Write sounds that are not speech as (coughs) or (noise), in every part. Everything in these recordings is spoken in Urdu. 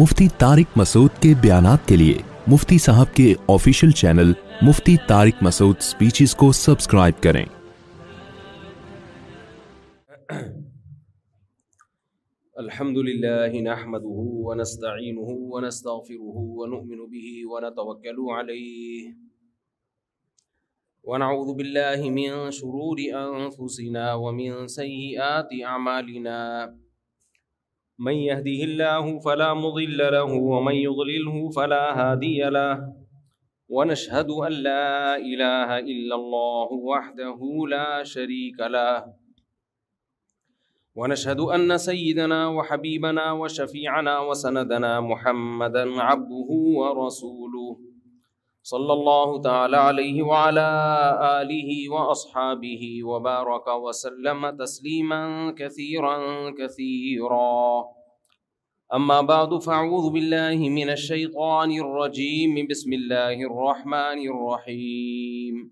مفتی طارق مسعود کے بیانات کے لیے مفتی صاحب کے official channel Mufti Tariq Masood speeches کو سبسکرائب کریں الحمد للہ نحمده ونستعینه ونستغفره ونؤمن به ونتوکل علیه ونعوذ باللہ من شرور انفسنا ومن سیئات اعمالنا ونعوذ من يهده الله فلا مضل له ومن يضلله فلا هادي له ونشهد أن لا إله إلا الله وحده لا شريك له ونشهد أن سيدنا وحبيبنا وشفيعنا وسندنا محمدا عبده ورسوله صلی اللہ تعالی علیہ وعلا آلہ واصحابہ وبارک وسلم تسلیما کثیرا کثیرا اما بعد فاعوذ باللہ من الشیطان الرجیم بسم اللہ الرحمن الرحیم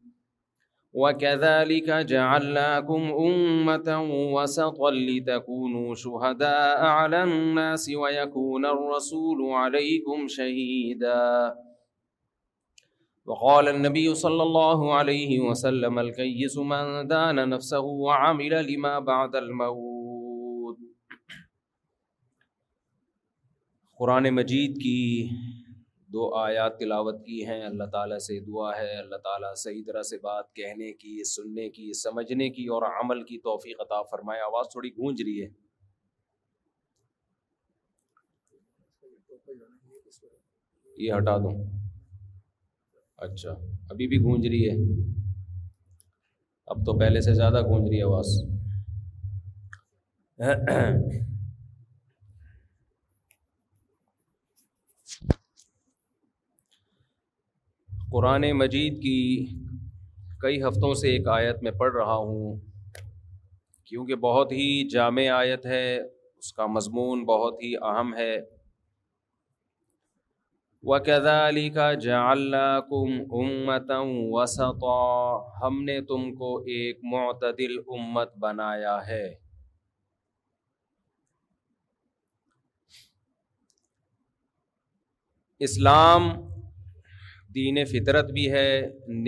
وكذلك جعلناكم أمة وسطا لتكونوا شهداء على الناس ويكون الرسول عليكم شهيداً وقال النبي صلى الله عليه وسلم الكيس من دان نفسه وعمل لما بعد الموت قرآن مجید کی دو آیات تلاوت کی ہیں اللہ تعالیٰ سے دعا ہے اللہ تعالیٰ صحیح طرح سے بات کہنے کی سننے کی سمجھنے کی اور عمل کی توفیق عطا فرمائے آواز تھوڑی گونج رہی ہے یہ ہٹا دوں اچھا ابھی بھی گونج رہی ہے اب تو پہلے سے زیادہ گونج رہی ہے آواز قرآن مجید کی کئی ہفتوں سے ایک آیت میں پڑھ رہا ہوں کیونکہ بہت ہی جامع آیت ہے اس کا مضمون بہت ہی اہم ہے وَكَذَلِكَ جَعَلْنَاكُمْ أُمَّةً وَسَطًا ہم نے تم کو ایک معتدل امت بنایا ہے اسلام دین فطرت بھی ہے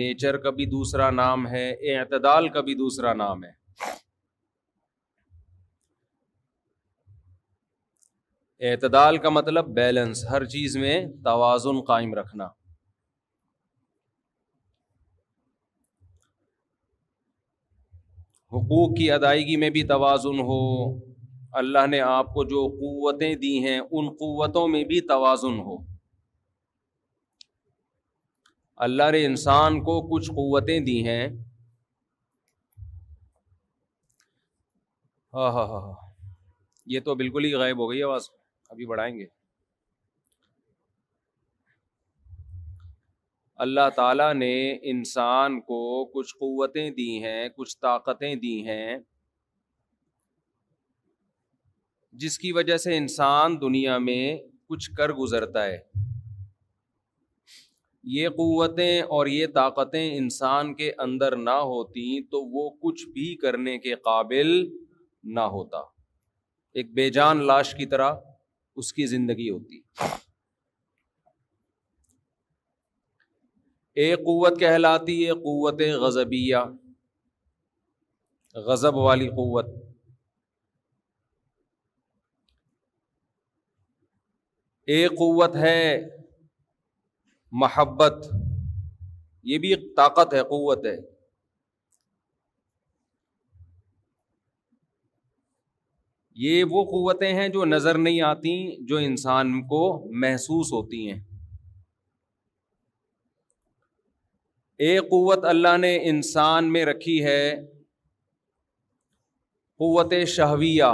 نیچر کا بھی دوسرا نام ہے اعتدال کا بھی دوسرا نام ہے اعتدال کا مطلب بیلنس ہر چیز میں توازن قائم رکھنا حقوق کی ادائیگی میں بھی توازن ہو اللہ نے آپ کو جو قوتیں دی ہیں ان قوتوں میں بھی توازن ہو اللہ نے انسان کو کچھ قوتیں دی ہیں ہاں ہاں ہاں ہاں یہ تو بالکل ہی غائب ہو گئی آواز ہاں ابھی بڑھائیں گے اللہ تعالیٰ نے انسان کو کچھ قوتیں دی ہیں کچھ طاقتیں دی ہیں جس کی وجہ سے انسان دنیا میں کچھ کر گزرتا ہے یہ قوتیں اور یہ طاقتیں انسان کے اندر نہ ہوتی تو وہ کچھ بھی کرنے کے قابل نہ ہوتا ایک بے جان لاش کی طرح اس کی زندگی ہوتی ایک قوت کہلاتی ہے قوت غضبیہ غضب والی قوت ایک قوت ہے محبت یہ بھی ایک طاقت ہے قوت ہے یہ وہ قوتیں ہیں جو نظر نہیں آتی جو انسان کو محسوس ہوتی ہیں ایک قوت اللہ نے انسان میں رکھی ہے قوت شہویہ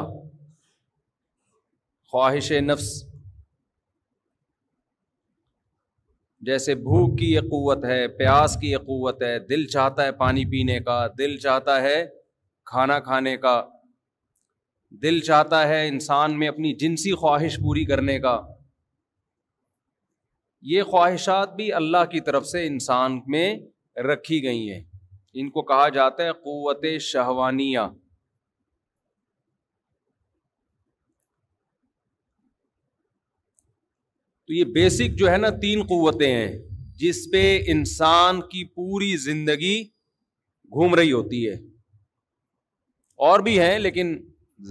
خواہش نفس جیسے بھوک کی یہ قوت ہے پیاس کی یہ قوت ہے دل چاہتا ہے پانی پینے کا دل چاہتا ہے کھانا کھانے کا دل چاہتا ہے انسان میں اپنی جنسی خواہش پوری کرنے کا یہ خواہشات بھی اللہ کی طرف سے انسان میں رکھی گئی ہیں ان کو کہا جاتا ہے قوت شہوانیہ تو یہ بیسک جو ہے نا تین قوتیں ہیں جس پہ انسان کی پوری زندگی گھوم رہی ہوتی ہے اور بھی ہیں لیکن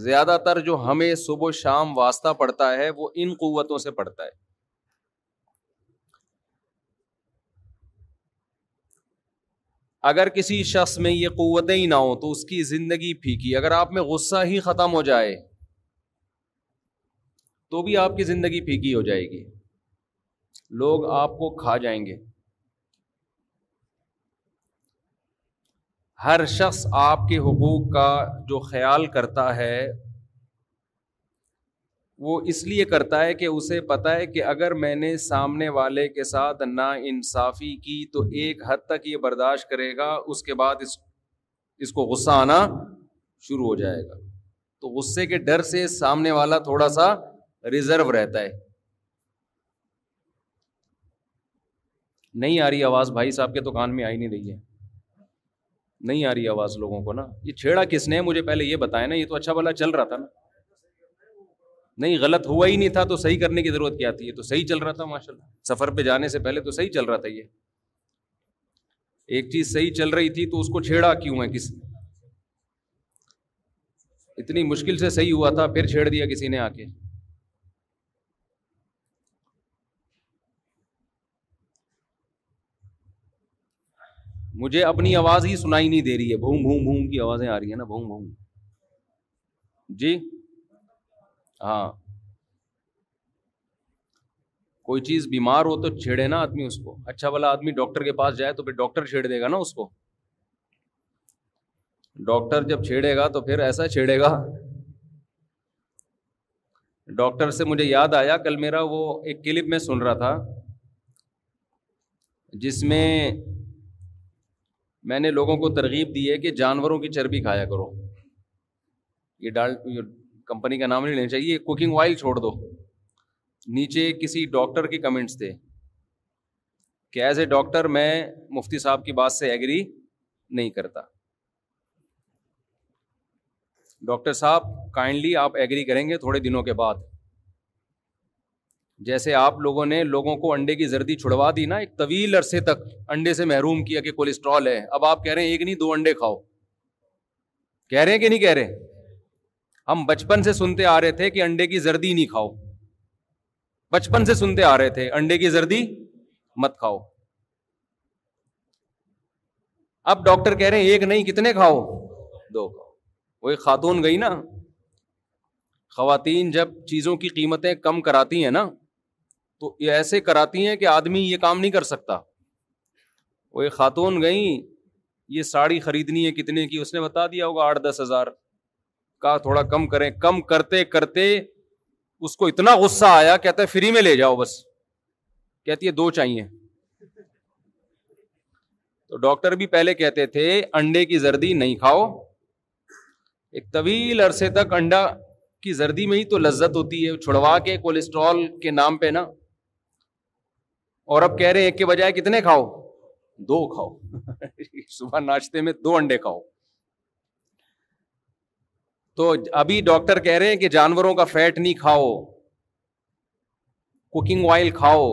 زیادہ تر جو ہمیں صبح و شام واسطہ پڑتا ہے وہ ان قوتوں سے پڑتا ہے اگر کسی شخص میں یہ قوتیں ہی نہ ہوں تو اس کی زندگی پھیکی اگر آپ میں غصہ ہی ختم ہو جائے تو بھی آپ کی زندگی پھیکی ہو جائے گی لوگ آپ کو کھا جائیں گے ہر شخص آپ کے حقوق کا جو خیال کرتا ہے وہ اس لیے کرتا ہے کہ اسے پتا ہے کہ اگر میں نے سامنے والے کے ساتھ نا انصافی کی تو ایک حد تک یہ برداشت کرے گا اس کے بعد اس اس کو غصہ آنا شروع ہو جائے گا تو غصے کے ڈر سے سامنے والا تھوڑا سا ریزرو رہتا ہے نہیں آ رہی آواز بھائی صاحب کے دکان میں آئی نہیں رہی ہے نہیں آ رہی آواز لوگوں کو نا یہ چھیڑا کس نے مجھے پہلے یہ بتایا نا یہ تو اچھا بھلا چل رہا تھا نا نہیں غلط ہوا ہی نہیں تھا تو صحیح کرنے کی ضرورت کیا تھی یہ تو صحیح چل رہا تھا ماشاء اللہ سفر پہ جانے سے پہلے تو صحیح چل رہا تھا یہ ایک چیز صحیح چل رہی تھی تو اس کو چھیڑا کیوں ہے کس اتنی مشکل سے صحیح ہوا تھا پھر چھیڑ دیا کسی نے آ کے مجھے اپنی آواز ہی سنائی نہیں دے رہی ہے بھوم بھوم بھوم کی آوازیں آ رہی ہیں نا بھوم بھوم جی ہاں کوئی چیز بیمار ہو تو چھیڑے نا آدمی اس کو اچھا والا آدمی ڈاکٹر کے پاس جائے تو پھر ڈاکٹر چھیڑ دے گا نا اس کو ڈاکٹر جب چھیڑے گا تو پھر ایسا چھیڑے گا ڈاکٹر سے مجھے یاد آیا کل میرا وہ ایک کلپ میں سن رہا تھا جس میں میں نے لوگوں کو ترغیب دی ہے کہ جانوروں کی چربی کھایا کرو یہ ڈال کمپنی کا نام نہیں لینا چاہیے کوکنگ آئل چھوڑ دو نیچے کسی ڈاکٹر کے کمنٹس تھے کہ ایز اے ڈاکٹر میں مفتی صاحب کی بات سے ایگری نہیں کرتا ڈاکٹر صاحب کائنڈلی آپ ایگری کریں گے تھوڑے دنوں کے بعد جیسے آپ لوگوں نے لوگوں کو انڈے کی زردی چھڑوا دی نا ایک طویل عرصے تک انڈے سے محروم کیا کہ کولیسٹرول ہے اب آپ کہہ رہے ہیں ایک نہیں دو انڈے کھاؤ کہہ رہے ہیں کہ نہیں کہہ رہے ہم بچپن سے سنتے آ رہے تھے کہ انڈے کی زردی نہیں کھاؤ بچپن سے سنتے آ رہے تھے انڈے کی زردی مت کھاؤ اب ڈاکٹر کہہ رہے ہیں ایک نہیں کتنے کھاؤ دو کھاؤ وہ ایک خاتون گئی نا خواتین جب چیزوں کی قیمتیں کم کراتی ہیں نا تو یہ ایسے کراتی ہیں کہ آدمی یہ کام نہیں کر سکتا وہ ایک خاتون گئیں یہ ساڑی خریدنی ہے کتنے کی اس نے بتا دیا ہوگا آٹھ دس ہزار کا تھوڑا کم کریں کم کرتے کرتے اس کو اتنا غصہ آیا کہتا ہے فری میں لے جاؤ بس کہتی ہے دو چاہیے تو ڈاکٹر بھی پہلے کہتے تھے انڈے کی زردی نہیں کھاؤ ایک طویل عرصے تک انڈا کی زردی میں ہی تو لذت ہوتی ہے چھڑوا کے کولیسٹرول کے نام پہ نا اور اب کہہ رہے ہیں ایک کے بجائے کتنے کھاؤ دو کھاؤ (laughs) صبح ناشتے میں دو انڈے کھاؤ تو ابھی ڈاکٹر کہہ رہے ہیں کہ جانوروں کا فیٹ نہیں کھاؤ کوکنگ آئل کھاؤ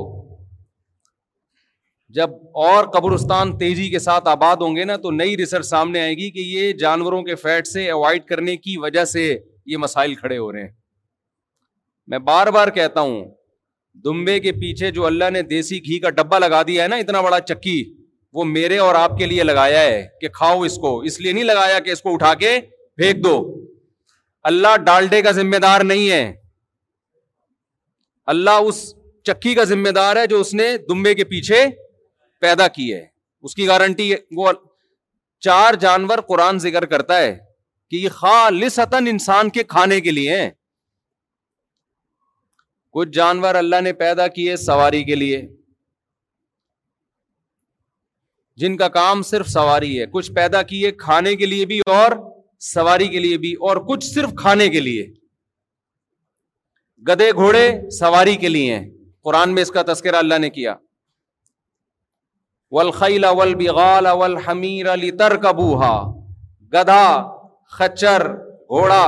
جب اور قبرستان تیزی کے ساتھ آباد ہوں گے نا تو نئی ریسرچ سامنے آئے گی کہ یہ جانوروں کے فیٹ سے اوائڈ کرنے کی وجہ سے یہ مسائل کھڑے ہو رہے ہیں میں بار بار کہتا ہوں دمبے کے پیچھے جو اللہ نے دیسی گھی کا ڈبا لگا دیا ہے نا اتنا بڑا چکی وہ میرے اور آپ کے لیے لگایا ہے کہ کھاؤ اس کو اس لیے نہیں لگایا کہ اس کو اٹھا کے پھینک دو اللہ ڈالڈے کا ذمہ دار نہیں ہے اللہ اس چکی کا ذمہ دار ہے جو اس نے دمبے کے پیچھے پیدا کی ہے اس کی گارنٹی وہ چار جانور قرآن ذکر کرتا ہے کہ یہ خالص انسان کے کھانے کے لیے ہیں کچھ جانور اللہ نے پیدا کیے سواری کے لیے جن کا کام صرف سواری ہے کچھ پیدا کیے کھانے کے لیے بھی اور سواری کے لیے بھی اور کچھ صرف کھانے کے لیے گدے گھوڑے سواری کے لیے ہیں قرآن میں اس کا تذکرہ اللہ نے کیا ولخیلا بغال اول تر کبوہا گدا خچر گھوڑا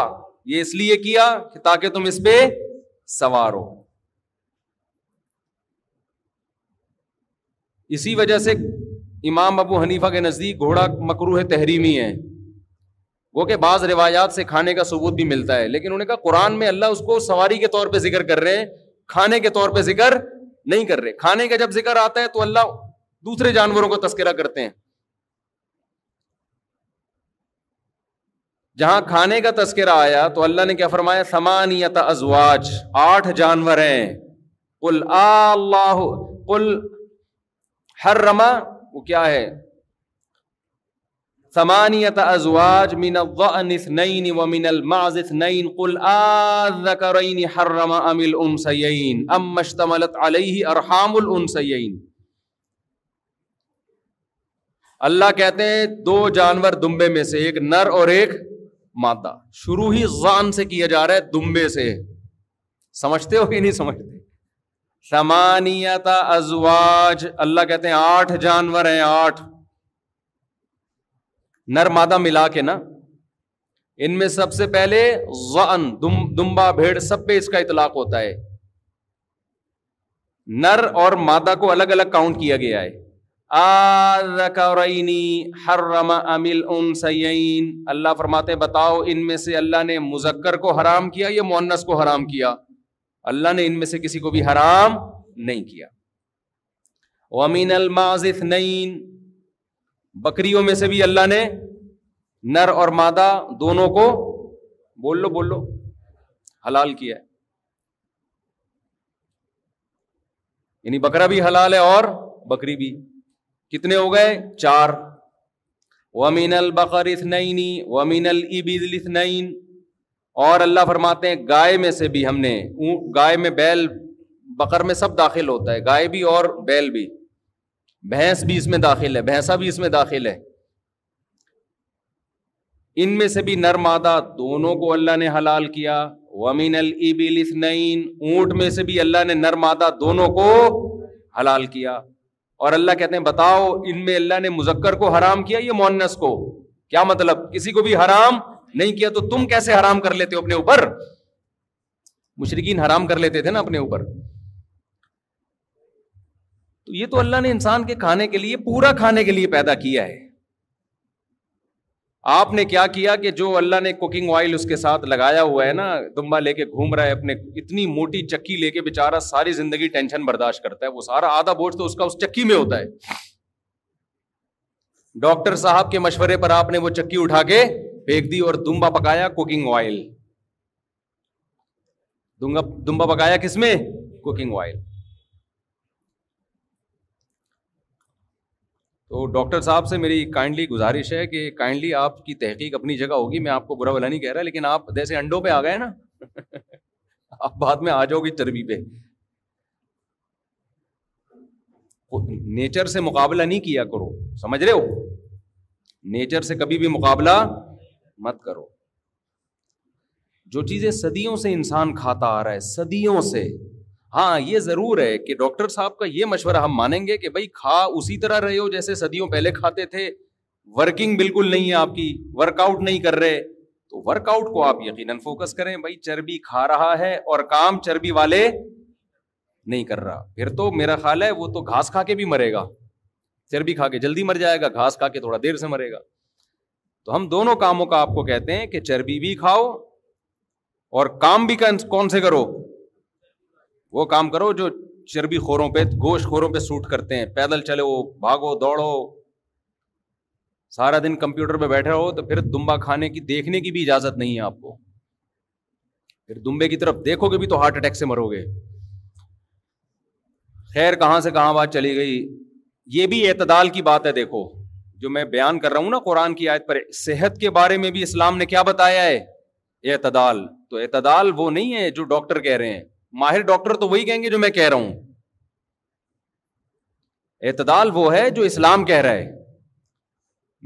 یہ اس لیے کیا کہ تاکہ تم اس پہ سوار ہو اسی وجہ سے امام ابو حنیفہ کے نزدیک گھوڑا مکرو ہے تحریمی ہے وہ کہ بعض روایات سے کھانے کا ثبوت بھی ملتا ہے لیکن انہوں نے کہا قرآن میں اللہ اس کو سواری کے طور پہ ذکر کر رہے ہیں کھانے کے طور پہ ذکر نہیں کر رہے کھانے کا جب ذکر آتا ہے تو اللہ دوسرے جانوروں کو تذکرہ کرتے ہیں جہاں کھانے کا تذکرہ آیا تو اللہ نے کیا فرمایا ازواج آٹھ جانور ہیں آ اللہ قل ہر رما وہ کیا ہے ثمانیت ازواج من الضأن اثنین ومن المعز اثنین قل آذکرین حرم ام الانسیین ام اشتملت علیہ ارحام الانسیین اللہ کہتے ہیں دو جانور دمبے میں سے ایک نر اور ایک مادہ شروع ہی زان سے کیا جا رہا ہے دمبے سے سمجھتے ہو کہ نہیں سمجھتے سمانیتا ازواج اللہ کہتے ہیں آٹھ جانور ہیں آٹھ نر مادہ ملا کے نا ان میں سب سے پہلے زن دمبا بھیڑ سب پہ اس کا اطلاق ہوتا ہے نر اور مادہ کو الگ الگ کاؤنٹ کیا گیا ہے حرم ہر رما امل ان سین اللہ فرماتے بتاؤ ان میں سے اللہ نے مزکر کو حرام کیا یا مونس کو حرام کیا اللہ نے ان میں سے کسی کو بھی حرام نہیں کیا امین الماض نئین بکریوں میں سے بھی اللہ نے نر اور مادہ دونوں کو بول لو بول لو حلال کیا ہے یعنی بکرا بھی حلال ہے اور بکری بھی کتنے ہو گئے چار امین البقر نئی وامین البیز لین اور اللہ فرماتے ہیں گائے میں سے بھی ہم نے گائے میں بیل بکر میں سب داخل ہوتا ہے گائے بھی اور بیل بھی بھینس بھی اس میں داخل ہے بھینسا بھی اس میں داخل ہے ان میں سے بھی مادہ دونوں کو اللہ نے حلال کیا وامین البلفن اونٹ میں سے بھی اللہ نے نرمادا دونوں کو حلال کیا اور اللہ کہتے ہیں بتاؤ ان میں اللہ نے مزکر کو حرام کیا یہ مونس کو کیا مطلب کسی کو بھی حرام نہیں کیا تو تم کیسے حرام کر لیتے ہو اپنے اوپر مشرقین حرام کر لیتے تھے نا اپنے اوپر تو تو یہ اللہ نے انسان کے کے کے کھانے کھانے لیے لیے پورا پیدا کیا ہے آپ نے کیا کیا کہ جو اللہ نے کوکنگ آئل اس کے ساتھ لگایا ہوا ہے نا دمبا لے کے گھوم رہا ہے اپنے اتنی موٹی چکی لے کے بےچارا ساری زندگی ٹینشن برداشت کرتا ہے وہ سارا آدھا بوجھ تو اس کا اس چکی میں ہوتا ہے ڈاکٹر صاحب کے مشورے پر آپ نے وہ چکی اٹھا کے پھینک دی اور دمبا پکایا کوکنگ آئل دمبا پکایا کس میں کوکنگ آئل تو ڈاکٹر صاحب سے میری کائنڈلی گزارش ہے کہ کائنڈلی آپ کی تحقیق اپنی جگہ ہوگی میں آپ کو برا بلا نہیں کہہ رہا لیکن آپ جیسے انڈوں پہ آ گئے نا آپ بعد میں آ جاؤ گی چربی پہ نیچر سے مقابلہ نہیں کیا کرو سمجھ رہے ہو نیچر سے کبھی بھی مقابلہ مت کرو جو چیزیں صدیوں سے انسان کھاتا آ رہا ہے صدیوں سے ہاں یہ ضرور ہے کہ ڈاکٹر صاحب کا یہ مشورہ ہم مانیں گے کہ بھائی کھا اسی طرح رہے ہو جیسے صدیوں پہلے کھاتے تھے ورکنگ بالکل نہیں ہے آپ کی ورک آؤٹ نہیں کر رہے تو ورک آؤٹ کو آپ یقیناً فوکس کریں بھائی چربی کھا رہا ہے اور کام چربی والے نہیں کر رہا پھر تو میرا خیال ہے وہ تو گھاس کھا کے بھی مرے گا چربی کھا کے جلدی مر جائے گا گھاس کھا کے تھوڑا دیر سے مرے گا تو ہم دونوں کاموں کا آپ کو کہتے ہیں کہ چربی بھی کھاؤ اور کام بھی کون سے کرو وہ کام کرو جو چربی خوروں پہ گوشت خوروں پہ سوٹ کرتے ہیں پیدل چلو بھاگو دوڑو سارا دن کمپیوٹر پہ بیٹھے رہو تو پھر دمبا کھانے کی دیکھنے کی بھی اجازت نہیں ہے آپ کو پھر دمبے کی طرف دیکھو گے بھی تو ہارٹ اٹیک سے مرو گے خیر کہاں سے کہاں بات چلی گئی یہ بھی اعتدال کی بات ہے دیکھو جو میں بیان کر رہا ہوں نا قرآن کی آیت پر صحت کے بارے میں بھی اسلام نے کیا بتایا ہے اعتدال تو اعتدال وہ نہیں ہے جو ڈاکٹر کہہ رہے ہیں ماہر ڈاکٹر تو وہی کہیں گے جو میں کہہ رہا ہوں اعتدال وہ ہے جو اسلام کہہ رہا ہے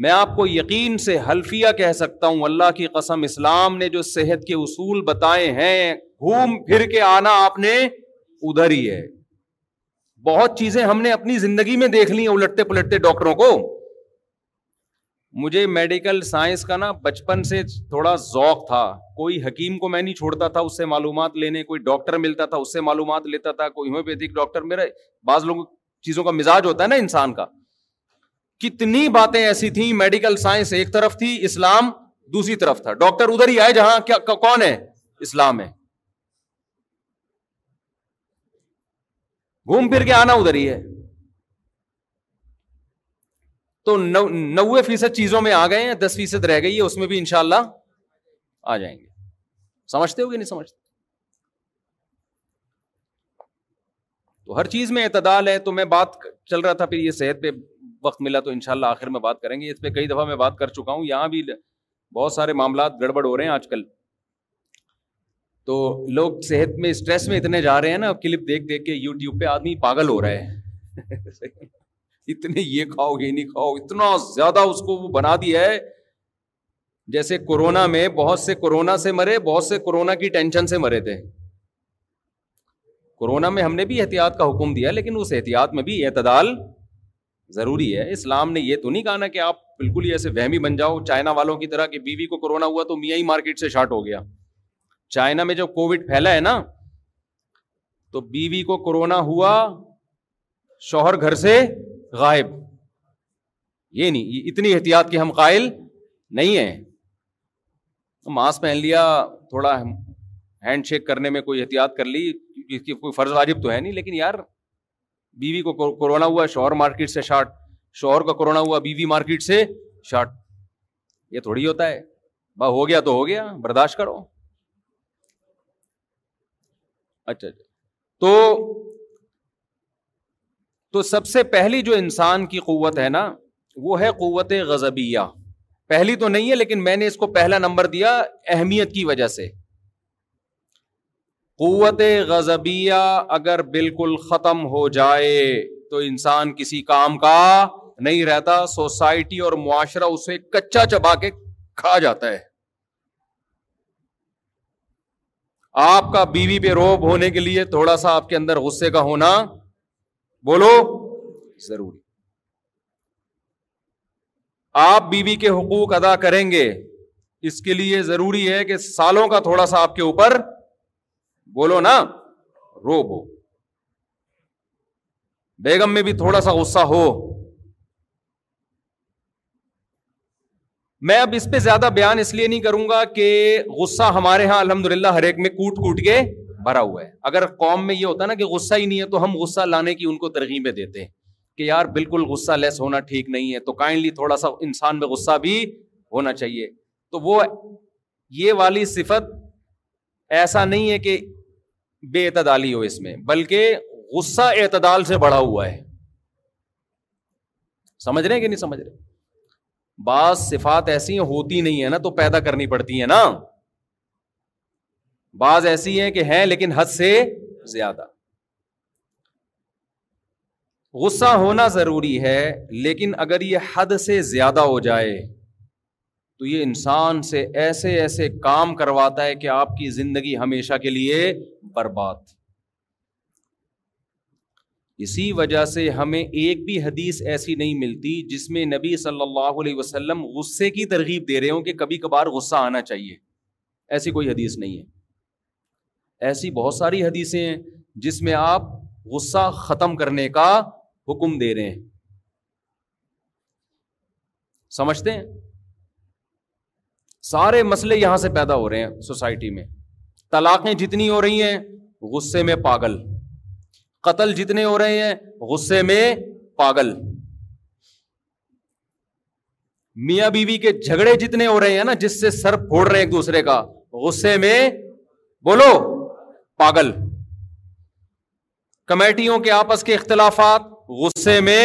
میں آپ کو یقین سے حلفیہ کہہ سکتا ہوں اللہ کی قسم اسلام نے جو صحت کے اصول بتائے ہیں گھوم پھر کے آنا آپ نے ادھر ہی ہے بہت چیزیں ہم نے اپنی زندگی میں دیکھ لی ہیں الٹتے پلٹتے ڈاکٹروں کو مجھے میڈیکل سائنس کا نا بچپن سے تھوڑا ذوق تھا کوئی حکیم کو میں نہیں چھوڑتا تھا اس سے معلومات لینے کوئی ڈاکٹر ملتا تھا اس سے معلومات لیتا تھا کوئی ہومیوپیتھک ڈاکٹر میرے بعض لوگوں چیزوں کا مزاج ہوتا ہے نا انسان کا کتنی باتیں ایسی تھیں میڈیکل سائنس ایک طرف تھی اسلام دوسری طرف تھا ڈاکٹر ادھر ہی آئے جہاں کیا کون ہے اسلام ہے گھوم پھر کے آنا ادھر ہی ہے تو نوے فیصد چیزوں میں آ گئے ہیں دس فیصد رہ گئی ہے اس میں بھی ان شاء اللہ اعتدال ہے تو میں بات چل رہا تھا پھر یہ صحت پہ وقت ان شاء اللہ آخر میں بات کریں گے اس پہ کئی دفعہ میں بات کر چکا ہوں یہاں بھی بہت سارے معاملات گڑبڑ ہو رہے ہیں آج کل تو لوگ صحت میں اسٹریس میں اتنے جا رہے ہیں نا کلپ دیکھ دیکھ کے یو ٹیوب پہ آدمی پاگل ہو رہے ہیں (laughs) اتنے یہ کھاؤ یہ نہیں کھاؤ اتنا زیادہ اس کو وہ بنا دیا ہے جیسے کورونا میں بہت سے کورونا سے مرے بہت سے کورونا کی ٹینشن سے مرے تھے کورونا میں ہم نے بھی احتیاط کا حکم دیا لیکن اس احتیاط میں بھی اعتدال ضروری ہے اسلام نے یہ تو نہیں کہا نا کہ آپ بالکل ایسے وہمی بن جاؤ چائنا والوں کی طرح کہ بیوی کو کورونا ہوا تو میاں ہی مارکیٹ سے شارٹ ہو گیا چائنا میں جب کووڈ پھیلا ہے نا تو بیوی کو کورونا ہوا شوہر گھر سے نہیں یہ اتنی احتیاط کے ہم قائل نہیں ہیں ماسک پہن لیا تھوڑا ہینڈ شیک کرنے میں کوئی احتیاط کر لی اس کی کوئی فرض واجب تو ہے نہیں لیکن یار بیوی کو کورونا ہوا شوہر مارکیٹ سے شارٹ شوہر کا کورونا ہوا بیوی مارکیٹ سے شارٹ یہ تھوڑی ہوتا ہے با ہو گیا تو ہو گیا برداشت کرو اچھا اچھا تو تو سب سے پہلی جو انسان کی قوت ہے نا وہ ہے قوت غزبیہ پہلی تو نہیں ہے لیکن میں نے اس کو پہلا نمبر دیا اہمیت کی وجہ سے قوت غزبیہ اگر بالکل ختم ہو جائے تو انسان کسی کام کا نہیں رہتا سوسائٹی اور معاشرہ اسے کچا چبا کے کھا جاتا ہے آپ کا بیوی بی پہ روب ہونے کے لیے تھوڑا سا آپ کے اندر غصے کا ہونا بولو ضروری آپ بیوی بی کے حقوق ادا کریں گے اس کے لیے ضروری ہے کہ سالوں کا تھوڑا سا آپ کے اوپر بولو نا رو بو بیگم میں بھی تھوڑا سا غصہ ہو میں اب اس پہ زیادہ بیان اس لیے نہیں کروں گا کہ غصہ ہمارے یہاں الحمد للہ ہر ایک میں کوٹ کوٹ کے بھرا ہوا ہے اگر قوم میں یہ ہوتا نا کہ غصہ ہی نہیں ہے تو ہم غصہ لانے کی ان کو ترغیبیں دیتے ہیں کہ یار بالکل غصہ لیس ہونا ٹھیک نہیں ہے تو کائنڈلی تھوڑا سا انسان میں غصہ بھی ہونا چاہیے تو وہ یہ والی صفت ایسا نہیں ہے کہ بے اعتدالی ہو اس میں بلکہ غصہ اعتدال سے بڑھا ہوا ہے سمجھ رہے ہیں کہ نہیں سمجھ رہے بعض صفات ایسی ہوتی نہیں ہے نا تو پیدا کرنی پڑتی ہے نا بعض ایسی ہیں کہ ہیں لیکن حد سے زیادہ غصہ ہونا ضروری ہے لیکن اگر یہ حد سے زیادہ ہو جائے تو یہ انسان سے ایسے ایسے کام کرواتا ہے کہ آپ کی زندگی ہمیشہ کے لیے برباد اسی وجہ سے ہمیں ایک بھی حدیث ایسی نہیں ملتی جس میں نبی صلی اللہ علیہ وسلم غصے کی ترغیب دے رہے ہوں کہ کبھی کبھار غصہ آنا چاہیے ایسی کوئی حدیث نہیں ہے ایسی بہت ساری حدیثیں ہیں جس میں آپ غصہ ختم کرنے کا حکم دے رہے ہیں سمجھتے ہیں سارے مسئلے یہاں سے پیدا ہو رہے ہیں سوسائٹی میں طلاقیں جتنی ہو رہی ہیں غصے میں پاگل قتل جتنے ہو رہے ہیں غصے میں پاگل میاں بیوی کے جھگڑے جتنے ہو رہے ہیں نا جس سے سر پھوڑ رہے ہیں ایک دوسرے کا غصے میں بولو پاگل کمیٹیوں کے آپس کے اختلافات غصے میں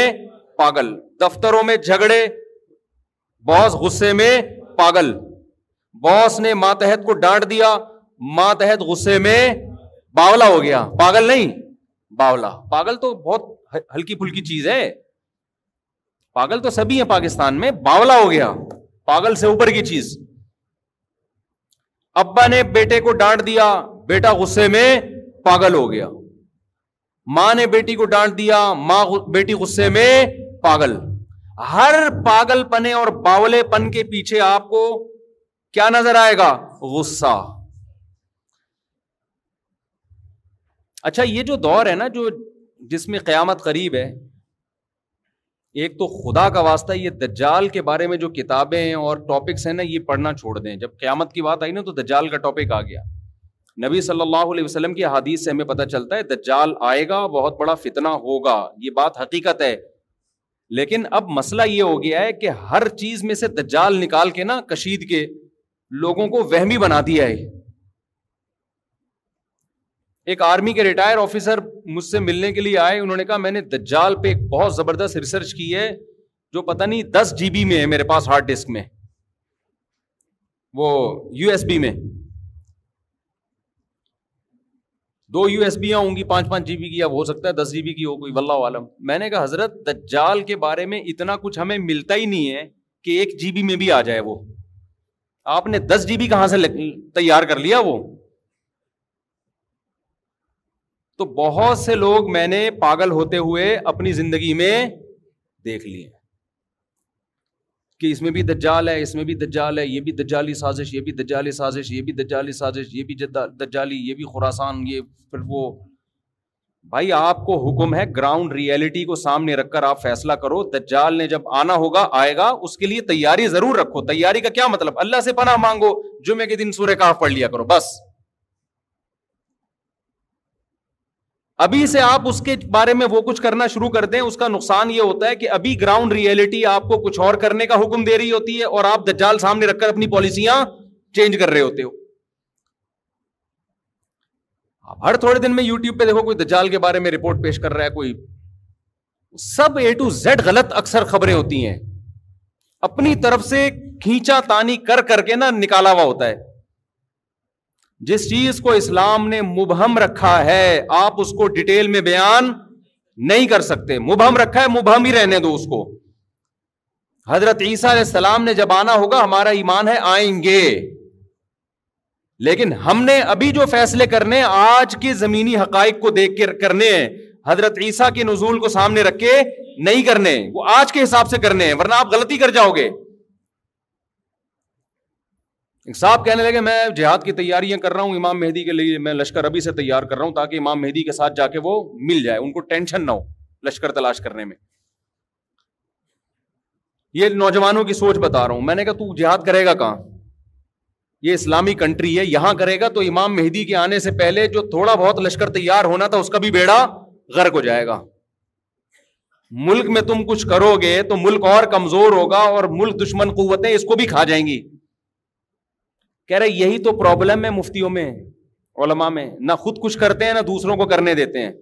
پاگل دفتروں میں جھگڑے باس غصے میں پاگل باس نے ماتحت کو ڈانٹ دیا ماتحت غصے میں باولا ہو گیا پاگل نہیں باولا پاگل تو بہت ہلکی پھلکی چیز ہے پاگل تو سبھی ہیں پاکستان میں باولا ہو گیا پاگل سے اوپر کی چیز ابا نے بیٹے کو ڈانٹ دیا بیٹا غصے میں پاگل ہو گیا ماں نے بیٹی کو ڈانٹ دیا ماں بیٹی غصے میں پاگل ہر پاگل پنے اور باولے پن کے پیچھے آپ کو کیا نظر آئے گا غصہ اچھا یہ جو دور ہے نا جو جس میں قیامت قریب ہے ایک تو خدا کا واسطہ یہ دجال کے بارے میں جو کتابیں اور ٹاپکس ہیں نا یہ پڑھنا چھوڑ دیں جب قیامت کی بات آئی نا تو دجال کا ٹاپک آ گیا نبی صلی اللہ علیہ وسلم کی حدیث سے ہمیں پتہ چلتا ہے دجال آئے گا بہت بڑا فتنہ ہوگا یہ بات حقیقت ہے لیکن اب مسئلہ یہ ہو گیا ہے کہ ہر چیز میں سے دجال نکال کے نا کشید کے لوگوں کو وہمی بنا دیا ہے ایک آرمی کے ریٹائر آفیسر مجھ سے ملنے کے لیے آئے انہوں نے کہا میں نے دجال پہ ایک بہت زبردست ریسرچ کی ہے جو پتہ نہیں دس جی بی میں ہے میرے پاس ہارڈ ڈسک میں وہ یو ایس بی میں دو یو ایس بیاں ہوں گی پانچ پانچ جی بی کی اب ہو سکتا ہے دس جی بی کی ہو کوئی ولہ عالم میں نے کہا حضرت دجال کے بارے میں اتنا کچھ ہمیں ملتا ہی نہیں ہے کہ ایک جی بی میں بھی آ جائے وہ آپ نے دس جی بی کہاں سے تیار کر لیا وہ تو بہت سے لوگ میں نے پاگل ہوتے ہوئے اپنی زندگی میں دیکھ لیے کہ اس میں بھی دجال ہے اس میں بھی دجال ہے یہ بھی دجالی سازش یہ بھی دجالی دجالی دجالی سازش سازش یہ یہ یہ بھی بھی بھی خوراسان یہ پھر وہ بھائی آپ کو حکم ہے گراؤنڈ ریالٹی کو سامنے رکھ کر آپ فیصلہ کرو دجال نے جب آنا ہوگا آئے گا اس کے لیے تیاری ضرور رکھو تیاری کا کیا مطلب اللہ سے پناہ مانگو جمعے کے دن سورہ کاف پڑھ لیا کرو بس ابھی سے آپ اس کے بارے میں وہ کچھ کرنا شروع کر دیں اس کا نقصان یہ ہوتا ہے کہ ابھی گراؤنڈ ریئلٹی آپ کو کچھ اور کرنے کا حکم دے رہی ہوتی ہے اور آپ دجال سامنے رکھ کر اپنی پالیسیاں چینج کر رہے ہوتے ہو آپ ہر تھوڑے دن میں یوٹیوب پہ دیکھو کوئی دجال کے بارے میں رپورٹ پیش کر رہا ہے کوئی سب اے ٹو زیڈ غلط اکثر خبریں ہوتی ہیں اپنی طرف سے کھینچا تانی کر کر کے نا نکالا ہوا ہوتا ہے جس چیز کو اسلام نے مبہم رکھا ہے آپ اس کو ڈیٹیل میں بیان نہیں کر سکتے مبہم رکھا ہے مبہم ہی رہنے دو اس کو حضرت عیسیٰ علیہ السلام نے جب آنا ہوگا ہمارا ایمان ہے آئیں گے لیکن ہم نے ابھی جو فیصلے کرنے آج کے زمینی حقائق کو دیکھ کے کرنے حضرت عیسیٰ کے نزول کو سامنے رکھ کے نہیں کرنے وہ آج کے حساب سے کرنے ورنہ آپ غلطی کر جاؤ گے صاحب کہنے لگے میں جہاد کی تیاریاں کر رہا ہوں امام مہدی کے لیے میں لشکر ابھی سے تیار کر رہا ہوں تاکہ امام مہدی کے ساتھ جا کے وہ مل جائے ان کو ٹینشن نہ ہو لشکر تلاش کرنے میں یہ نوجوانوں کی سوچ بتا رہا ہوں میں نے کہا تو جہاد کرے گا کہاں یہ اسلامی کنٹری ہے یہاں کرے گا تو امام مہدی کے آنے سے پہلے جو تھوڑا بہت لشکر تیار ہونا تھا اس کا بھی بیڑا غرق ہو جائے گا ملک میں تم کچھ کرو گے تو ملک اور کمزور ہوگا اور ملک دشمن قوتیں اس کو بھی کھا جائیں گی کہہ رہے یہی تو پرابلم ہے مفتیوں میں علما میں نہ خود کچھ کرتے ہیں نہ دوسروں کو کرنے دیتے ہیں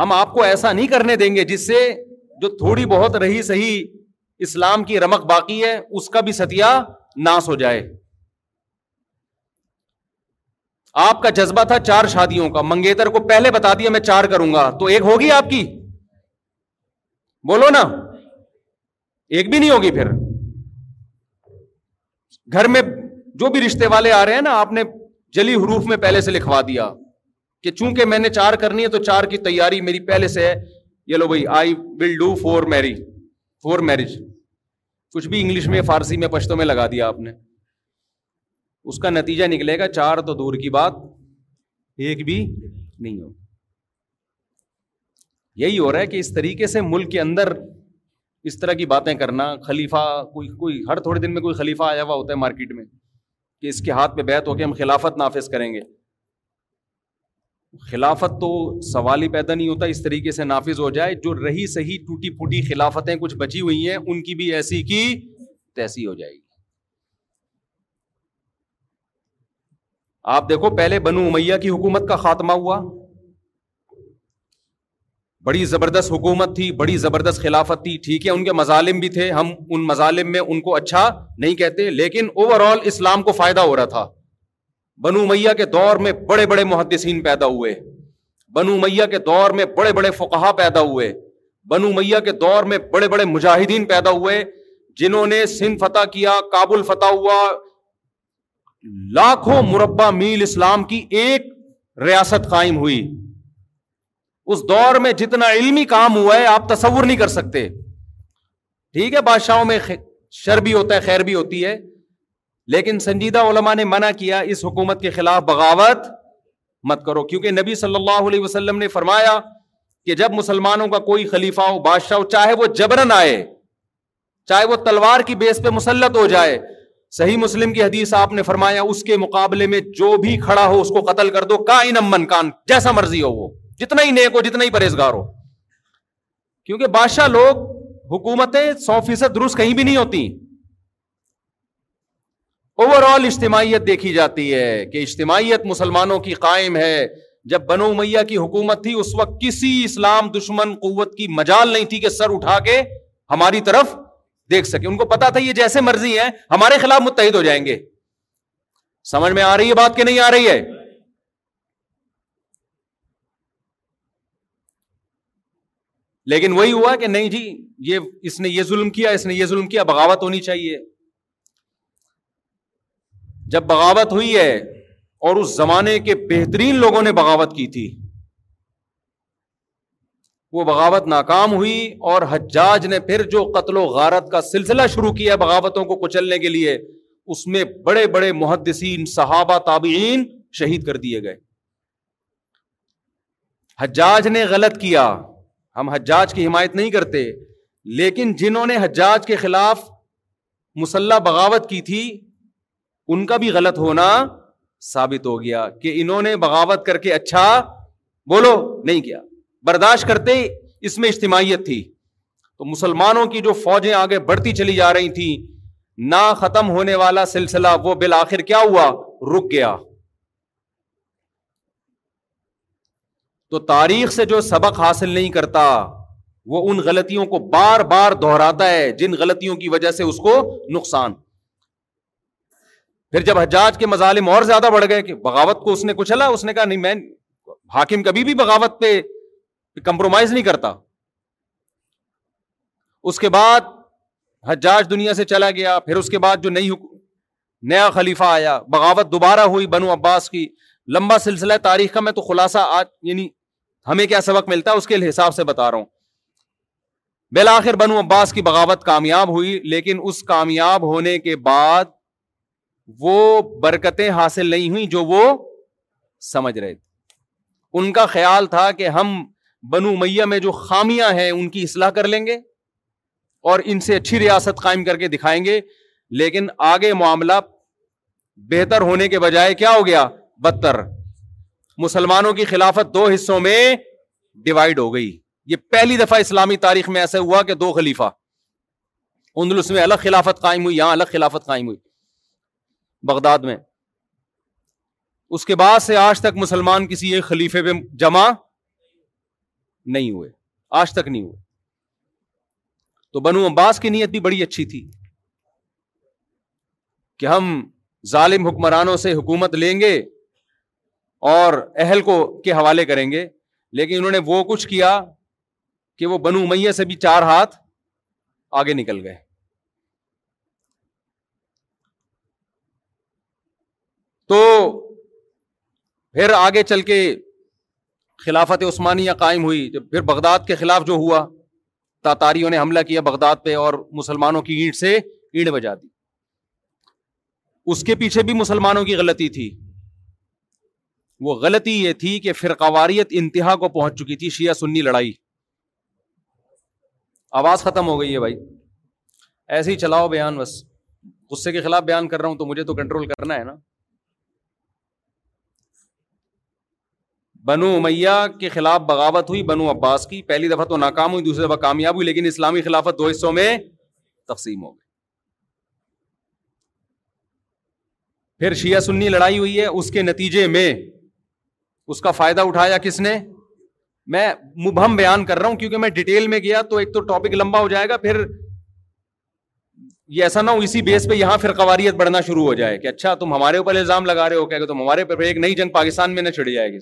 ہم آپ کو ایسا نہیں کرنے دیں گے جس سے جو تھوڑی بہت رہی صحیح اسلام کی رمک باقی ہے اس کا بھی ستیا ناس ہو جائے آپ کا جذبہ تھا چار شادیوں کا منگیتر کو پہلے بتا دیا میں چار کروں گا تو ایک ہوگی آپ کی بولو نا ایک بھی نہیں ہوگی پھر گھر میں جو بھی رشتے والے آ رہے ہیں نا آپ نے جلی حروف میں پہلے سے لکھوا دیا کہ چونکہ میں نے چار کرنی ہے تو چار کی تیاری میری پہلے سے ہے یہ لو بھائی I will do for marry for marriage کچھ بھی انگلش میں فارسی میں پشتوں میں لگا دیا آپ نے اس کا نتیجہ نکلے گا چار تو دور کی بات ایک بھی نہیں ہو یہی ہو رہا ہے کہ اس طریقے سے ملک کے اندر اس طرح کی باتیں کرنا خلیفہ کوئی کوئی ہر تھوڑے دن میں کوئی خلیفہ آیا ہوا ہوتا ہے مارکیٹ میں کہ اس کے ہاتھ پہ بیت ہو کے ہم خلافت نافذ کریں گے خلافت تو سوال ہی پیدا نہیں ہوتا اس طریقے سے نافذ ہو جائے جو رہی صحیح ٹوٹی پھوٹی خلافتیں کچھ بچی ہوئی ہیں ان کی بھی ایسی کی تیسی ہو جائے گی آپ دیکھو پہلے بنو امیہ کی حکومت کا خاتمہ ہوا بڑی زبردست حکومت تھی بڑی زبردست خلافت تھی ٹھیک ہے ان کے مظالم بھی تھے ہم ان مظالم میں ان کو اچھا نہیں کہتے لیکن اوور آل اسلام کو فائدہ ہو رہا تھا بنو میاں کے دور میں بڑے بڑے محدثین پیدا ہوئے بنو میاں کے دور میں بڑے بڑے فقہا پیدا ہوئے بنو میاں کے دور میں بڑے بڑے مجاہدین پیدا ہوئے جنہوں نے سندھ فتح کیا کابل فتح ہوا لاکھوں مربع میل اسلام کی ایک ریاست قائم ہوئی اس دور میں جتنا علمی کام ہوا ہے آپ تصور نہیں کر سکتے ٹھیک ہے بادشاہوں میں شر بھی ہوتا ہے خیر بھی ہوتی ہے لیکن سنجیدہ علماء نے منع کیا اس حکومت کے خلاف بغاوت مت کرو کیونکہ نبی صلی اللہ علیہ وسلم نے فرمایا کہ جب مسلمانوں کا کوئی خلیفہ ہو بادشاہ ہو چاہے وہ جبرن آئے چاہے وہ تلوار کی بیس پہ مسلط ہو جائے صحیح مسلم کی حدیث آپ نے فرمایا اس کے مقابلے میں جو بھی کھڑا ہو اس کو قتل کر دو کائن کان جیسا مرضی ہو وہ جتنا ہی نیک ہو جتنا ہی پرہیزگار ہو کیونکہ بادشاہ لوگ حکومتیں سو فیصد درست کہیں بھی نہیں ہوتی اوور آل اجتماعیت دیکھی جاتی ہے کہ اجتماعیت مسلمانوں کی قائم ہے جب بنو میاں کی حکومت تھی اس وقت کسی اسلام دشمن قوت کی مجال نہیں تھی کہ سر اٹھا کے ہماری طرف دیکھ سکے ان کو پتا تھا یہ جیسے مرضی ہے ہمارے خلاف متحد ہو جائیں گے سمجھ میں آ رہی ہے بات کہ نہیں آ رہی ہے لیکن وہی ہوا کہ نہیں جی یہ اس نے یہ ظلم کیا اس نے یہ ظلم کیا بغاوت ہونی چاہیے جب بغاوت ہوئی ہے اور اس زمانے کے بہترین لوگوں نے بغاوت کی تھی وہ بغاوت ناکام ہوئی اور حجاج نے پھر جو قتل و غارت کا سلسلہ شروع کیا بغاوتوں کو کچلنے کے لیے اس میں بڑے بڑے محدثین صحابہ تابعین شہید کر دیے گئے حجاج نے غلط کیا ہم حجاج کی حمایت نہیں کرتے لیکن جنہوں نے حجاج کے خلاف مسلح بغاوت کی تھی ان کا بھی غلط ہونا ثابت ہو گیا کہ انہوں نے بغاوت کر کے اچھا بولو نہیں کیا برداشت کرتے اس میں اجتماعیت تھی تو مسلمانوں کی جو فوجیں آگے بڑھتی چلی جا رہی تھیں نہ ختم ہونے والا سلسلہ وہ بالآخر کیا ہوا رک گیا تو تاریخ سے جو سبق حاصل نہیں کرتا وہ ان غلطیوں کو بار بار دہراتا ہے جن غلطیوں کی وجہ سے اس کو نقصان پھر جب حجاج کے مظالم اور زیادہ بڑھ گئے کہ بغاوت کو اس نے کچلا اس نے کہا نہیں میں حاکم کبھی بھی بغاوت پہ کمپرومائز نہیں کرتا اس کے بعد حجاج دنیا سے چلا گیا پھر اس کے بعد جو نئی نیا خلیفہ آیا بغاوت دوبارہ ہوئی بنو عباس کی لمبا سلسلہ تاریخ کا میں تو خلاصہ آج یعنی ہمیں کیا سبق ملتا ہے اس کے حساب سے بتا رہا ہوں بالآخر بنو عباس کی بغاوت کامیاب ہوئی لیکن اس کامیاب ہونے کے بعد وہ برکتیں حاصل نہیں ہوئی جو وہ سمجھ رہے تھے ان کا خیال تھا کہ ہم بنو میاں میں جو خامیاں ہیں ان کی اصلاح کر لیں گے اور ان سے اچھی ریاست قائم کر کے دکھائیں گے لیکن آگے معاملہ بہتر ہونے کے بجائے کیا ہو گیا بدتر مسلمانوں کی خلافت دو حصوں میں ڈیوائڈ ہو گئی یہ پہلی دفعہ اسلامی تاریخ میں ایسا ہوا کہ دو خلیفہ اندلس میں الگ خلافت قائم ہوئی یہاں الگ خلافت قائم ہوئی بغداد میں اس کے بعد سے آج تک مسلمان کسی ایک خلیفے پہ جمع نہیں ہوئے آج تک نہیں ہوئے تو بنو عباس کی نیت بھی بڑی اچھی تھی کہ ہم ظالم حکمرانوں سے حکومت لیں گے اور اہل کو کے حوالے کریں گے لیکن انہوں نے وہ کچھ کیا کہ وہ بنو میاں سے بھی چار ہاتھ آگے نکل گئے تو پھر آگے چل کے خلافت عثمانیہ قائم ہوئی جب پھر بغداد کے خلاف جو ہوا تاتاریوں نے حملہ کیا بغداد پہ اور مسلمانوں کی اینٹ سے اینٹ بجا دی اس کے پیچھے بھی مسلمانوں کی غلطی تھی وہ غلطی یہ تھی کہ فرقواریت انتہا کو پہنچ چکی تھی شیعہ سنی لڑائی آواز ختم ہو گئی ہے بھائی ایسے ہی چلاؤ بیان بس غصے کے خلاف بیان کر رہا ہوں تو مجھے تو کنٹرول کرنا ہے نا بنو امیہ کے خلاف بغاوت ہوئی بنو عباس کی پہلی دفعہ تو ناکام ہوئی دوسری دفعہ کامیاب ہوئی لیکن اسلامی خلافت دو حصوں میں تقسیم ہو گئی پھر شیعہ سنی لڑائی ہوئی ہے اس کے نتیجے میں اس کا فائدہ اٹھایا کس نے میں مبہم بیان کر رہا ہوں کیونکہ میں ڈیٹیل میں گیا تو ایک تو ٹاپک لمبا ہو جائے گا پھر یہ ایسا نہ ہو اسی بیس پہ یہاں پھر قواریت بڑھنا شروع ہو جائے کہ اچھا تم ہمارے اوپر الزام لگا رہے ہو کہ تم ہمارے ایک نئی جنگ پاکستان میں نہ چڑھ جائے گی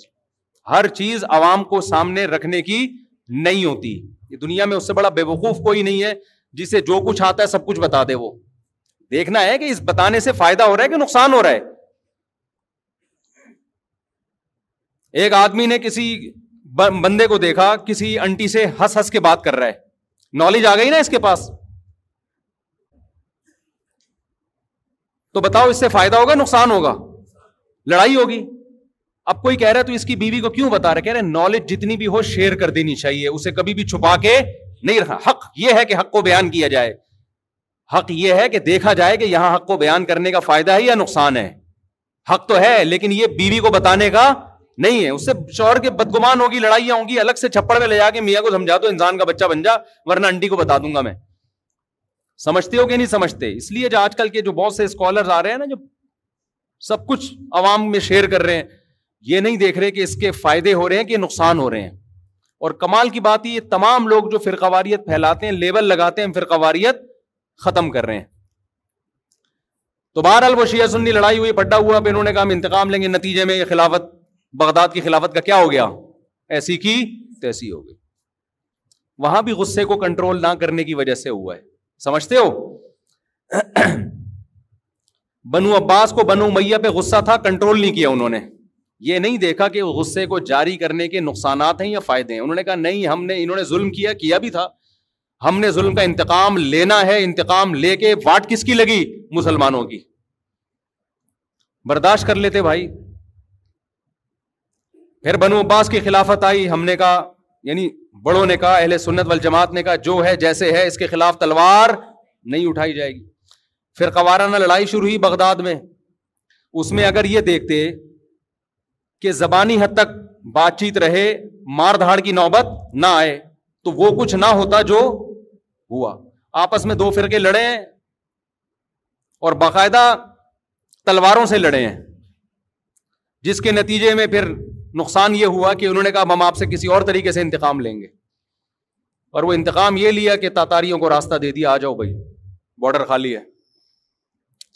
ہر چیز عوام کو سامنے رکھنے کی نہیں ہوتی یہ دنیا میں اس سے بڑا بے وقوف کوئی نہیں ہے جسے جو کچھ آتا ہے سب کچھ بتا دے وہ دیکھنا ہے کہ اس بتانے سے فائدہ ہو رہا ہے کہ نقصان ہو رہا ہے ایک آدمی نے کسی بندے کو دیکھا کسی انٹی سے ہنس ہنس کے بات کر رہا ہے نالج آ گئی نا اس کے پاس تو بتاؤ اس سے فائدہ ہوگا نقصان ہوگا لڑائی ہوگی اب کوئی کہہ رہا ہے تو اس کی بیوی کو کیوں بتا رہے کہہ رہے نالج جتنی بھی ہو شیئر کر دینی چاہیے اسے کبھی بھی چھپا کے نہیں رکھا حق یہ ہے کہ حق کو بیان کیا جائے حق یہ ہے کہ دیکھا جائے کہ یہاں حق کو بیان کرنے کا فائدہ ہے یا نقصان ہے حق تو ہے لیکن یہ بیوی کو بتانے کا نہیں ہے اس سے شوہر کے بدگمان ہوگی لڑائیاں ہوں گی الگ سے چھپڑ میں لے جا کے میاں کو سمجھا انسان کا بچہ بن جا ورنہ انڈی کو بتا دوں گا میں سمجھتے ہو کہ نہیں سمجھتے اس لیے جو آج کل کے جو بہت سے اسکالر آ رہے ہیں نا جو سب کچھ عوام میں شیئر کر رہے ہیں یہ نہیں دیکھ رہے کہ اس کے فائدے ہو رہے ہیں کہ نقصان ہو رہے ہیں اور کمال کی بات یہ تمام لوگ جو فرقواریت پھیلاتے ہیں لیبل لگاتے ہیں فرقواریت ختم کر رہے ہیں تو بہرحال وہ شیعہ سنی لڑائی ہوئی پڈا ہوا پھر انہوں نے کہا ہم انتقام لیں گے نتیجے میں یہ خلافت بغداد کی خلافت کا کیا ہو گیا ایسی کی تیسی ہو گئی وہاں بھی غصے کو کنٹرول نہ کرنے کی وجہ سے ہوا ہے سمجھتے ہو بنو عباس کو بنو میاں پہ غصہ تھا کنٹرول نہیں کیا انہوں نے یہ نہیں دیکھا کہ غصے کو جاری کرنے کے نقصانات ہیں یا فائدے ہیں انہوں نے کہا نہیں ہم نے انہوں نے ظلم کیا کیا بھی تھا ہم نے ظلم کا انتقام لینا ہے انتقام لے کے واٹ کس کی لگی مسلمانوں کی برداشت کر لیتے بھائی پھر بنو عباس کی خلافت آئی ہم نے کہا یعنی بڑوں نے کہا اہل سنت وال جماعت نے کہا جو ہے جیسے ہے اس کے خلاف تلوار نہیں اٹھائی جائے گی پھر قوارانہ لڑائی شروع ہوئی بغداد میں اس میں اگر یہ دیکھتے کہ زبانی حد تک بات چیت رہے مار دھاڑ کی نوبت نہ آئے تو وہ کچھ نہ ہوتا جو ہوا آپس میں دو فرقے لڑے ہیں اور باقاعدہ تلواروں سے لڑے ہیں جس کے نتیجے میں پھر نقصان یہ ہوا کہ انہوں نے کہا ہم آپ سے کسی اور طریقے سے انتقام لیں گے اور وہ انتقام یہ لیا کہ تاتاریوں کو راستہ دے دیا آ جاؤ بھائی بارڈر خالی ہے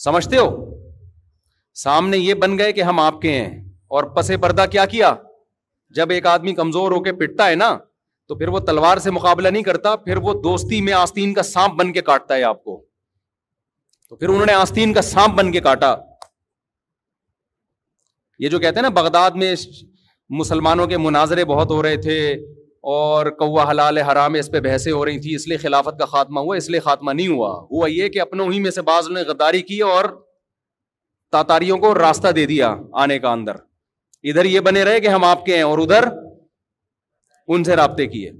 سمجھتے ہو سامنے یہ بن گئے کہ ہم آپ کے ہیں اور پس پردہ کیا کیا جب ایک آدمی کمزور ہو کے پٹتا ہے نا تو پھر وہ تلوار سے مقابلہ نہیں کرتا پھر وہ دوستی میں آستین کا سانپ بن کے کاٹتا ہے آپ کو تو پھر انہوں نے آستین کا سانپ بن کے کاٹا یہ جو کہتے ہیں نا بغداد میں مسلمانوں کے مناظرے بہت ہو رہے تھے اور کوا حلال حرام اس پہ بحثیں ہو رہی تھیں اس لیے خلافت کا خاتمہ ہوا اس لیے خاتمہ نہیں ہوا ہوا یہ کہ اپنوں ہی میں سے بعض نے غداری کی اور تاتاریوں کو راستہ دے دیا آنے کا اندر ادھر یہ بنے رہے کہ ہم آپ کے ہیں اور ادھر ان سے رابطے کیے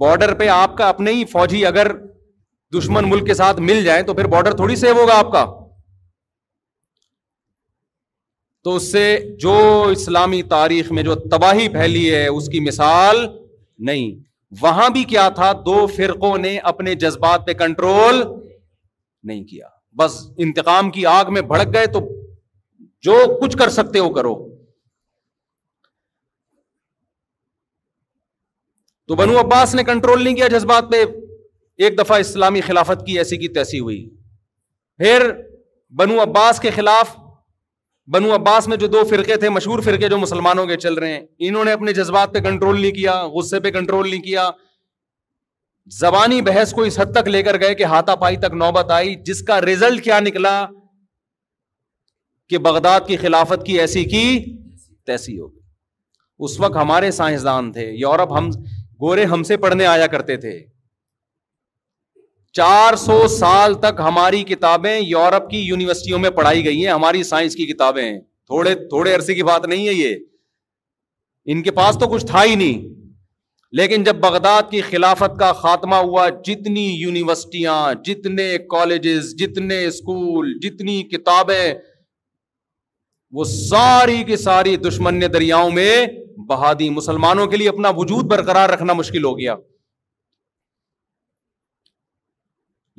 بارڈر پہ آپ کا اپنے ہی فوجی اگر دشمن ملک کے ساتھ مل جائیں تو پھر بارڈر تھوڑی سیو ہوگا آپ کا تو اس سے جو اسلامی تاریخ میں جو تباہی پھیلی ہے اس کی مثال نہیں وہاں بھی کیا تھا دو فرقوں نے اپنے جذبات پہ کنٹرول نہیں کیا بس انتقام کی آگ میں بھڑک گئے تو جو کچھ کر سکتے ہو کرو تو بنو عباس نے کنٹرول نہیں کیا جذبات پہ ایک دفعہ اسلامی خلافت کی ایسی کی تیسی ہوئی پھر بنو عباس کے خلاف بنو عباس میں جو دو فرقے تھے مشہور فرقے جو مسلمانوں کے چل رہے ہیں انہوں نے اپنے جذبات پہ کنٹرول نہیں کیا غصے پہ کنٹرول نہیں کیا زبانی بحث کو اس حد تک لے کر گئے کہ ہاتھا پائی تک نوبت آئی جس کا رزلٹ کیا نکلا کہ بغداد کی خلافت کی ایسی کی تیسی ہو گئی اس وقت ہمارے سائنسدان تھے یورپ ہم گورے ہم سے پڑھنے آیا کرتے تھے چار سو سال تک ہماری کتابیں یورپ کی یونیورسٹیوں میں پڑھائی گئی ہیں ہماری سائنس کی کتابیں ہیں تھوڑے تھوڑے عرصے کی بات نہیں ہے یہ ان کے پاس تو کچھ تھا ہی نہیں لیکن جب بغداد کی خلافت کا خاتمہ ہوا جتنی یونیورسٹیاں جتنے کالجز جتنے اسکول جتنی کتابیں وہ ساری کی ساری دشمن دریاؤں میں بہادی مسلمانوں کے لیے اپنا وجود برقرار رکھنا مشکل ہو گیا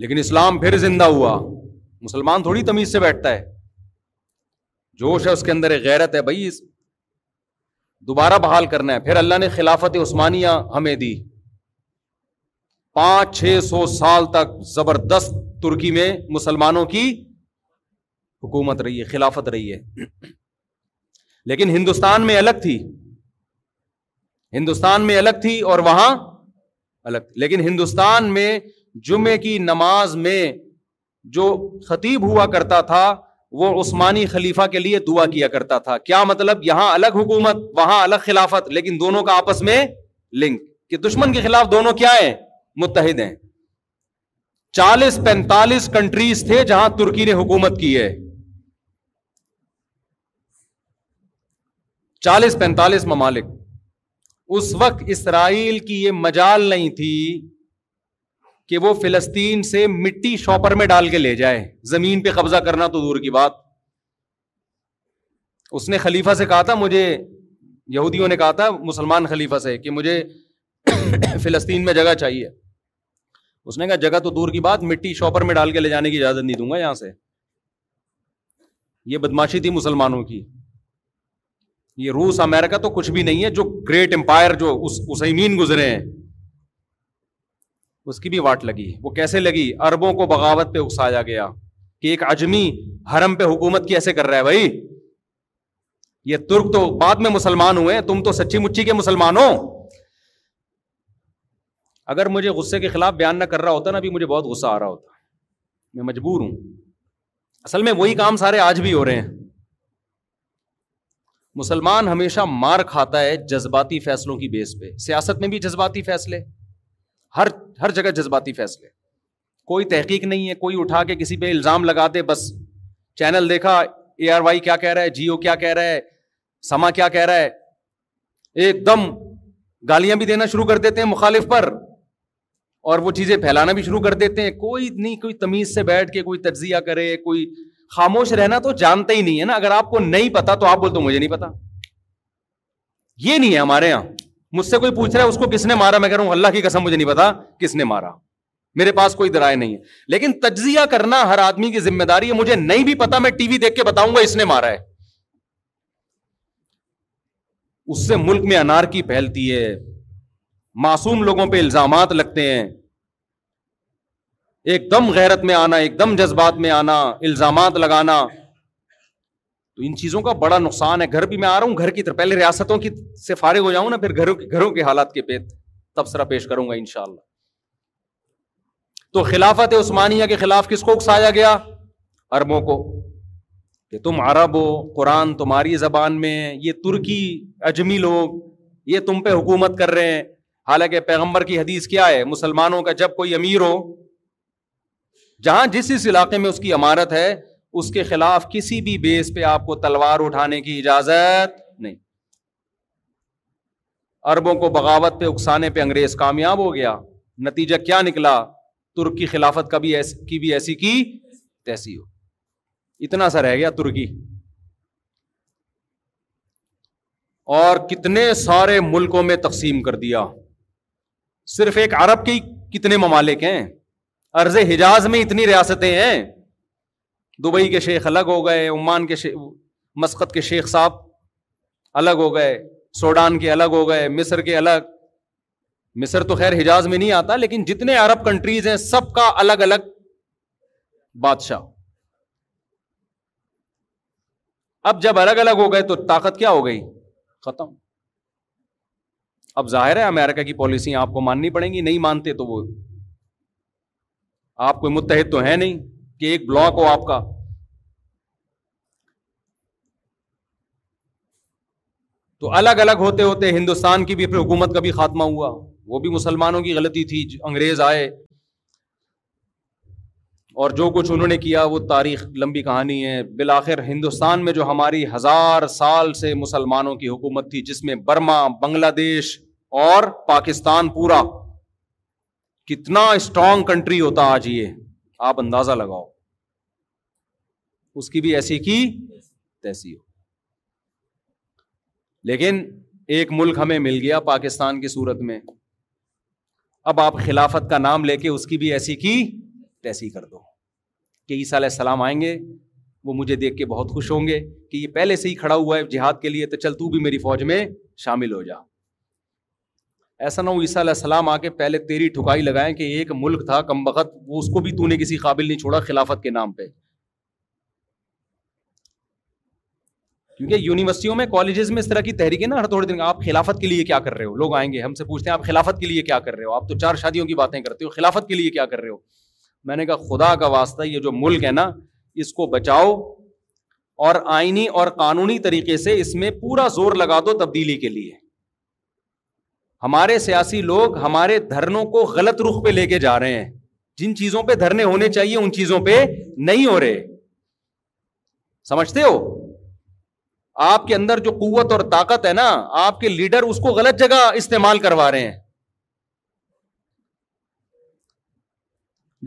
لیکن اسلام پھر زندہ ہوا مسلمان تھوڑی تمیز سے بیٹھتا ہے جوش ہے اس کے اندر غیرت ہے بھائی دوبارہ بحال کرنا ہے پھر اللہ نے خلافت عثمانیہ ہمیں دی پانچ چھ سو سال تک زبردست ترکی میں مسلمانوں کی حکومت رہی ہے خلافت رہی ہے لیکن ہندوستان میں الگ تھی ہندوستان میں الگ تھی اور وہاں الگ لیکن ہندوستان میں جمعے کی نماز میں جو خطیب ہوا کرتا تھا وہ عثمانی خلیفہ کے لیے دعا کیا کرتا تھا کیا مطلب یہاں الگ حکومت وہاں الگ خلافت لیکن دونوں کا آپس میں لنک کہ دشمن کے خلاف دونوں کیا ہیں متحد ہیں چالیس پینتالیس کنٹریز تھے جہاں ترکی نے حکومت کی ہے چالیس پینتالیس ممالک اس وقت اسرائیل کی یہ مجال نہیں تھی کہ وہ فلسطین سے مٹی شاپر میں ڈال کے لے جائے زمین پہ قبضہ کرنا تو دور کی بات اس نے خلیفہ سے کہا تھا مجھے یہودیوں نے کہا تھا مسلمان خلیفہ سے کہ مجھے (coughs) فلسطین میں جگہ چاہیے اس نے کہا جگہ تو دور کی بات مٹی شاپر میں ڈال کے لے جانے کی اجازت نہیں دوں گا یہاں سے یہ بدماشی تھی مسلمانوں کی یہ روس امریکہ تو کچھ بھی نہیں ہے جو گریٹ امپائر جو اس اسمین گزرے ہیں اس کی بھی واٹ لگی وہ کیسے لگی اربوں کو بغاوت پہ اکسایا گیا کہ ایک اجمی حرم پہ حکومت کیسے کر رہا ہے بھائی یہ ترک تو بعد میں مسلمان ہوئے تم تو سچی مچی کے مسلمان ہو اگر مجھے غصے کے خلاف بیان نہ کر رہا ہوتا نا بھی مجھے بہت غصہ آ رہا ہوتا میں مجبور ہوں اصل میں وہی کام سارے آج بھی ہو رہے ہیں مسلمان ہمیشہ مار کھاتا ہے جذباتی فیصلوں کی بیس پہ سیاست میں بھی جذباتی فیصلے ہر ہر جگہ جذباتی فیصلے کوئی تحقیق نہیں ہے کوئی اٹھا کے کسی پہ الزام لگا دے بس چینل دیکھا اے آر وائی کیا کہہ رہا ہے جیو کیا کہہ رہا ہے سما کیا کہہ رہا ہے ایک دم گالیاں بھی دینا شروع کر دیتے ہیں مخالف پر اور وہ چیزیں پھیلانا بھی شروع کر دیتے ہیں کوئی نہیں کوئی تمیز سے بیٹھ کے کوئی تجزیہ کرے کوئی خاموش رہنا تو جانتا ہی نہیں ہے نا اگر آپ کو نہیں پتا تو آپ بولتے مجھے نہیں پتا یہ نہیں ہے ہمارے یہاں مجھ سے کوئی پوچھ رہا ہے اس کو کس نے مارا میں کہہ رہا ہوں اللہ کی قسم مجھے نہیں پتا کس نے مارا میرے پاس کوئی درائے نہیں ہے لیکن تجزیہ کرنا ہر آدمی کی ذمہ داری ہے مجھے نہیں بھی پتا میں ٹی وی دیکھ کے بتاؤں گا اس نے مارا ہے اس سے ملک میں انار کی پھیلتی ہے معصوم لوگوں پہ الزامات لگتے ہیں ایک دم غیرت میں آنا ایک دم جذبات میں آنا الزامات لگانا تو ان چیزوں کا بڑا نقصان ہے گھر بھی میں آ رہا ہوں گھر کی طرف پہلے ریاستوں کی سے فارغ ہو جاؤں نا پھر گھروں گھروں کے کے کے حالات تبصرہ پیش کروں گا ان شاء اللہ تو خلافت کس کو اکسایا گیا اربوں کو کہ تم عرب ہو قرآن تمہاری زبان میں یہ ترکی اجمی لوگ یہ تم پہ حکومت کر رہے ہیں حالانکہ پیغمبر کی حدیث کیا ہے مسلمانوں کا جب کوئی امیر ہو جہاں جس اس علاقے میں اس کی عمارت ہے اس کے خلاف کسی بھی بیس پہ آپ کو تلوار اٹھانے کی اجازت نہیں اربوں کو بغاوت پہ اکسانے پہ انگریز کامیاب ہو گیا نتیجہ کیا نکلا ترک کی خلافت کبھی کی بھی ایسی کی تیسی ہو اتنا سا رہ گیا ترکی اور کتنے سارے ملکوں میں تقسیم کر دیا صرف ایک عرب کے کتنے ممالک ہیں ارض حجاز میں اتنی ریاستیں ہیں دبئی ہاں کے جی۔ شیخ الگ ہو گئے عمان کے شیخ مسقط کے شیخ صاحب الگ ہو گئے سوڈان کے الگ ہو گئے مصر کے الگ مصر تو خیر حجاز میں نہیں آتا لیکن جتنے عرب کنٹریز ہیں سب کا الگ الگ بادشاہ اب جب الگ الگ ہو گئے تو طاقت کیا ہو گئی ختم اب ظاہر ہے امیرکا کی پالیسی آپ کو ماننی پڑیں گی نہیں مانتے تو وہ آپ کوئی متحد تو ہے نہیں کہ ایک بلاک ہو آپ کا تو الگ الگ ہوتے ہوتے ہندوستان کی بھی پھر حکومت کا بھی خاتمہ ہوا وہ بھی مسلمانوں کی غلطی تھی انگریز آئے اور جو کچھ انہوں نے کیا وہ تاریخ لمبی کہانی ہے بالآخر ہندوستان میں جو ہماری ہزار سال سے مسلمانوں کی حکومت تھی جس میں برما بنگلہ دیش اور پاکستان پورا کتنا اسٹرانگ کنٹری ہوتا آج یہ آپ اندازہ لگاؤ اس کی بھی ایسی کی تیسی ہو لیکن ایک ملک ہمیں مل گیا پاکستان کی صورت میں اب آپ خلافت کا نام لے کے اس کی بھی ایسی کی تیسی کر دو کہ عیسیٰ علیہ السلام آئیں گے وہ مجھے دیکھ کے بہت خوش ہوں گے کہ یہ پہلے سے ہی کھڑا ہوا ہے جہاد کے لیے تو چل تو بھی میری فوج میں شامل ہو جا ایسا نہ ہو عیسیٰ علیہ السلام آ کے پہلے تیری ٹھکائی لگائیں کہ ایک ملک تھا کم بخت وہ اس کو بھی تو نے کسی قابل نہیں چھوڑا خلافت کے نام پہ کیونکہ یونیورسٹیوں میں کالجز میں اس طرح کی تحریکیں نا ہر تھوڑے دن آپ خلافت کے لیے کیا کر رہے ہو لوگ آئیں گے ہم سے پوچھتے ہیں آپ خلافت کے لیے کیا کر رہے ہو آپ تو چار شادیوں کی باتیں کرتے ہو خلافت کے لیے کیا کر رہے ہو میں نے کہا خدا کا واسطہ یہ جو ملک ہے نا اس کو بچاؤ اور آئینی اور قانونی طریقے سے اس میں پورا زور لگا دو تبدیلی کے لیے ہمارے سیاسی لوگ ہمارے دھرنوں کو غلط رخ پہ لے کے جا رہے ہیں جن چیزوں پہ دھرنے ہونے چاہیے ان چیزوں پہ نہیں ہو رہے سمجھتے ہو آپ کے اندر جو قوت اور طاقت ہے نا آپ کے لیڈر اس کو غلط جگہ استعمال کروا رہے ہیں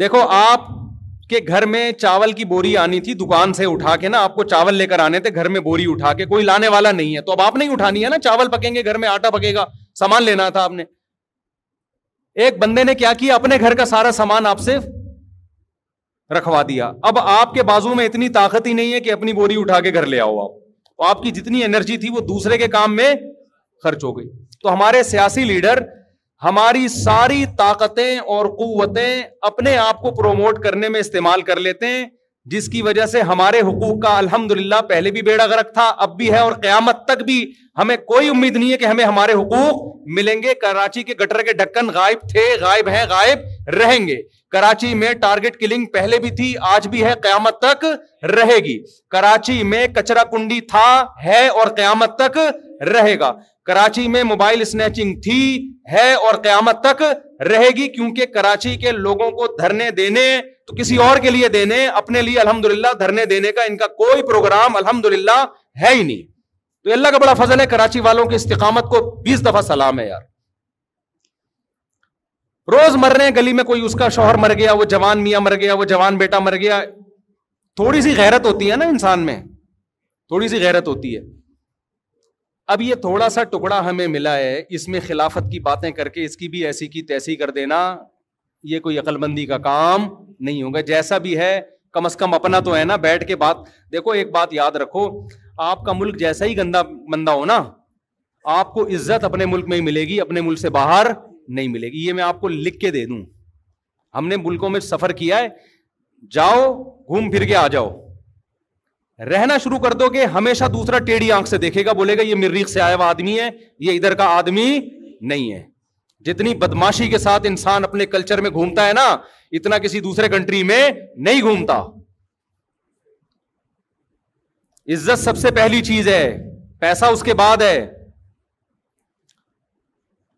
دیکھو آپ کے گھر میں چاول کی بوری آنی تھی دکان سے اٹھا کے نا آپ کو چاول لے کر آنے تھے گھر میں بوری اٹھا کے کوئی لانے والا نہیں ہے تو اب آپ نہیں اٹھانی ہے نا چاول پکیں گے گھر میں آٹا پکے گا سامان لینا تھا آپ نے ایک بندے نے کیا کیا اپنے گھر کا سارا سامان آپ سے رکھوا دیا اب آپ کے بازو میں اتنی طاقت ہی نہیں ہے کہ اپنی بوری اٹھا کے گھر لے آؤ آؤ آپ کی جتنی انرجی تھی وہ دوسرے کے کام میں خرچ ہو گئی تو ہمارے سیاسی لیڈر ہماری ساری طاقتیں اور قوتیں اپنے آپ کو پروموٹ کرنے میں استعمال کر لیتے ہیں جس کی وجہ سے ہمارے حقوق کا الحمد للہ پہلے بھی بیڑا گرک تھا اب بھی ہے اور قیامت تک بھی ہمیں کوئی امید نہیں ہے کہ ہمیں ہمارے حقوق ملیں گے کراچی کے گٹر کے ڈکن غائب تھے غائب ہیں غائب رہیں گے کراچی میں ٹارگیٹ کلنگ پہلے بھی تھی آج بھی ہے قیامت تک رہے گی کراچی میں کچرا کنڈی تھا ہے اور قیامت تک رہے گا کراچی میں موبائل اسنیچنگ تھی ہے اور قیامت تک رہے گی کیونکہ کراچی کے لوگوں کو دھرنے دینے تو کسی اور کے لیے دینے اپنے لیے الحمد للہ دھرنے دینے کا ان کا کوئی پروگرام الحمد للہ ہے ہی نہیں تو اللہ کا بڑا فضل ہے کراچی والوں کے استقامت کو بیس دفعہ سلام ہے یار روز مر رہے ہیں گلی میں کوئی اس کا شوہر مر گیا وہ جوان میاں مر گیا وہ جوان بیٹا مر گیا تھوڑی سی غیرت ہوتی ہے نا انسان میں تھوڑی سی غیرت ہوتی ہے اب یہ تھوڑا سا ٹکڑا ہمیں ملا ہے اس میں خلافت کی باتیں کر کے اس کی بھی ایسی کی تیسی کر دینا یہ کوئی عقل بندی کا کام نہیں ہوگا جیسا بھی ہے کم از کم اپنا تو ہے نا بیٹھ کے بات دیکھو ایک بات یاد رکھو آپ کا ملک جیسا ہی گندا بندہ ہو نا آپ کو عزت اپنے ملک میں ہی ملے گی اپنے ملک سے باہر نہیں ملے گی یہ میں آپ کو لکھ کے دے دوں ہم نے ملکوں میں سفر کیا ہے جاؤ گھوم پھر کے آ جاؤ رہنا شروع کر دو کہ ہمیشہ دوسرا ٹیڑھی آنکھ سے دیکھے گا بولے گا یہ مریخ سے آیا ہوا آدمی ہے یہ ادھر کا آدمی نہیں ہے جتنی بدماشی کے ساتھ انسان اپنے کلچر میں گھومتا ہے نا اتنا کسی دوسرے کنٹری میں نہیں گھومتا عزت سب سے پہلی چیز ہے پیسہ اس کے بعد ہے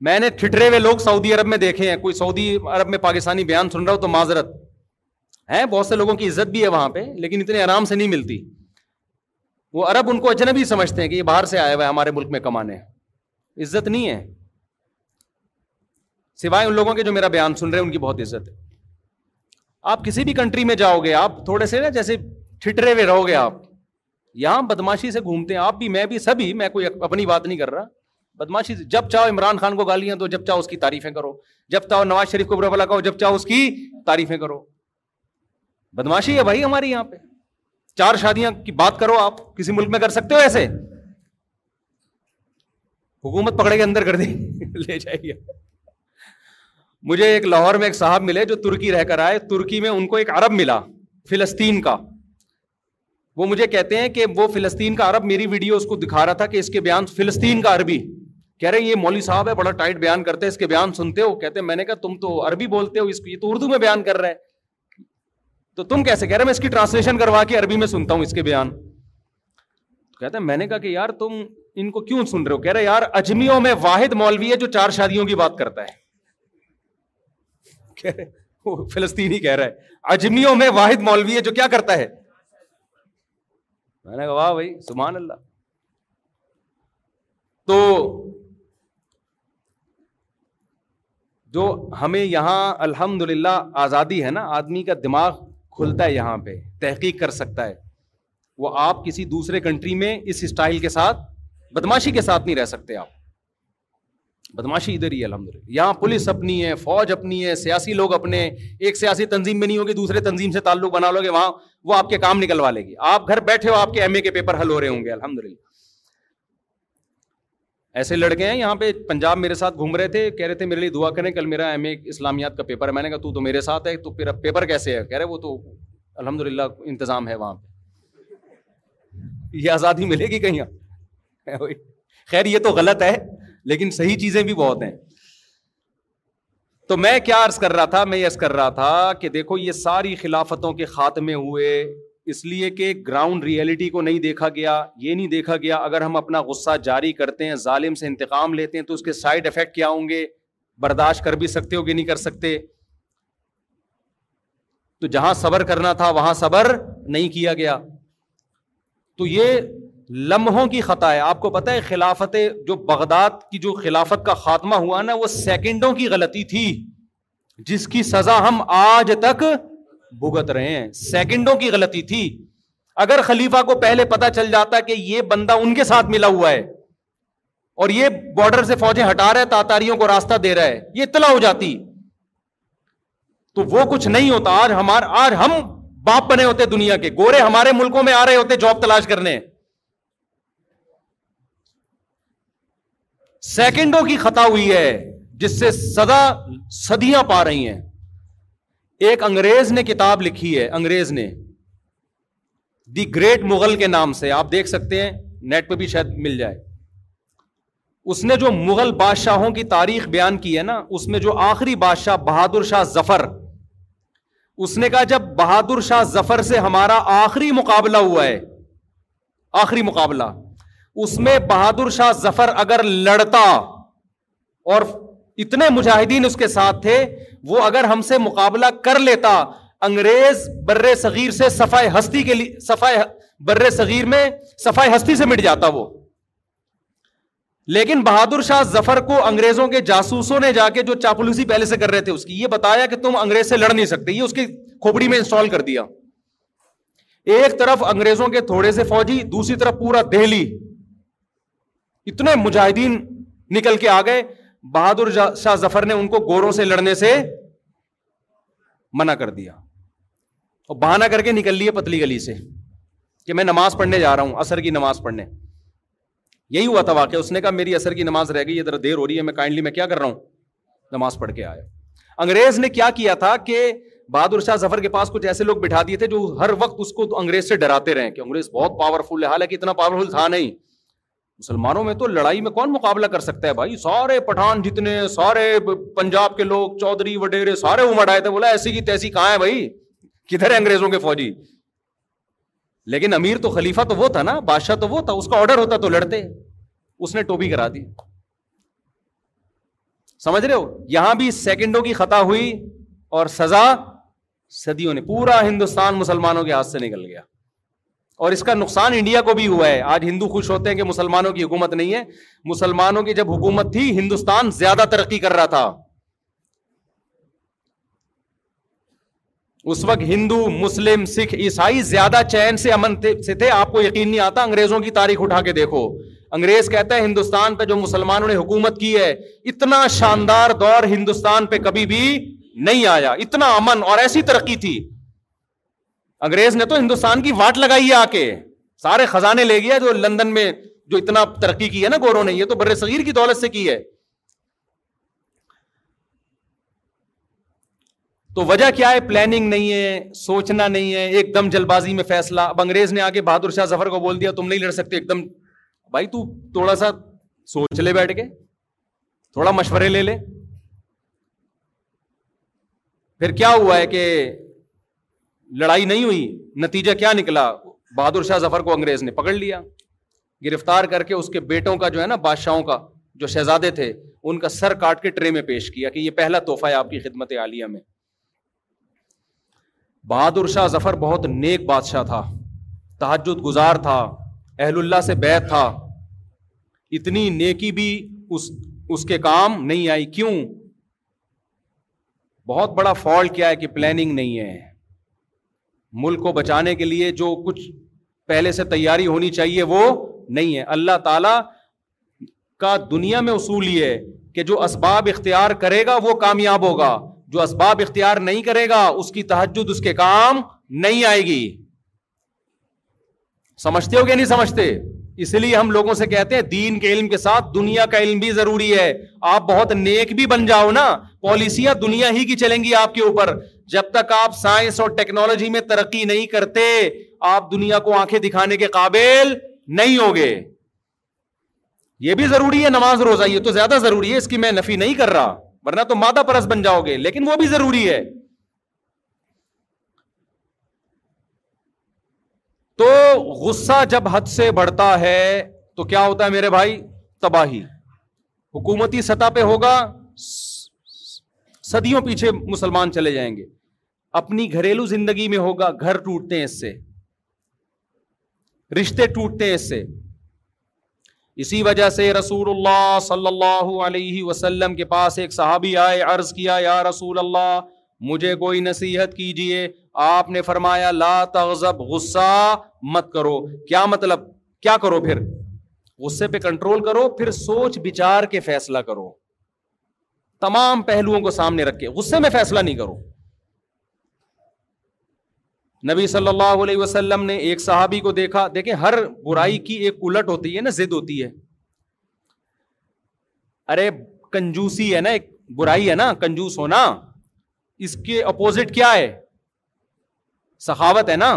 میں نے ٹھٹرے ہوئے لوگ سعودی عرب میں دیکھے ہیں کوئی سعودی عرب میں پاکستانی بیان سن رہا ہو تو معذرت ہے بہت سے لوگوں کی عزت بھی ہے وہاں پہ لیکن اتنے آرام سے نہیں ملتی وہ عرب ان کو اجنبی سمجھتے ہیں کہ یہ باہر سے آیا ہوا ہے ہمارے ملک میں کمانے عزت نہیں ہے سوائے ان لوگوں کے جو میرا بیان سن رہے ہیں ان کی بہت عزت ہے آپ کسی بھی کنٹری میں جاؤ گے آپ تھوڑے سے نا جیسے ٹھٹرے ہوئے رہو گے آپ یہاں بدماشی سے گھومتے ہیں آپ بھی میں بھی سبھی میں کوئی اپنی بات نہیں کر رہا بدماشی سے جب چاہو عمران خان کو گالیاں تو جب چاہو اس کی تعریفیں کرو جب چاہو نواز شریف کو برا بلا کہو جب چاہو اس کی تعریفیں کرو بدماشی ہے بھائی ہماری یہاں پہ چار شادیاں کی بات کرو آپ کسی ملک میں کر سکتے ہو ایسے حکومت پکڑے کے اندر کر دیں لے جائے گی مجھے ایک لاہور میں ایک صاحب ملے جو ترکی رہ کر آئے ترکی میں ان کو ایک عرب ملا فلسطین کا وہ مجھے کہتے ہیں کہ وہ فلسطین کا عرب میری ویڈیو اس کو دکھا رہا تھا کہ اس کے بیان فلسطین کا عربی کہہ رہے ہیں یہ مولوی صاحب ہے بڑا ٹائٹ بیان کرتے ہیں اس کے بیان سنتے ہو کہتے ہیں میں نے کہا تم تو عربی بولتے ہو اس کو یہ تو اردو میں بیان کر رہے ہیں تو تم کیسے کہہ رہے میں اس کی ٹرانسلیشن کروا کے عربی میں سنتا ہوں اس کے بیان کہتا ہے میں نے کہا کہ یار تم ان کو کیوں سن رہے ہو کہہ رہے یار اجمیوں میں واحد مولوی ہے جو چار شادیوں کی بات کرتا ہے فلسطینی کہہ رہا ہے اجمیوں میں واحد مولوی ہے جو کیا کرتا ہے میں نے کہا واہ بھائی سبحان اللہ تو جو ہمیں یہاں الحمد للہ آزادی ہے نا آدمی کا دماغ کھلتا ہے یہاں پہ تحقیق کر سکتا ہے وہ آپ کسی دوسرے کنٹری میں اس اسٹائل کے ساتھ بدماشی کے ساتھ نہیں رہ سکتے آپ بدماشی ادھر ہی الحمد للہ یہاں پولیس اپنی ہے فوج اپنی ہے سیاسی لوگ اپنے ایک سیاسی تنظیم میں نہیں ہوگی دوسرے تنظیم سے تعلق بنا لو گے وہاں وہ آپ کے کام نکلوا لے گی آپ گھر بیٹھے ہو آپ کے ایم اے کے پیپر حل ہو رہے ہوں گے الحمد للہ ایسے لڑکے ہیں یہاں پہ پنجاب میرے ساتھ گھوم رہے تھے کہہ رہے تھے میرے لیے دعا کریں کل میرا ایم اے اسلامیات کا پیپر ہے میں نے کہا تو میرے ساتھ ہے ہے تو تو پھر پیپر کیسے کہہ رہے وہ الحمد للہ انتظام ہے وہاں پہ یہ آزادی ملے گی کہیں خیر یہ تو غلط ہے لیکن صحیح چیزیں بھی بہت ہیں تو میں کیا عرض کر رہا تھا میں یہ عرض کر رہا تھا کہ دیکھو یہ ساری خلافتوں کے خاتمے ہوئے اس لیے کہ گراؤنڈ ریئلٹی کو نہیں دیکھا گیا یہ نہیں دیکھا گیا اگر ہم اپنا غصہ جاری کرتے ہیں ظالم سے انتقام لیتے ہیں تو اس کے سائڈ افیکٹ کیا ہوں گے برداشت کر بھی سکتے ہو کہ نہیں کر سکتے تو جہاں صبر کرنا تھا وہاں صبر نہیں کیا گیا تو یہ لمحوں کی خطا ہے آپ کو پتا ہے خلافت جو بغداد کی جو خلافت کا خاتمہ ہوا نا وہ سیکنڈوں کی غلطی تھی جس کی سزا ہم آج تک بھگت رہے ہیں سیکنڈوں کی غلطی تھی اگر خلیفہ کو پہلے پتا چل جاتا کہ یہ بندہ ان کے ساتھ ملا ہوا ہے اور یہ بارڈر سے فوجیں ہٹا رہا ہے تا کو راستہ دے رہا ہے یہ اطلاع ہو جاتی تو وہ کچھ نہیں ہوتا آج ہمارے آج ہم باپ بنے ہوتے دنیا کے گورے ہمارے ملکوں میں آ رہے ہوتے جاب تلاش کرنے سیکنڈوں کی خطا ہوئی ہے جس سے سدا سدیاں پا رہی ہیں ایک انگریز نے کتاب لکھی ہے انگریز نے دی گریٹ مغل کے نام سے آپ دیکھ سکتے ہیں نیٹ پہ بھی شاید مل جائے اس نے جو مغل بادشاہوں کی تاریخ بیان کی ہے نا اس میں جو آخری بادشاہ بہادر شاہ ظفر اس نے کہا جب بہادر شاہ ظفر سے ہمارا آخری مقابلہ ہوا ہے آخری مقابلہ اس میں بہادر شاہ ظفر اگر لڑتا اور اتنے مجاہدین اس کے ساتھ تھے وہ اگر ہم سے مقابلہ کر لیتا انگریز بر صغیر سے صفائے ہستی کے لیے بر صغیر میں صفائے ہستی سے مٹ جاتا وہ لیکن بہادر شاہ ظفر کو انگریزوں کے جاسوسوں نے جا کے جو چاپلوسی پہلے سے کر رہے تھے اس کی یہ بتایا کہ تم انگریز سے لڑ نہیں سکتے یہ اس کی کھوپڑی میں انسٹال کر دیا ایک طرف انگریزوں کے تھوڑے سے فوجی دوسری طرف پورا دہلی اتنے مجاہدین نکل کے آ گئے بہادر شاہ ظفر نے ان کو گوروں سے لڑنے سے منع کر دیا اور بہانا کر کے نکل لیے پتلی گلی سے کہ میں نماز پڑھنے جا رہا ہوں اثر کی نماز پڑھنے یہی ہوا تھا واقعہ اس نے کہا میری اثر کی نماز رہ گئی یہ ذرا دیر ہو رہی ہے میں کائنڈلی میں کیا کر رہا ہوں نماز پڑھ کے آیا انگریز نے کیا کیا تھا کہ بہادر شاہ ظفر کے پاس کچھ ایسے لوگ بٹھا دیے تھے جو ہر وقت اس کو انگریز سے ڈراتے رہے کہ انگریز بہت پاورفل ہے حالانکہ اتنا پاورفل تھا نہیں مسلمانوں میں تو لڑائی میں کون مقابلہ کر سکتا ہے بھائی سارے پٹھان جتنے سارے پنجاب کے لوگ چودھری وڈیرے سارے امڑ آئے تھے بولا ایسی کی تیسی کہاں ہے بھائی کدھر انگریزوں کے فوجی لیکن امیر تو خلیفہ تو وہ تھا نا بادشاہ تو وہ تھا اس کا آڈر ہوتا تو لڑتے اس نے ٹوپی کرا دی سمجھ رہے ہو یہاں بھی سیکنڈوں کی خطا ہوئی اور سزا صدیوں نے پورا ہندوستان مسلمانوں کے ہاتھ سے نکل گیا اور اس کا نقصان انڈیا کو بھی ہوا ہے آج ہندو خوش ہوتے ہیں کہ مسلمانوں کی حکومت نہیں ہے مسلمانوں کی جب حکومت تھی ہندوستان زیادہ ترقی کر رہا تھا اس وقت ہندو مسلم سکھ عیسائی زیادہ چین سے امن سے تھے آپ کو یقین نہیں آتا انگریزوں کی تاریخ اٹھا کے دیکھو انگریز کہتا ہے ہندوستان پہ جو مسلمانوں نے حکومت کی ہے اتنا شاندار دور ہندوستان پہ کبھی بھی نہیں آیا اتنا امن اور ایسی ترقی تھی انگریز نے تو ہندوستان کی واٹ لگائی ہے آ کے سارے خزانے لے گیا جو لندن میں جو اتنا ترقی کی ہے نا گوروں نے یہ تو بر صغیر کی دولت سے کی ہے تو وجہ کیا ہے پلاننگ نہیں ہے سوچنا نہیں ہے ایک دم جلد بازی میں فیصلہ اب انگریز نے آ کے بہادر شاہ ظفر کو بول دیا تم نہیں لڑ سکتے ایک دم بھائی تو تھوڑا سا سوچ لے بیٹھ کے تھوڑا مشورے لے لے پھر کیا ہوا ہے کہ لڑائی نہیں ہوئی نتیجہ کیا نکلا بہادر شاہ ظفر کو انگریز نے پکڑ لیا گرفتار کر کے اس کے بیٹوں کا جو ہے نا بادشاہوں کا جو شہزادے تھے ان کا سر کاٹ کے ٹرے میں پیش کیا کہ یہ پہلا توحفہ ہے آپ کی خدمت عالیہ میں بہادر شاہ ظفر بہت نیک بادشاہ تھا تحجد گزار تھا اہل اللہ سے بیت تھا اتنی نیکی بھی اس کے کام نہیں آئی کیوں بہت بڑا فالٹ کیا ہے کہ پلاننگ نہیں ہے ملک کو بچانے کے لیے جو کچھ پہلے سے تیاری ہونی چاہیے وہ نہیں ہے اللہ تعالی کا دنیا میں اصول یہ کہ جو اسباب اختیار کرے گا وہ کامیاب ہوگا جو اسباب اختیار نہیں کرے گا اس کی تحجد اس کے کام نہیں آئے گی سمجھتے ہو کہ نہیں سمجھتے اس لیے ہم لوگوں سے کہتے ہیں دین کے علم کے ساتھ دنیا کا علم بھی ضروری ہے آپ بہت نیک بھی بن جاؤ نا پالیسیاں دنیا ہی کی چلیں گی آپ کے اوپر جب تک آپ سائنس اور ٹیکنالوجی میں ترقی نہیں کرتے آپ دنیا کو آنکھیں دکھانے کے قابل نہیں ہوگے یہ بھی ضروری ہے نماز روزہ یہ تو زیادہ ضروری ہے اس کی میں نفی نہیں کر رہا ورنہ تو مادہ پرس بن جاؤ گے لیکن وہ بھی ضروری ہے تو غصہ جب حد سے بڑھتا ہے تو کیا ہوتا ہے میرے بھائی تباہی حکومتی سطح پہ ہوگا صدیوں پیچھے مسلمان چلے جائیں گے اپنی گھریلو زندگی میں ہوگا گھر ٹوٹتے ہیں اس سے رشتے ٹوٹتے ہیں اس سے اسی وجہ سے رسول اللہ صلی اللہ علیہ وسلم کے پاس ایک صحابی آئے عرض کیا یا رسول اللہ مجھے کوئی نصیحت کیجیے آپ نے فرمایا لا تغضب غصہ مت کرو کیا مطلب کیا کرو پھر غصے پہ کنٹرول کرو پھر سوچ بچار کے فیصلہ کرو تمام پہلوؤں کو سامنے رکھے غصے میں فیصلہ نہیں کرو نبی صلی اللہ علیہ وسلم نے ایک صحابی کو دیکھا دیکھیں ہر برائی کی ایک الٹ ہوتی ہے نا زد ہوتی ہے ارے کنجوسی ہے نا ایک برائی ہے نا کنجوس ہونا اس کے اپوزٹ کیا ہے سخاوت ہے نا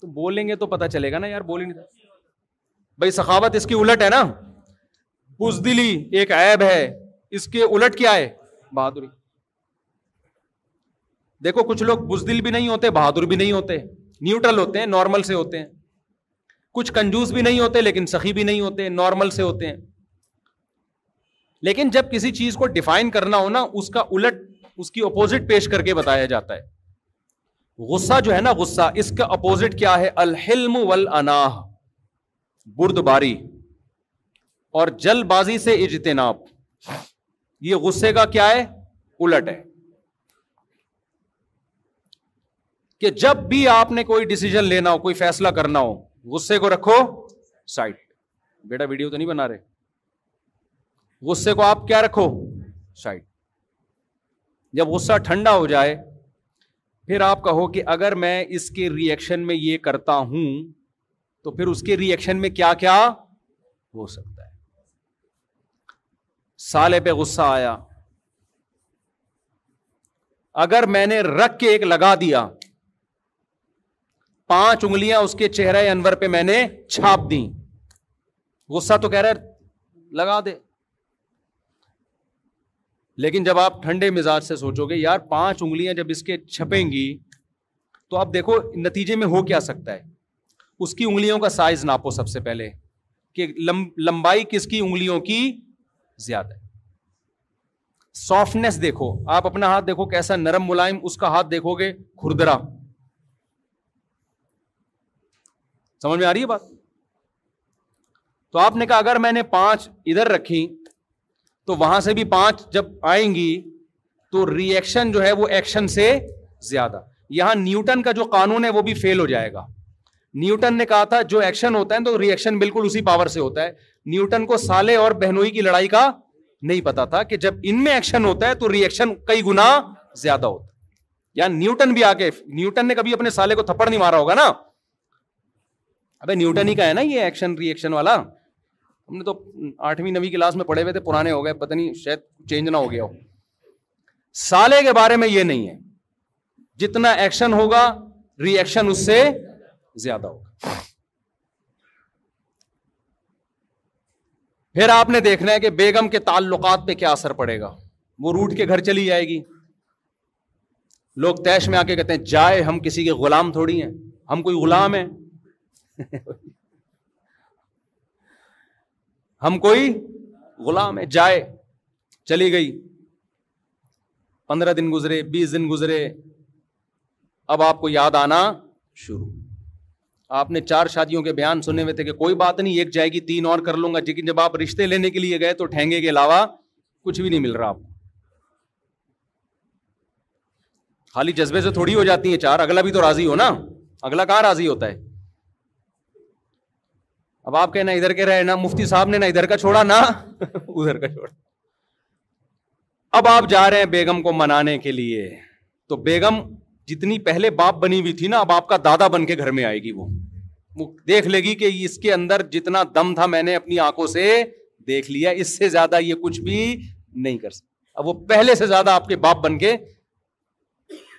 تو بولیں گے تو پتا چلے گا نا یار بول بھائی سخاوت اس کی الٹ ہے نا بزدلی ایک ایب ہے اس کے الٹ کیا ہے بہادری دیکھو کچھ لوگ بزدل بھی نہیں ہوتے بہادر بھی نہیں ہوتے نیوٹرل ہوتے ہیں نارمل سے ہوتے ہیں کچھ کنجوز بھی نہیں ہوتے لیکن سخی بھی نہیں ہوتے نارمل سے ہوتے ہیں لیکن جب کسی چیز کو ڈیفائن کرنا ہو نا اس کا الٹ اس کی اپوزٹ پیش کر کے بتایا جاتا ہے غصہ جو ہے نا غصہ اس کا اپوزٹ کیا ہے الحلم والاناہ برد باری اور جل بازی سے اجتناب یہ غصے کا کیا ہے کہ جب بھی آپ نے کوئی ڈسیزن لینا ہو کوئی فیصلہ کرنا ہو غصے کو رکھو سائٹ بیٹا ویڈیو تو نہیں بنا رہے غصے کو آپ کیا رکھو سائٹ جب غصہ ٹھنڈا ہو جائے پھر آپ کہو کہ اگر میں اس کے ایکشن میں یہ کرتا ہوں تو پھر اس کے ریئیکشن میں کیا کیا ہو سکتا ہے سالے پہ غصہ آیا اگر میں نے رکھ کے ایک لگا دیا پانچ انگلیاں اس کے چہرے انور پہ میں نے چھاپ دی غصہ تو کہہ رہے لگا دے لیکن جب آپ ٹھنڈے مزاج سے سوچو گے یار پانچ انگلیاں جب اس کے چھپیں گی تو آپ دیکھو نتیجے میں ہو کیا سکتا ہے اس کی انگلیوں کا سائز ناپو سب سے پہلے کہ لمبائی کس کی انگلیوں کی زیادہ سافٹنیس دیکھو آپ اپنا ہاتھ دیکھو کیسا نرم ملائم اس کا ہاتھ دیکھو گے کھردرا سمجھ میں آ رہی ہے بات تو آپ نے کہا اگر میں نے پانچ ادھر رکھی تو وہاں سے بھی پانچ جب آئیں گی تو ری ایکشن جو ہے وہ ایکشن سے زیادہ یہاں نیوٹن کا جو قانون ہے وہ بھی فیل ہو جائے گا نیوٹن نے کہا تھا جو ایکشن ہوتا ہے تو ری ایکشن بالکل اسی پاور سے ہوتا ہے نیوٹن کو سالے اور بہنوئی کی لڑائی کا نہیں پتا تھا کہ جب ان میں ایکشن ہوتا ہے تو ری ایکشن کئی گنا زیادہ ہوتا ہے یا نیوٹن بھی آ کے نیوٹن نے کبھی اپنے سالے کو تھپڑ نہیں مارا ہوگا نا ابھی نیوٹن ہی کا ہے نا یہ ایکشن ری ایکشن والا ہم نے تو آٹھویں نویں کلاس میں پڑھے ہوئے تھے پرانے ہو گئے پتہ نہیں شاید چینج نہ ہو گیا ہو سالے کے بارے میں یہ نہیں ہے جتنا ایکشن ہوگا ری ایکشن اس سے زیادہ ہوگا پھر آپ نے دیکھنا ہے کہ بیگم کے تعلقات پہ کیا اثر پڑے گا وہ روٹ کے گھر چلی جائے گی لوگ تیش میں آ کے کہتے ہیں جائے ہم کسی کے غلام تھوڑی ہیں ہم کوئی غلام ہیں ہم کوئی غلام ہے جائے چلی گئی پندرہ دن گزرے بیس دن گزرے اب آپ کو یاد آنا شروع آپ نے چار شادیوں کے بیان سنے ہوئے تھے کہ کوئی بات نہیں ایک جائے گی تین اور کر لوں گا لیکن جب آپ رشتے لینے کے لیے گئے تو ٹھہنگے کے علاوہ کچھ بھی نہیں مل رہا آپ خالی جذبے سے تھوڑی ہو جاتی ہیں چار اگلا بھی تو راضی ہو نا اگلا کہاں راضی ہوتا ہے اب آپ کہنا ادھر کے رہے نا مفتی صاحب نے نہ ادھر کا چھوڑا نہ ادھر کا چھوڑا اب آپ جا رہے ہیں بیگم کو منانے کے لیے تو بیگم جتنی پہلے باپ بنی ہوئی تھی نا اب آپ کا دادا بن کے گھر میں آئے گی وہ دیکھ لے گی کہ اس کے اندر جتنا دم تھا میں نے اپنی آنکھوں سے دیکھ لیا اس سے زیادہ یہ کچھ بھی نہیں کر سکتا اب وہ پہلے سے زیادہ آپ کے باپ بن کے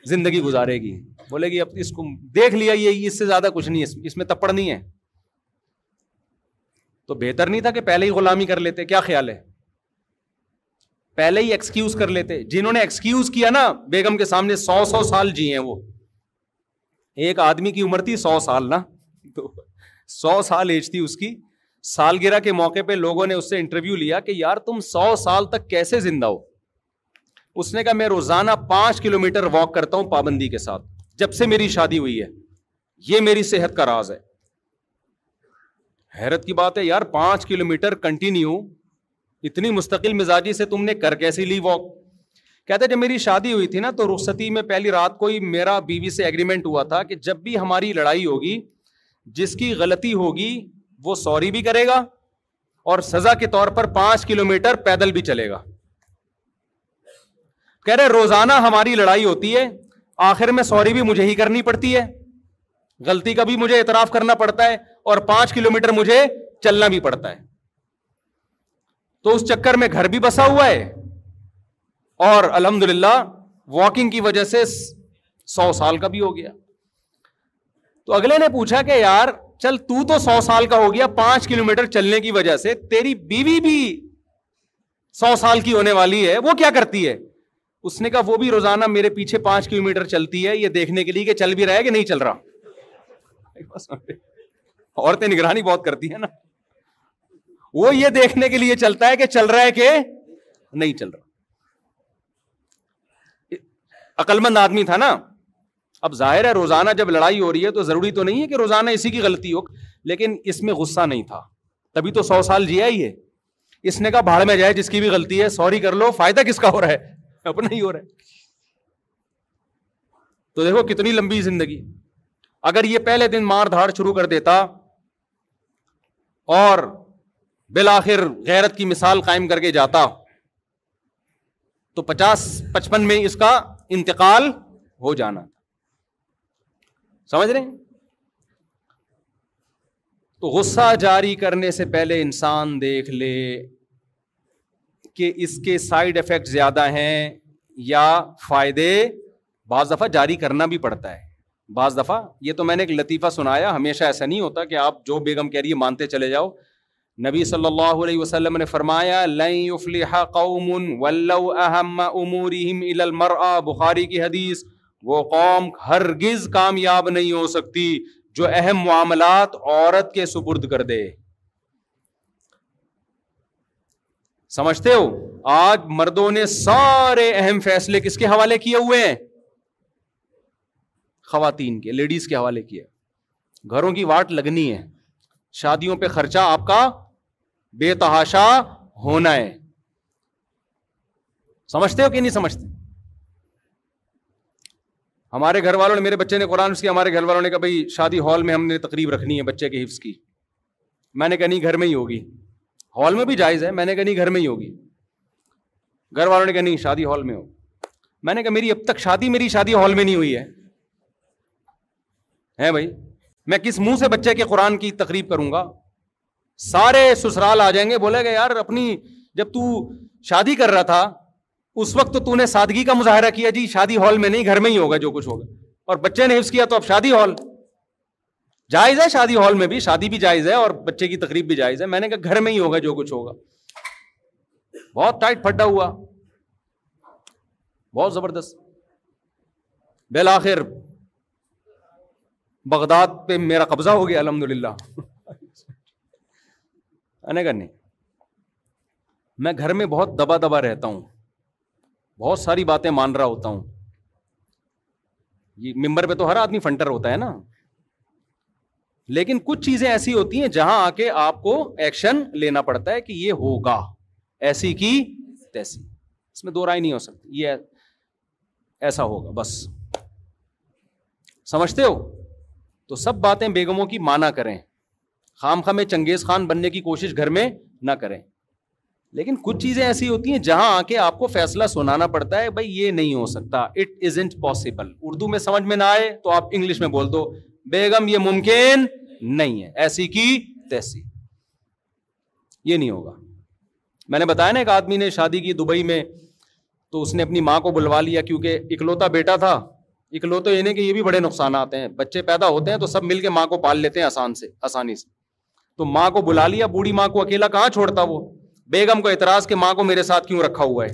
زندگی گزارے گی بولے گی اب اس کو دیکھ لیا یہ اس سے زیادہ کچھ نہیں ہے اس میں تپڑ نہیں ہے تو بہتر نہیں تھا کہ پہلے ہی غلامی کر لیتے کیا خیال ہے پہلے ہی ایکسکیوز کر لیتے جنہوں نے ایکسکیوز کیا نا بیگم کے سامنے سو سو سال جی ہیں وہ ایک آدمی کی عمر تھی سو سال نا تو سو سال ایج تھی اس کی سالگرہ کے موقع پہ لوگوں نے اس سے انٹرویو لیا کہ یار تم سو سال تک کیسے زندہ ہو اس نے کہا میں روزانہ پانچ کلو میٹر واک کرتا ہوں پابندی کے ساتھ جب سے میری شادی ہوئی ہے یہ میری صحت کا راز ہے حیرت کی بات ہے یار پانچ کلو میٹر کنٹینیو اتنی مستقل مزاجی سے تم نے کر کیسی لی واک کہتے جب میری شادی ہوئی تھی نا تو رخصتی میں پہلی رات کو ہی میرا بیوی سے ایگریمنٹ ہوا تھا کہ جب بھی ہماری لڑائی ہوگی جس کی غلطی ہوگی وہ سوری بھی کرے گا اور سزا کے طور پر پانچ کلو میٹر پیدل بھی چلے گا کہہ رہے روزانہ ہماری لڑائی ہوتی ہے آخر میں سوری بھی مجھے ہی کرنی پڑتی ہے غلطی کا بھی مجھے اعتراف کرنا پڑتا ہے اور پانچ کلو میٹر مجھے چلنا بھی پڑتا ہے تو اس چکر میں گھر بھی بسا ہوا ہے اور الحمد للہ واکنگ کی وجہ سے سو سال کا بھی ہو گیا تو اگلے نے پوچھا کہ یار چل تو سو سال کا ہو گیا پانچ کلو میٹر چلنے کی وجہ سے تیری بیوی بھی سو سال کی ہونے والی ہے وہ کیا کرتی ہے اس نے کہا وہ بھی روزانہ میرے پیچھے پانچ کلو میٹر چلتی ہے یہ دیکھنے کے لیے کہ چل بھی رہا ہے کہ نہیں چل رہا عورتیں نگرانی بہت کرتی ہیں نا وہ یہ دیکھنے کے لیے چلتا ہے کہ چل رہا ہے کہ نہیں چل رہا آدمی تھا نا اب ظاہر ہے روزانہ جب لڑائی ہو رہی ہے تو ضروری تو نہیں ہے کہ روزانہ اسی کی غلطی ہو لیکن اس میں غصہ نہیں تھا تبھی تو سو سال جیا ہی ہے اس نے کہا بھاڑ میں جائے جس کی بھی غلطی ہے سوری کر لو فائدہ کس کا ہو رہا ہے اپنا ہی ہو رہا ہے تو دیکھو کتنی لمبی زندگی اگر یہ پہلے دن مار دھاڑ شروع کر دیتا اور بالآخر غیرت کی مثال قائم کر کے جاتا تو پچاس پچپن میں اس کا انتقال ہو جانا سمجھ رہے ہیں تو غصہ جاری کرنے سے پہلے انسان دیکھ لے کہ اس کے سائڈ افیکٹ زیادہ ہیں یا فائدے بعض دفعہ جاری کرنا بھی پڑتا ہے بعض دفعہ یہ تو میں نے ایک لطیفہ سنایا ہمیشہ ایسا نہیں ہوتا کہ آپ جو بیگم کہہ رہی ہے مانتے چلے جاؤ نبی صلی اللہ علیہ وسلم نے فرمایا بخاری کی حدیث وہ قوم ہرگز کامیاب نہیں ہو سکتی جو اہم معاملات عورت کے سپرد کر دے سمجھتے ہو آج مردوں نے سارے اہم فیصلے کس کے حوالے کیے ہوئے ہیں خواتین کے لیڈیز کے حوالے کیا گھروں کی واٹ لگنی ہے شادیوں پہ خرچہ آپ کا بے تحاشا ہونا ہے سمجھتے ہو کہ نہیں سمجھتے ہمارے گھر والوں نے میرے بچے نے قرآن کیا ہمارے گھر والوں نے کہا بھائی شادی ہال میں ہم نے تقریب رکھنی ہے بچے کے حفظ کی میں نے کہا نہیں گھر میں ہی ہوگی ہال میں بھی جائز ہے میں نے کہا نہیں گھر میں ہی ہوگی گھر والوں نے کہا نہیں شادی ہال میں ہو میں نے کہا میری اب تک شادی میری شادی ہال میں نہیں ہوئی ہے بھائی میں کس منہ سے بچے کے قرآن کی تقریب کروں گا سارے سسرال آ جائیں گے بولے گا یار اپنی جب تو شادی کر رہا تھا اس وقت تو سادگی کا مظاہرہ کیا جی شادی ہال میں نہیں گھر میں ہی ہوگا جو کچھ ہوگا اور بچے نے حفظ کیا تو اب شادی ہال جائز ہے شادی ہال میں بھی شادی بھی جائز ہے اور بچے کی تقریب بھی جائز ہے میں نے کہا گھر میں ہی ہوگا جو کچھ ہوگا بہت ٹائٹ پھڈا ہوا بہت زبردست بالآخر بغداد پہ میرا قبضہ ہو گیا الحمد للہ میں گھر میں بہت دبا دبا رہتا ہوں بہت ساری باتیں مان رہا ہوتا ہوں یہ ممبر پہ تو ہر آدمی فنٹر ہوتا ہے نا لیکن کچھ چیزیں ایسی ہوتی ہیں جہاں آ کے آپ کو ایکشن لینا پڑتا ہے کہ یہ ہوگا ایسی کی تیسی اس میں دو رائے نہیں ہو سکتی یہ ایسا ہوگا بس سمجھتے ہو تو سب باتیں بیگموں کی مانا کریں خام خاں چنگیز خان بننے کی کوشش گھر میں نہ کریں لیکن کچھ چیزیں ایسی ہوتی ہیں جہاں آ کے آپ کو فیصلہ سنانا پڑتا ہے بھائی یہ نہیں ہو سکتا it is impossible Urdu میں سمجھ میں نہ آئے تو آپ انگلش میں بول دو بیگم یہ ممکن نہیں ہے ایسی کی تیسی یہ نہیں ہوگا میں نے بتایا نا ایک آدمی نے شادی کی دبئی میں تو اس نے اپنی ماں کو بلوا لیا کیونکہ اکلوتا بیٹا تھا اکلو تو یہ کہ یہ بھی بڑے نقصانات ہیں بچے پیدا ہوتے ہیں تو سب مل کے ماں کو پال لیتے ہیں آسان سے آسانی سے تو ماں کو بلا لیا بوڑھی ماں کو اکیلا کہاں چھوڑتا وہ بیگم کو اعتراض کہ ماں کو میرے ساتھ کیوں رکھا ہوا ہے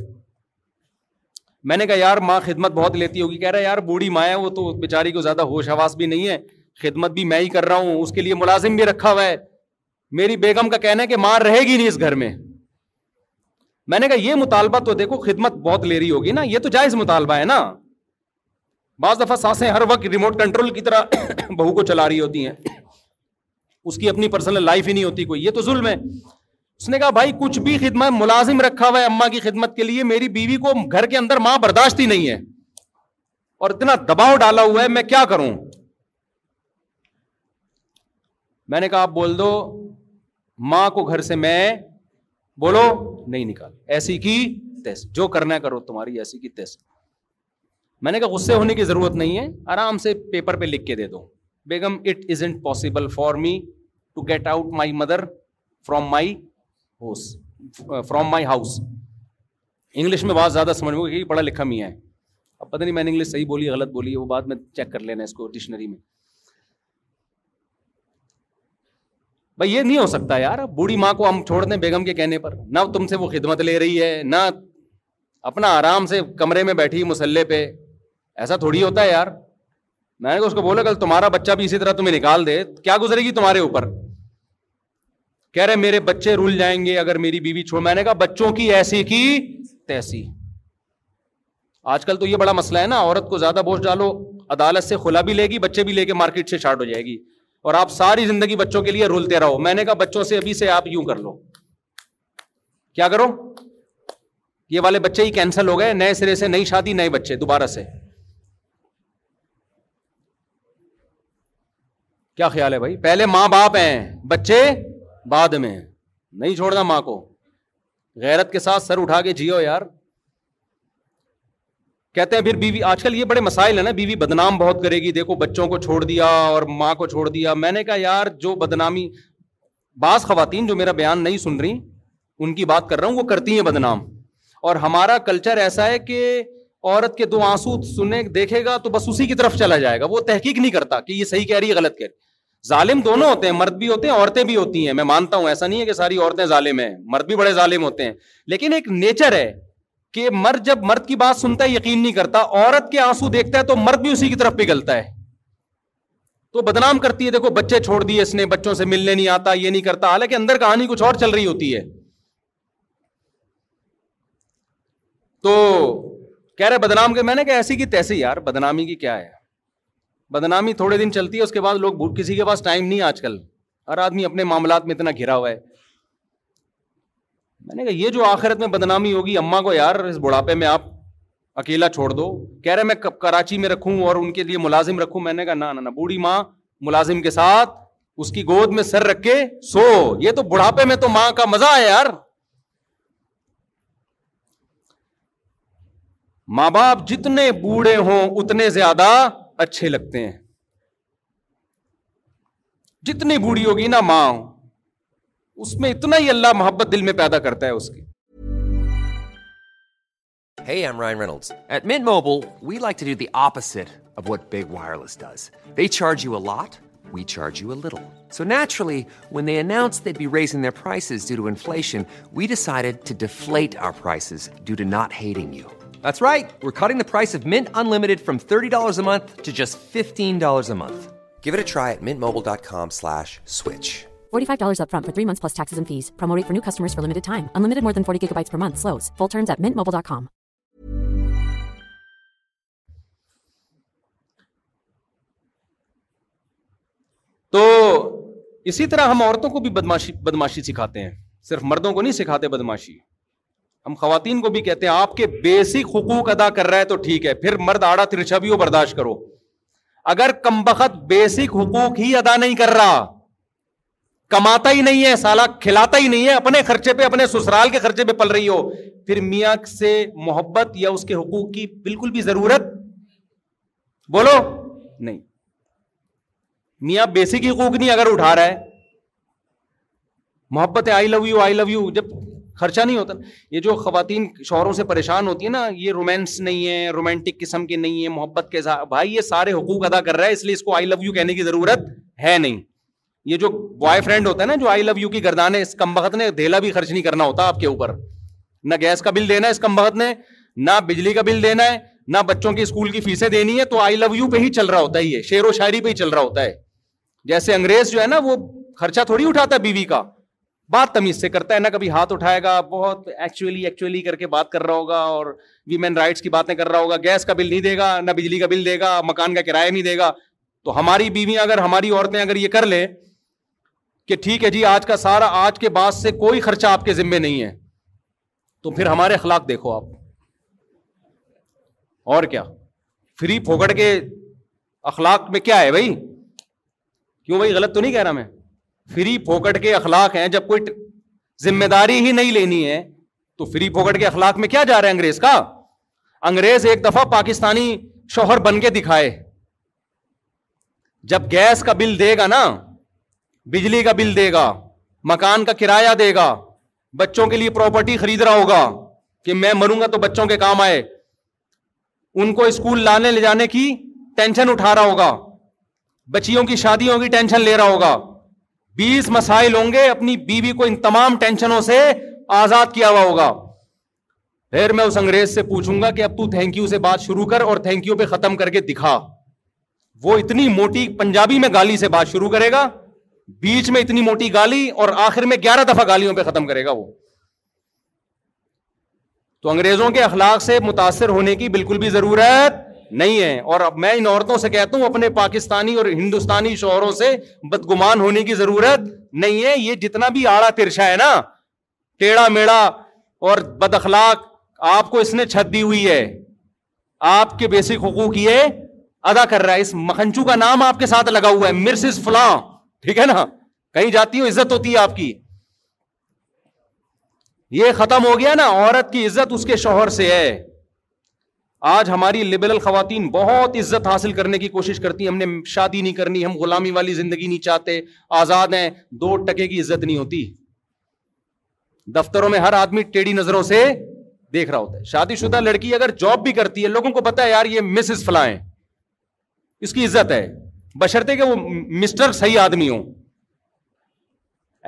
میں نے کہا یار ماں خدمت بہت لیتی ہوگی کہہ رہا ہے یار بوڑھی ماں ہے وہ تو بیچاری کو زیادہ ہوش حواس بھی نہیں ہے خدمت بھی میں ہی کر رہا ہوں اس کے لیے ملازم بھی رکھا ہوا ہے میری بیگم کا کہنا ہے کہ ماں رہے گی نہیں اس گھر میں میں نے کہا یہ مطالبہ تو دیکھو خدمت بہت لے رہی ہوگی نا یہ تو جائز مطالبہ ہے نا بعض دفعہ سانسیں ہر وقت ریموٹ کنٹرول کی طرح (coughs) بہو کو چلا رہی ہوتی ہیں اس کی اپنی پرسنل لائف ہی نہیں ہوتی کوئی یہ تو ظلم ہے اس نے کہا بھائی کچھ بھی خدمت ملازم رکھا ہوا ہے اما کی خدمت کے لیے میری بیوی کو گھر کے اندر ماں برداشت ہی نہیں ہے اور اتنا دباؤ ڈالا ہوا ہے میں کیا کروں میں نے کہا آپ بول دو ماں کو گھر سے میں بولو نہیں نکال ایسی کی تیس جو کرنا کرو تمہاری ایسی کی تیس میں نے کہا غصے ہونے کی ضرورت نہیں ہے آرام سے پیپر پہ لکھ کے دے دو بیگم it is impossible for me to get out my mother from my house from my house English میں بہت زیادہ سمجھ میں کہ پڑھا لکھا میاں ہے اب پتہ نہیں میں نے انگلش صحیح بولی غلط بولی ہے وہ بات میں چیک کر لینا اس کو ڈکشنری میں بھائی یہ نہیں ہو سکتا یار بوڑھی ماں کو ہم چھوڑ دیں بیگم کے کہنے پر نہ تم سے وہ خدمت لے رہی ہے نہ اپنا آرام سے کمرے میں بیٹھی مسلح پہ ایسا تھوڑی ہوتا ہے یار میں نے اس کو بولا کل تمہارا بچہ بھی اسی طرح تمہیں نکال دے کیا گزرے گی تمہارے اوپر کہہ رہے میرے بچے رول جائیں گے اگر میری بیوی چھوڑ میں نے کہا بچوں کی ایسی کی تیسی آج کل تو یہ بڑا مسئلہ ہے نا عورت کو زیادہ بوجھ ڈالو عدالت سے کھلا بھی لے گی بچے بھی لے کے مارکیٹ سے شارٹ ہو جائے گی اور آپ ساری زندگی بچوں کے لیے رولتے رہو میں نے کہا بچوں سے ابھی سے آپ یوں کر لو کیا کرو یہ والے بچے ہی کینسل ہو گئے نئے سرے سے نئی شادی نئے بچے دوبارہ سے کیا خیال ہے بھائی پہلے ماں باپ ہیں بچے بعد میں نہیں چھوڑنا ماں کو غیرت کے ساتھ سر اٹھا کے جیو یار کہتے ہیں پھر بیوی آج کل یہ بڑے مسائل ہیں نا بیوی بدنام بہت کرے گی دیکھو بچوں کو چھوڑ دیا اور ماں کو چھوڑ دیا میں نے کہا یار جو بدنامی بعض خواتین جو میرا بیان نہیں سن رہی ان کی بات کر رہا ہوں وہ کرتی ہیں بدنام اور ہمارا کلچر ایسا ہے کہ عورت کے دو آنسو دیکھے گا تو بس اسی کی طرف چلا جائے گا وہ تحقیق نہیں کرتا کہ یہ صحیح کہہ رہی ہے غلط کہہ رہی ظالم دونوں ہوتے ہیں مرد بھی ہوتے ہیں عورتیں بھی ہوتی ہیں میں مانتا ہوں ایسا نہیں ہے کہ ساری عورتیں ظالم ہیں مرد بھی بڑے ظالم ہوتے ہیں لیکن ایک نیچر ہے کہ مرد جب مرد کی بات سنتا ہے یقین نہیں کرتا عورت کے آنسو دیکھتا ہے تو مرد بھی اسی کی طرف پگھلتا ہے تو بدنام کرتی ہے دیکھو بچے چھوڑ دیے اس نے بچوں سے ملنے نہیں آتا یہ نہیں کرتا حالانکہ اندر کہانی کچھ اور چل رہی ہوتی ہے تو کہہ رہے بدنام کے میں نے کہا ایسی کی یار بدنامی کی کیا ہے بدنامی تھوڑے دن چلتی ہے اس کے کے بعد لوگ کسی پاس ٹائم نہیں آج کل ہر آدمی اپنے معاملات میں اتنا گھرا ہوا ہے میں میں نے کہا یہ جو آخرت بدنامی ہوگی اما کو یار اس بڑھاپے میں آپ اکیلا چھوڑ دو کہہ رہے میں کراچی میں رکھوں اور ان کے لیے ملازم رکھوں میں نے کہا نہ بوڑھی ماں ملازم کے ساتھ اس کی گود میں سر رکھ کے سو یہ تو بڑھاپے میں تو ماں کا مزہ ہے یار ماں باپ جتنے بوڑھے ہوں اتنے زیادہ اچھے لگتے ہیں جتنی بوڑھی ہوگی نا ماں اس میں اتنا ہی اللہ محبت دل میں پیدا کرتا ہے اس کی That's right. We're cutting the price of Mint Unlimited from $30 a month to just $15 a month. Give it a try at mintmobile.com slash switch. $45 up front for three months plus taxes and fees. Promo rate for new customers for limited time. Unlimited more than 40 gigabytes per month. Slows. Full terms at mintmobile.com. So, اسی طرح ہم عورتوں کو بھی بدماشی, بدماشی سکھاتے ہیں. صرف مردوں کو نہیں سکھاتے بدماشی. ہم خواتین کو بھی کہتے ہیں آپ کے بیسک حقوق ادا کر رہا ہے تو ٹھیک ہے پھر مرد آڑا بھی ہو برداشت کرو اگر کم بخت بیسک حقوق ہی ادا نہیں کر رہا کماتا ہی نہیں ہے سالہ کھلاتا ہی نہیں ہے اپنے خرچے پہ اپنے سسرال کے خرچے پہ پل رہی ہو پھر میاں سے محبت یا اس کے حقوق کی بالکل بھی ضرورت بولو نہیں میاں بیسک حقوق نہیں اگر اٹھا رہا ہے محبت ہے آئی love you I love you جب خرچہ نہیں ہوتا یہ جو خواتین شوہروں سے پریشان ہوتی ہیں نا یہ رومینس نہیں ہے رومانٹک قسم کے نہیں ہے محبت کے بھائی یہ سارے حقوق ادا کر رہا ہے اس لیے اس کو آئی لو یو کہنے کی ضرورت ہے نہیں یہ جو بوائے فرینڈ ہوتا ہے نا جو آئی لو یو کی گردان ہے کم بخت نے دھیلا بھی خرچ نہیں کرنا ہوتا آپ کے اوپر نہ گیس کا بل دینا ہے اس کم بخت نے نہ بجلی کا بل دینا ہے نہ بچوں کی اسکول کی فیسیں دینی ہے تو آئی لو یو پہ ہی چل رہا ہوتا ہے یہ شعر و شاعری پہ ہی چل رہا ہوتا ہے جیسے انگریز جو ہے نا وہ خرچہ تھوڑی اٹھاتا ہے بیوی کا بات تمیز سے کرتا ہے نہ کبھی ہاتھ اٹھائے گا بہت ایکچولی ایکچولی کر کے بات کر رہا ہوگا اور ویمین رائٹس کی باتیں کر رہا ہوگا گیس کا بل نہیں دے گا نہ بجلی کا بل دے گا مکان کا کرایہ نہیں دے گا تو ہماری بیوی اگر ہماری عورتیں اگر یہ کر لیں کہ ٹھیک ہے جی آج کا سارا آج کے بعد سے کوئی خرچہ آپ کے ذمے نہیں ہے تو پھر ہمارے اخلاق دیکھو آپ اور کیا فری پھوکڑ کے اخلاق میں کیا ہے بھائی کیوں بھائی غلط تو نہیں کہہ رہا میں فری پھوکٹ کے اخلاق ہیں جب کوئی ذمہ داری ہی نہیں لینی ہے تو فری پھوکٹ کے اخلاق میں کیا جا رہا ہے انگریز کا انگریز ایک دفعہ پاکستانی شوہر بن کے دکھائے جب گیس کا بل دے گا نا بجلی کا بل دے گا مکان کا کرایہ دے گا بچوں کے لیے پراپرٹی خرید رہا ہوگا کہ میں مروں گا تو بچوں کے کام آئے ان کو اسکول لانے لے جانے کی ٹینشن اٹھا رہا ہوگا بچیوں کی شادی ہوگی ٹینشن لے رہا ہوگا بیس مسائل ہوں گے اپنی بیوی کو ان تمام ٹینشنوں سے آزاد کیا ہوا ہوگا پھر میں اس انگریز سے پوچھوں گا کہ اب تو تھینک یو سے بات شروع کر اور تھینک یو پہ ختم کر کے دکھا وہ اتنی موٹی پنجابی میں گالی سے بات شروع کرے گا بیچ میں اتنی موٹی گالی اور آخر میں گیارہ دفعہ گالیوں پہ ختم کرے گا وہ تو انگریزوں کے اخلاق سے متاثر ہونے کی بالکل بھی ضرورت نہیں ہے اور اب میں ان عورتوں سے کہتا ہوں اپنے پاکستانی اور ہندوستانی شوہروں سے بدگمان ہونے کی ضرورت نہیں ہے یہ جتنا بھی آڑا ترشا ہے نا ٹیڑھا میڑا اور بد اخلاق آپ کو اس نے چھت دی ہوئی ہے آپ کے بیسک حقوق یہ ادا کر رہا ہے اس مکھنچو کا نام آپ کے ساتھ لگا ہوا ہے مرس از فلاں ٹھیک ہے نا کہیں جاتی ہو عزت ہوتی ہے آپ کی یہ ختم ہو گیا نا عورت کی عزت اس کے شوہر سے ہے آج ہماری لبرل خواتین بہت عزت حاصل کرنے کی کوشش کرتی ہیں ہم نے شادی نہیں کرنی ہم غلامی والی زندگی نہیں چاہتے آزاد ہیں دو ٹکے کی عزت نہیں ہوتی دفتروں میں ہر آدمی ٹیڑھی نظروں سے دیکھ رہا ہوتا ہے شادی شدہ لڑکی اگر جاب بھی کرتی ہے لوگوں کو پتا ہے یار یہ مسز فلاں اس کی عزت ہے بشرتے کہ وہ مسٹر صحیح آدمی ہوں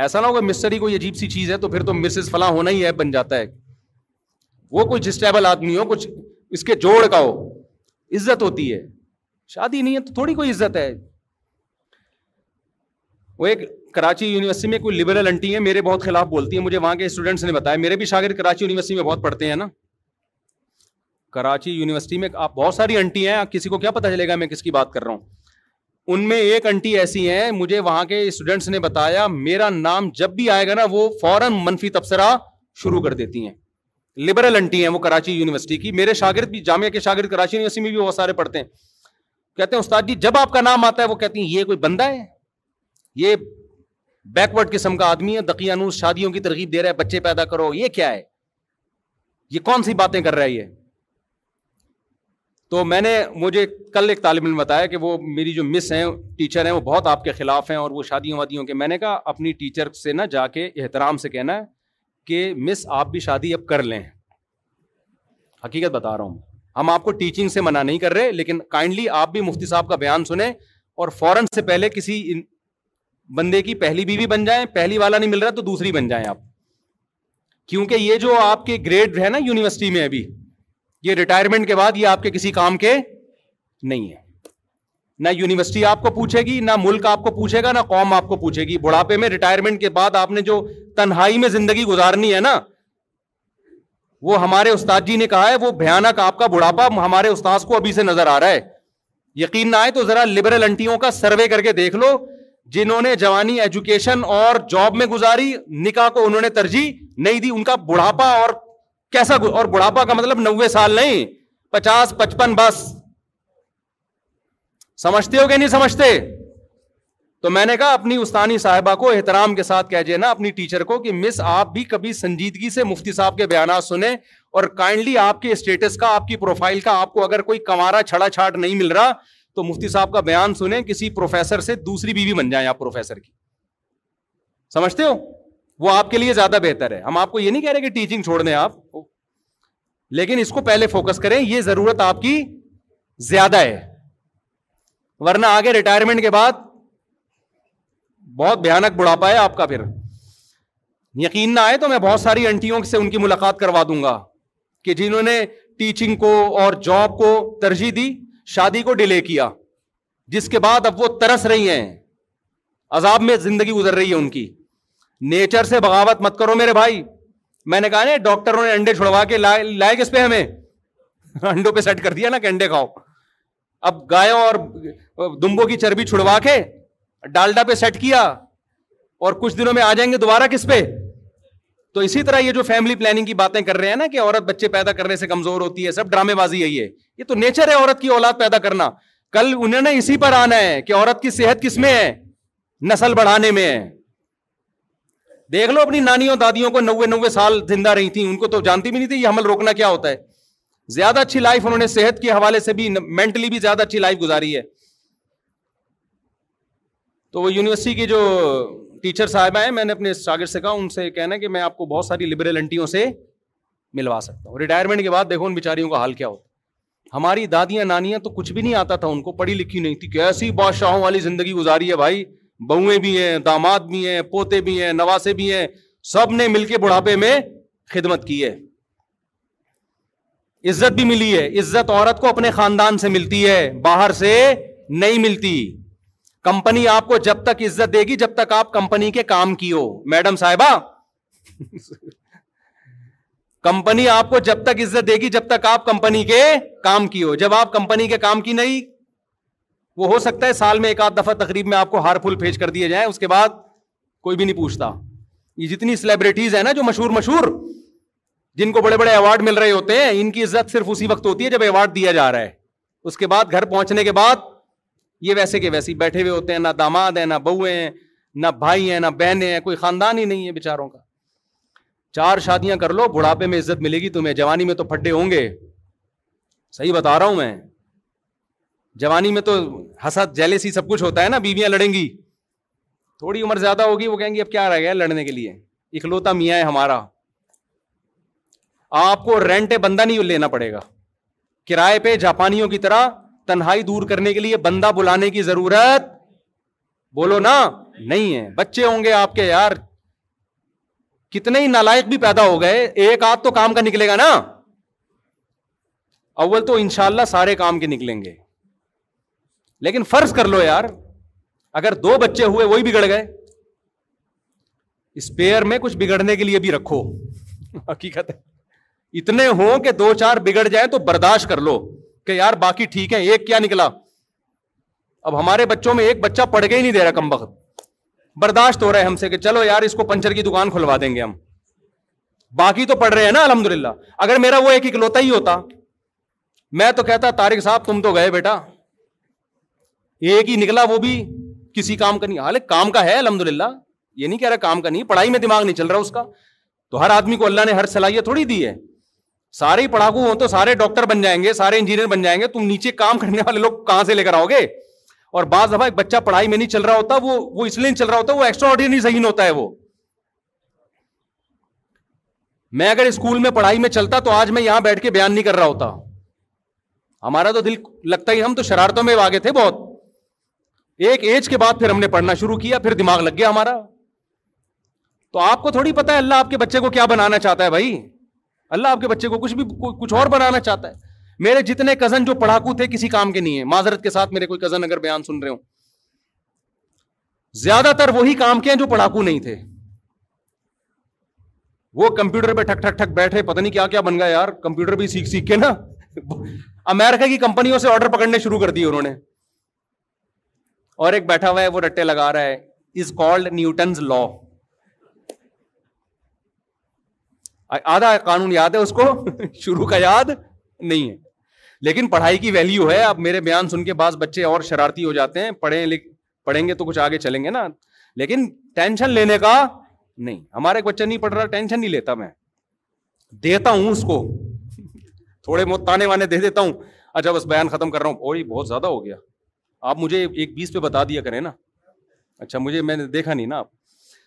ایسا نہ ہوگا مسٹر ہی کوئی عجیب سی چیز ہے تو پھر تو مسز فلاں ہونا ہی ہے بن جاتا ہے وہ کوئی جسٹیبل آدمی ہو کچھ اس کے جوڑ کا ہو عزت ہوتی ہے شادی نہیں ہے تو تھوڑی کوئی عزت ہے وہ ایک کراچی یونیورسٹی میں کوئی لبرل انٹی ہے میرے بہت خلاف بولتی ہے بتایا میرے بھی شاگرد کراچی یونیورسٹی میں بہت پڑھتے ہیں نا کراچی یونیورسٹی میں آپ بہت ساری انٹی ہیں کسی کو کیا پتا چلے گا میں کس کی بات کر رہا ہوں ان میں ایک انٹی ایسی ہیں مجھے وہاں کے اسٹوڈینٹس نے بتایا میرا نام جب بھی آئے گا نا وہ فوراً منفی تبصرہ شروع کر دیتی ہیں لبرل انٹی ہیں وہ کراچی یونیورسٹی کی میرے شاگرد بھی جامعہ کے شاگرد کراچی یونیورسٹی میں بھی بہت سارے پڑھتے ہیں کہتے ہیں استاد جی جب آپ کا نام آتا ہے وہ کہتے ہیں یہ کوئی بندہ ہے یہ بیکورڈ قسم کا آدمی ہے دقیانوس شادیوں کی ترغیب دے رہا ہے بچے پیدا کرو یہ کیا ہے یہ کون سی باتیں کر رہا ہے یہ تو میں نے مجھے کل ایک طالب علم بتایا کہ وہ میری جو مس ہیں ٹیچر ہیں وہ بہت آپ کے خلاف ہیں اور وہ شادیوں وادیوں کے میں نے کہا اپنی ٹیچر سے نہ جا کے احترام سے کہنا ہے کہ مس آپ بھی شادی اب کر لیں حقیقت بتا رہا ہوں ہم آپ کو ٹیچنگ سے منع نہیں کر رہے لیکن کائنڈلی آپ بھی مفتی صاحب کا بیان سنیں اور فوراً سے پہلے کسی بندے کی پہلی بیوی بن جائیں پہلی والا نہیں مل رہا تو دوسری بن جائیں آپ کیونکہ یہ جو آپ کے گریڈ ہے نا یونیورسٹی میں ابھی یہ ریٹائرمنٹ کے بعد یہ آپ کے کسی کام کے نہیں ہے نہ یونیورسٹی آپ کو پوچھے گی نہ ملک آپ کو پوچھے گا نہ قوم آپ کو پوچھے گی بڑھاپے میں ریٹائرمنٹ کے بعد آپ نے جو تنہائی میں زندگی گزارنی ہے نا وہ ہمارے استاد جی نے کہا ہے وہ بھیانک آپ کا بڑھاپا ہمارے کو ابھی سے نظر آ رہا ہے یقین نہ آئے تو ذرا لبرل انٹیوں کا سروے کر کے دیکھ لو جنہوں نے جوانی ایجوکیشن اور جاب میں گزاری نکاح کو انہوں نے ترجیح نہیں دی ان کا بڑھاپا اور کیسا اور بڑھاپا کا مطلب نوے سال نہیں پچاس پچپن بس سمجھتے ہو کہ نہیں سمجھتے تو میں نے کہا اپنی استانی صاحبہ کو احترام کے ساتھ نا اپنی ٹیچر کو کہ مس آپ بھی کبھی سنجیدگی سے مفتی صاحب کے بیانات سنیں اور کائنڈلی آپ کے اسٹیٹس کا آپ کی پروفائل کا آپ کو اگر کوئی کمارا چھڑا چھاٹ نہیں مل رہا تو مفتی صاحب کا بیان سنیں کسی پروفیسر سے دوسری بیوی بن جائیں آپ پروفیسر کی سمجھتے ہو وہ آپ کے لیے زیادہ بہتر ہے ہم آپ کو یہ نہیں کہہ رہے کہ ٹیچنگ چھوڑ دیں آپ لیکن اس کو پہلے فوکس کریں یہ ضرورت آپ کی زیادہ ہے ورنہ آگے ریٹائرمنٹ کے بعد بہت بھیانک بڑھاپا ہے آپ کا پھر یقین نہ آئے تو میں بہت ساری انٹیوں سے ان کی ملاقات کروا دوں گا کہ جنہوں نے ٹیچنگ کو اور جاب کو ترجیح دی شادی کو ڈیلے کیا جس کے بعد اب وہ ترس رہی ہیں عذاب میں زندگی گزر رہی ہے ان کی نیچر سے بغاوت مت کرو میرے بھائی میں نے کہا نا ڈاکٹروں نے انڈے چھڑوا کے لائے کس پہ ہمیں انڈوں پہ سیٹ کر دیا نا کہ انڈے کھاؤ اب گایوں اور دمبوں کی چربی چھڑوا کے ڈالڈا پہ سیٹ کیا اور کچھ دنوں میں آ جائیں گے دوبارہ کس پہ تو اسی طرح یہ جو فیملی پلاننگ کی باتیں کر رہے ہیں نا کہ عورت بچے پیدا کرنے سے کمزور ہوتی ہے سب ڈرامے بازی ہے یہ تو نیچر ہے عورت کی اولاد پیدا کرنا کل انہیں نا اسی پر آنا ہے کہ عورت کی صحت کس میں ہے نسل بڑھانے میں ہے دیکھ لو اپنی نانیوں دادیوں کو نوے نوے سال زندہ رہی تھیں ان کو تو جانتی بھی نہیں تھی یہ حمل روکنا کیا ہوتا ہے زیادہ اچھی لائف انہوں نے صحت کے حوالے سے بھی مینٹلی بھی زیادہ اچھی لائف گزاری ہے تو وہ یونیورسٹی کے جو ٹیچر صاحب ہیں میں نے اپنے شاگرد سے کہا ان سے کہنا کہ میں آپ کو بہت ساری لبرل انٹیوں سے ملوا سکتا ہوں ریٹائرمنٹ کے بعد دیکھو ان بیچاریوں کا حال کیا ہوتا ہماری دادیاں نانیاں تو کچھ بھی نہیں آتا تھا ان کو پڑھی لکھی نہیں تھی ایسی بادشاہوں والی زندگی گزاری ہے بھائی بہویں بھی ہیں داماد بھی ہیں پوتے بھی ہیں نواسے بھی ہیں سب نے مل کے بڑھاپے میں خدمت کی ہے عزت بھی ملی ہے عزت عورت کو اپنے خاندان سے ملتی ہے باہر سے نہیں ملتی کمپنی آپ کو جب تک عزت دے گی جب تک آپ کمپنی کے کام کی ہو میڈم صاحبہ کمپنی آپ کو جب تک عزت دے گی جب تک آپ کمپنی کے کام کی ہو جب آپ کمپنی کے کام کی نہیں وہ ہو سکتا ہے سال میں ایک آدھ دفعہ تقریب میں آپ کو ہار پھول پھیج کر دیے جائیں اس کے بعد کوئی بھی نہیں پوچھتا یہ جتنی سیلیبریٹیز ہیں نا جو مشہور مشہور جن کو بڑے بڑے ایوارڈ مل رہے ہوتے ہیں ان کی عزت صرف اسی وقت ہوتی ہے جب ایوارڈ دیا جا رہا ہے اس کے بعد گھر پہنچنے کے بعد یہ ویسے کہ ویسے بیٹھے ہوئے ہوتے ہیں نہ داماد ہیں نہ بہو ہیں نہ بھائی ہیں نہ بہنیں ہیں کوئی خاندان ہی نہیں ہے بےچاروں کا چار شادیاں کر لو بڑھاپے میں عزت ملے گی تمہیں جوانی میں تو پھڈے ہوں گے صحیح بتا رہا ہوں میں جوانی میں تو حسد جیل سب کچھ ہوتا ہے نا بیویاں لڑیں گی تھوڑی عمر زیادہ ہوگی وہ کہیں گی اب کیا رہ گیا لڑنے کے لیے اکلوتا میاں ہے ہمارا آپ کو رینٹ بندہ نہیں لینا پڑے گا کرائے پہ جاپانیوں کی طرح تنہائی دور کرنے کے لیے بندہ بلانے کی ضرورت بولو نا نہیں ہے بچے ہوں گے آپ کے یار کتنے ہی نالائق بھی پیدا ہو گئے ایک آدھ تو کام کا نکلے گا نا اول تو انشاءاللہ سارے کام کے نکلیں گے لیکن فرض کر لو یار اگر دو بچے ہوئے وہی بگڑ گئے اسپیئر میں کچھ بگڑنے کے لیے بھی رکھو (laughs) حقیقت ہے اتنے ہوں کہ دو چار بگڑ جائیں تو برداشت کر لو کہ یار باقی ٹھیک ہے ایک کیا نکلا اب ہمارے بچوں میں ایک بچہ پڑھ کے ہی نہیں دے رہا کم وقت برداشت ہو رہا ہے ہم سے کہ چلو یار اس کو پنچر کی دکان کھلوا دیں گے ہم باقی تو پڑھ رہے ہیں نا الحمد للہ اگر میرا وہ ایک اکلوتا ہی ہوتا میں تو کہتا تارک صاحب تم تو گئے بیٹا ایک ہی نکلا وہ بھی کسی کام کا نہیں حال کام کا ہے الحمد للہ یہ نہیں کہہ رہا کام کا نہیں پڑھائی میں دماغ نہیں چل رہا اس کا تو ہر آدمی کو اللہ نے ہر صلاحیت تھوڑی دی ہے سارے ہی ہوں تو سارے ڈاکٹر بن جائیں گے سارے انجینئر بن جائیں گے تم نیچے کام کرنے والے لوگ کہاں سے لے کر آؤ گے اور بعض دفعہ ایک بچہ پڑھائی میں نہیں چل رہا ہوتا وہ وہ اس لیے نہیں چل رہا ہوتا وہ ایکسٹرا آرڈینری نہیں ہوتا ہے وہ میں اگر اسکول میں پڑھائی میں چلتا تو آج میں یہاں بیٹھ کے بیان نہیں کر رہا ہوتا ہمارا تو دل لگتا ہی ہم تو شرارتوں میں آگے تھے بہت ایک ایج کے بعد پھر ہم نے پڑھنا شروع کیا پھر دماغ لگ گیا ہمارا تو آپ کو تھوڑی پتا ہے اللہ آپ کے بچے کو کیا بنانا چاہتا ہے بھائی اللہ آپ کے بچے کو کچھ بھی کچھ اور بنانا چاہتا ہے میرے جتنے کزن جو پڑھاکو تھے کسی کام کے نہیں ہے معذرت کے ساتھ میرے کوئی کزن اگر بیان سن رہے ہوں زیادہ تر وہی کام کے ہیں جو پڑھاکو نہیں تھے وہ کمپیوٹر پہ ٹھک ٹھک ٹھک بیٹھے پتہ نہیں کیا کیا بن گیا یار کمپیوٹر بھی سیکھ سیکھ کے نا امیرکا کی کمپنیوں سے آرڈر پکڑنے شروع کر دیے انہوں نے اور ایک بیٹھا ہوا ہے وہ رٹے لگا رہا ہے از کالڈ نیوٹنز لا آدھا قانون یاد ہے اس کو شروع کا یاد نہیں ہے لیکن پڑھائی کی ویلیو ہے اب میرے بیان سن کے بعض بچے اور شرارتی ہو جاتے ہیں پڑھیں پڑھیں گے تو کچھ آگے چلیں گے نا لیکن ٹینشن لینے ہمارا نہیں پڑھ رہا ٹینشن نہیں لیتا میں دیتا ہوں اس کو تھوڑے بہت تانے وانے دے دیتا ہوں اچھا بس بیان ختم کر رہا ہوں اور بہت زیادہ ہو گیا آپ مجھے ایک بیس پہ بتا دیا کریں نا اچھا مجھے میں نے دیکھا نہیں نا آپ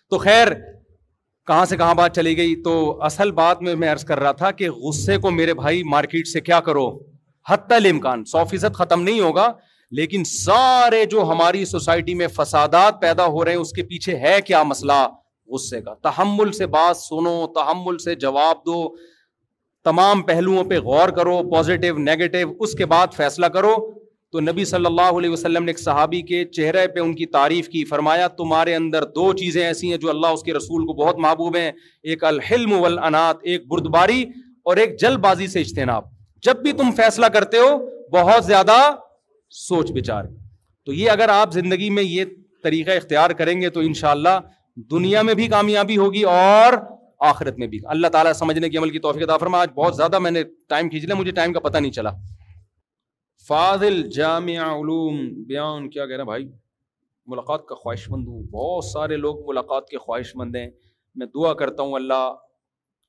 تو خیر کہاں سے کہاں بات چلی گئی تو اصل بات میں میں عرض کر رہا تھا کہ غصے کو میرے بھائی مارکیٹ سے کیا کرو حتی الامکان سو فیصد ختم نہیں ہوگا لیکن سارے جو ہماری سوسائٹی میں فسادات پیدا ہو رہے ہیں اس کے پیچھے ہے کیا مسئلہ غصے کا تحمل سے بات سنو تحمل سے جواب دو تمام پہلوؤں پہ غور کرو پازیٹیو نیگیٹو اس کے بعد فیصلہ کرو تو نبی صلی اللہ علیہ وسلم نے ایک صحابی کے چہرے پہ ان کی تعریف کی فرمایا تمہارے اندر دو چیزیں ایسی ہیں جو اللہ اس کے رسول کو بہت محبوب ہیں ایک الحلم والانات ایک بردباری اور ایک جلد بازی سے اجتناب جب بھی تم فیصلہ کرتے ہو بہت زیادہ سوچ بچار تو یہ اگر آپ زندگی میں یہ طریقہ اختیار کریں گے تو انشاءاللہ دنیا میں بھی کامیابی ہوگی اور آخرت میں بھی اللہ تعالیٰ سمجھنے کی عمل کی توفیق عطا فرما آج بہت زیادہ میں نے ٹائم کھینچ لیا مجھے ٹائم کا پتہ نہیں چلا فاضل جامع کیا کہنا بھائی ملاقات کا خواہش مند ہوں بہت سارے لوگ ملاقات کے خواہش مند ہیں میں دعا کرتا ہوں اللہ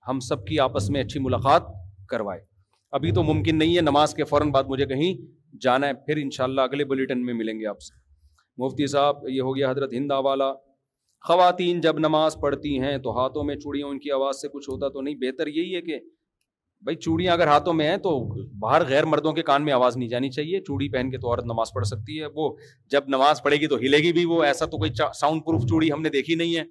ہم سب کی آپس میں اچھی ملاقات کروائے ابھی تو ممکن نہیں ہے نماز کے فوراً بعد مجھے کہیں جانا ہے پھر انشاءاللہ اگلے بلیٹن میں ملیں گے آپ سے مفتی صاحب یہ ہو گیا حضرت ہند والا خواتین جب نماز پڑھتی ہیں تو ہاتھوں میں چوڑیاں ان کی آواز سے کچھ ہوتا تو نہیں بہتر یہی ہے کہ بھائی چوڑیاں اگر ہاتھوں میں ہیں تو باہر غیر مردوں کے کان میں آواز نہیں جانی چاہیے چوڑی پہن کے تو عورت نماز پڑھ سکتی ہے وہ جب نماز پڑھے گی تو ہلے گی بھی وہ ایسا تو کوئی ساؤنڈ پروف چوڑی ہم نے دیکھی نہیں ہے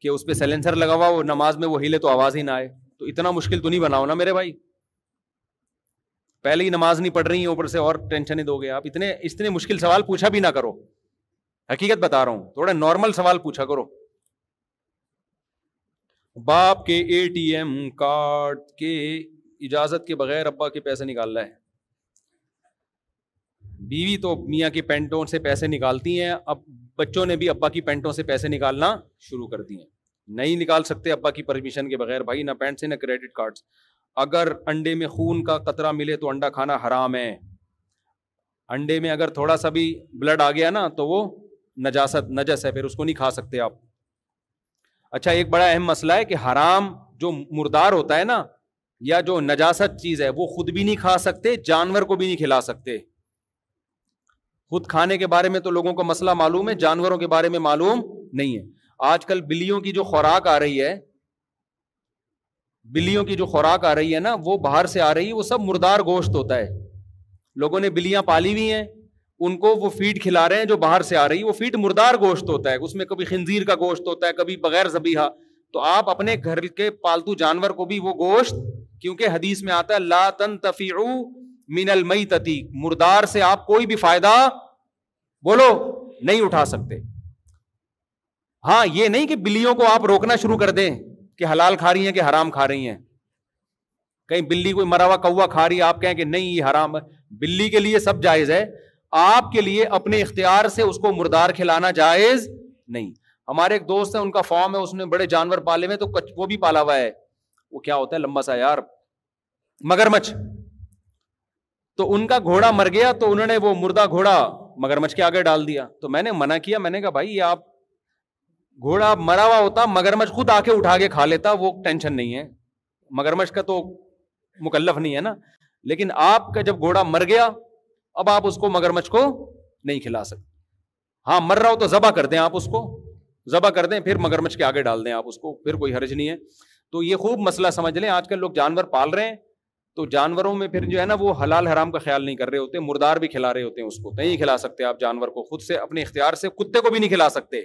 کہ اس پہ سیلنسر لگا ہوا وہ نماز میں وہ ہلے تو آواز ہی نہ آئے تو اتنا مشکل تو نہیں بناؤ نا میرے بھائی پہلے ہی نماز نہیں پڑھ رہی ہیں اوپر سے اور ٹینشن دو گے آپ اتنے اتنے مشکل سوال پوچھا بھی نہ کرو حقیقت بتا رہا ہوں تھوڑا نارمل سوال پوچھا کرو باپ کے اے ٹی ایم کارڈ کے اجازت کے بغیر ابا کے پیسے نکالنا ہے بیوی تو میاں کے پینٹوں سے پیسے نکالتی ہیں اب بچوں نے بھی ابا کی پینٹوں سے پیسے نکالنا شروع کر دیے نہیں نکال سکتے ابا کی پرمیشن کے بغیر بھائی نہ پینٹ سے نہ کریڈٹ کارڈ اگر انڈے میں خون کا قطرہ ملے تو انڈا کھانا حرام ہے انڈے میں اگر تھوڑا سا بھی بلڈ آ گیا نا تو وہ نجاست نجس ہے پھر اس کو نہیں کھا سکتے آپ اچھا ایک بڑا اہم مسئلہ ہے کہ حرام جو مردار ہوتا ہے نا یا جو نجاست چیز ہے وہ خود بھی نہیں کھا سکتے جانور کو بھی نہیں کھلا سکتے خود کھانے کے بارے میں تو لوگوں کو مسئلہ معلوم ہے جانوروں کے بارے میں معلوم نہیں ہے آج کل بلیوں کی جو خوراک آ رہی ہے بلیوں کی جو خوراک آ رہی ہے نا وہ باہر سے آ رہی ہے وہ سب مردار گوشت ہوتا ہے لوگوں نے بلیاں پالی ہوئی ہیں ان کو وہ فیڈ کھلا رہے ہیں جو باہر سے آ رہی ہے وہ فیڈ مردار گوشت ہوتا ہے اس میں کبھی خنزیر کا گوشت ہوتا ہے کبھی بغیر زبیحا تو آپ اپنے گھر کے پالتو جانور کو بھی وہ گوشت کیونکہ حدیث میں آتا ہے لا تن تفیعو من المیتتی تتی مردار سے آپ کوئی بھی فائدہ بولو نہیں اٹھا سکتے ہاں یہ نہیں کہ بلیوں کو آپ روکنا شروع کر دیں کہ حلال کھا رہی ہیں کہ حرام کھا رہی ہیں کہیں بلی کوئی مراوا کوا کھا رہی ہے آپ کہیں کہ نہیں یہ حرام ہے بلی کے لیے سب جائز ہے آپ کے لیے اپنے اختیار سے اس کو مردار کھلانا جائز نہیں ہمارے ایک دوست ہے ان کا فارم ہے اس نے بڑے جانور پالے ہوئے تو وہ بھی پالا ہوا ہے وہ کیا ہوتا ہے لمبا سا یار مگرمچھ تو ان کا گھوڑا مر گیا تو انہوں نے وہ مردہ گھوڑا مگرمچھ کے آگے ڈال دیا تو میں نے منع کیا میں نے کہا بھائی آپ گھوڑا مرا ہوا ہوتا مگرمچھ خود آ کے اٹھا کے کھا لیتا وہ ٹینشن نہیں ہے مگرمچھ کا تو مکلف نہیں ہے نا لیکن آپ کا جب گھوڑا مر گیا اب آپ اس کو مگرمچھ کو نہیں کھلا سکتے ہاں مر رہا ہو تو ذبح کر دیں آپ اس کو ذبح کر دیں پھر مگرمچھ کے آگے ڈال دیں آپ اس کو پھر کوئی حرج نہیں ہے تو یہ خوب مسئلہ سمجھ لیں آج کل لوگ جانور پال رہے ہیں تو جانوروں میں پھر جو ہے نا وہ حلال حرام کا خیال نہیں کر رہے ہوتے مردار بھی کھلا رہے ہوتے ہیں اس کو نہیں کھلا سکتے آپ جانور کو خود سے اپنے اختیار سے کتے کو بھی نہیں کھلا سکتے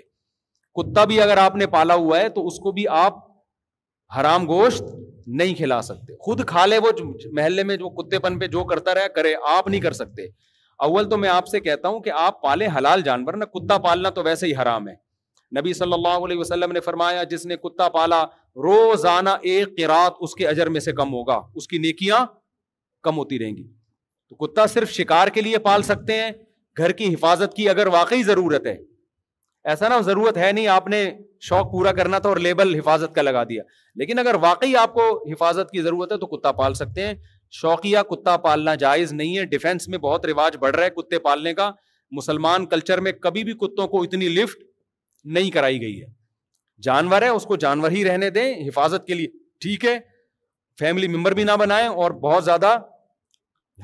کتا بھی اگر آپ نے پالا ہوا ہے تو اس کو بھی آپ حرام گوشت نہیں کھلا سکتے خود کھا لے وہ محلے میں جو کتے پن پہ جو کرتا رہا کرے آپ نہیں کر سکتے اول تو میں آپ سے کہتا ہوں کہ آپ پالے حلال جانور نہ کتا پالنا تو ویسے ہی حرام ہے نبی صلی اللہ علیہ وسلم نے فرمایا جس نے کتا پالا روزانہ ایک قرات اس کے اجر میں سے کم ہوگا اس کی نیکیاں کم ہوتی رہیں گی تو کتا صرف شکار کے لیے پال سکتے ہیں گھر کی حفاظت کی اگر واقعی ضرورت ہے ایسا نا ضرورت ہے نہیں آپ نے شوق پورا کرنا تھا اور لیبل حفاظت کا لگا دیا لیکن اگر واقعی آپ کو حفاظت کی ضرورت ہے تو کتا پال سکتے ہیں شوقیہ کتا پالنا جائز نہیں ہے ڈیفینس میں بہت رواج بڑھ رہا ہے کتے پالنے کا مسلمان کلچر میں کبھی بھی کتوں کو اتنی لفٹ نہیں کرائی گئی ہے جانور ہے اس کو جانور ہی رہنے دیں حفاظت کے لیے ٹھیک ہے فیملی ممبر بھی نہ بنائیں اور بہت زیادہ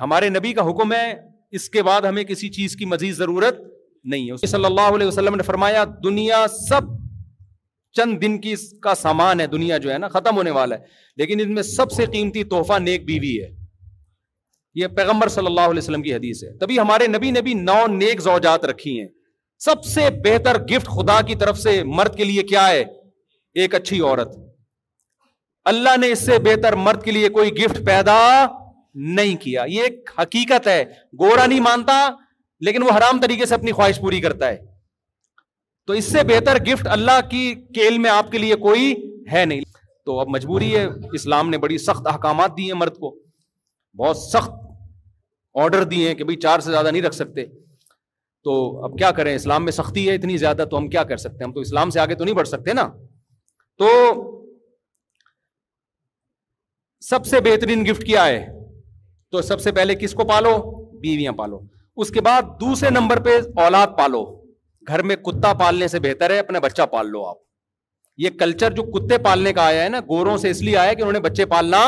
ہمارے نبی کا حکم ہے اس کے بعد ہمیں کسی چیز کی مزید ضرورت نہیں ہے صلی اللہ علیہ وسلم نے فرمایا دنیا سب چند دن کی کا سامان ہے دنیا جو ہے نا ختم ہونے والا ہے لیکن ان میں سب سے قیمتی تحفہ نیک بیوی ہے یہ پیغمبر صلی اللہ علیہ وسلم کی حدیث ہے تبھی ہمارے نبی نے بھی نو نیک زوجات رکھی ہیں سب سے بہتر گفٹ خدا کی طرف سے مرد کے لیے کیا ہے ایک اچھی عورت اللہ نے اس سے بہتر مرد کے لیے کوئی گفٹ پیدا نہیں کیا یہ ایک حقیقت ہے گورا نہیں مانتا لیکن وہ حرام طریقے سے اپنی خواہش پوری کرتا ہے تو اس سے بہتر گفٹ اللہ کی کیل میں آپ کے لیے کوئی ہے نہیں تو اب مجبوری ہے اسلام نے بڑی سخت احکامات دی ہیں مرد کو بہت سخت آرڈر دیے ہیں کہ بھائی چار سے زیادہ نہیں رکھ سکتے تو اب کیا کریں اسلام میں سختی ہے اتنی زیادہ تو ہم کیا کر سکتے ہیں ہم تو اسلام سے آگے تو نہیں بڑھ سکتے نا تو سب سے بہترین گفٹ کیا ہے تو سب سے پہلے کس کو پالو بیویاں پالو اس کے بعد دوسرے نمبر پہ اولاد پالو گھر میں کتا پالنے سے بہتر ہے اپنا بچہ پال لو آپ یہ کلچر جو کتے پالنے کا آیا ہے نا گوروں سے اس لیے آیا کہ انہوں نے بچے پالنا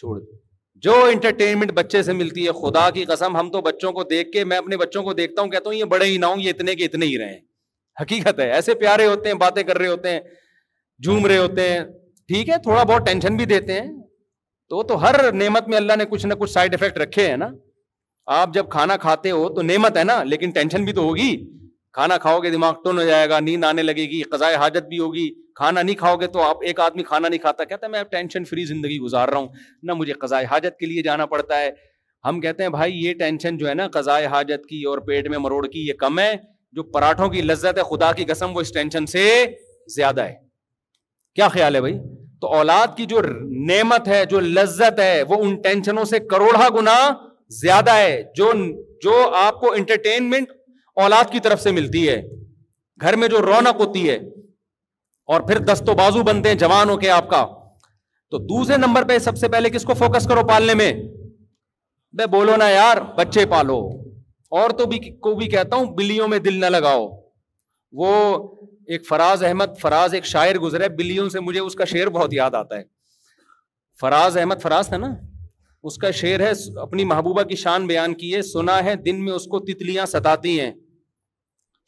چھوڑ دیا جو انٹرٹینمنٹ بچے سے ملتی ہے خدا کی قسم ہم تو بچوں کو دیکھ کے میں اپنے بچوں کو دیکھتا ہوں کہتا ہوں یہ بڑے ہی نہ ہوں یہ اتنے کے اتنے ہی رہے ہیں حقیقت ہے ایسے پیارے ہوتے ہیں باتیں کر رہے ہوتے ہیں جھوم رہے ہوتے ہیں ٹھیک ہے تھوڑا بہت ٹینشن بھی دیتے ہیں تو تو ہر نعمت میں اللہ نے کچھ نہ کچھ سائڈ افیکٹ رکھے ہیں نا آپ جب کھانا کھاتے ہو تو نعمت ہے نا لیکن ٹینشن بھی تو ہوگی کھانا کھاؤ گے دماغ ٹون ہو جائے گا نیند آنے لگے گی قضائے حاجت بھی ہوگی کھانا نہیں کھاؤ گے تو آپ ایک آدمی کھانا نہیں کھاتا کہتا ہے میں اب ٹینشن فری زندگی گزار رہا ہوں نہ مجھے قضائے حاجت کے لیے جانا پڑتا ہے ہم کہتے ہیں بھائی یہ ٹینشن جو ہے نا قضائے حاجت کی اور پیٹ میں مروڑ کی یہ کم ہے جو پراٹھوں کی لذت ہے خدا کی قسم وہ اس ٹینشن سے زیادہ ہے کیا خیال ہے بھائی تو اولاد کی جو نعمت ہے جو لذت ہے وہ ان ٹینشنوں سے کروڑا گنا زیادہ ہے جو جو آپ کو انٹرٹینمنٹ اولاد کی طرف سے ملتی ہے گھر میں جو رونق ہوتی ہے اور پھر دست و بازو بنتے ہیں جوان ہو کے آپ کا تو دوسرے نمبر پہ سب سے پہلے کس کو فوکس کرو پالنے میں بولو نا یار بچے پالو اور تو بھی بھی کو کہتا ہوں بلیوں میں دل نہ لگاؤ وہ ایک فراز احمد فراز ایک شاعر گزرے بلیوں سے مجھے اس کا شعر بہت یاد آتا ہے فراز احمد فراز تھا نا اس کا شعر ہے اپنی محبوبہ کی شان بیان کی ہے سنا ہے دن میں اس کو تتلیاں ستاتی ہیں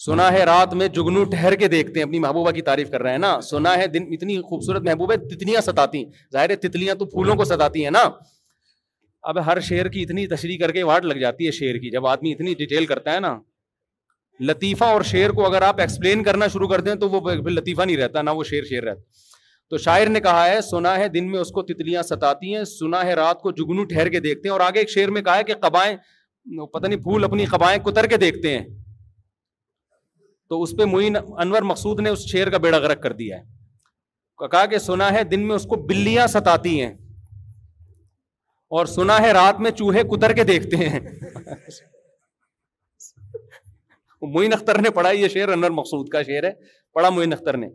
سنا ہے رات میں جگنو ٹھہر کے دیکھتے ہیں اپنی محبوبہ کی تعریف کر رہے ہیں نا سنا ہے دن اتنی خوبصورت محبوب ہے تتلیاں ستاتی ہیں ظاہر ہے تتلیاں تو پھولوں کو ستاتی ہیں نا اب ہر شعر کی اتنی تشریح کر کے واٹ لگ جاتی ہے شعر کی جب آدمی اتنی ڈیٹیل کرتا ہے نا لطیفہ اور شعر کو اگر آپ ایکسپلین کرنا شروع کرتے ہیں تو وہ لطیفہ نہیں رہتا نہ وہ شعر شعر رہتا تو شاعر نے کہا ہے سنا ہے دن میں اس کو تتلیاں ستاتی ہیں سنا ہے رات کو جگنو ٹھہر کے دیکھتے ہیں اور آگے ایک شعر میں کہا ہے کہ قبائیں پتہ نہیں پھول اپنی قبائیں کتر کے دیکھتے ہیں تو اس پہ معین انور مقصود نے اس شعر کا بیڑا غرق کر دیا ہے کہا کہ سنا ہے دن میں اس کو بلیاں ستاتی ہیں اور سنا ہے رات میں چوہے کتر کے دیکھتے ہیں (laughs) معین اختر نے پڑھا یہ شعر انور مقصود کا شعر ہے پڑھا معین اختر نے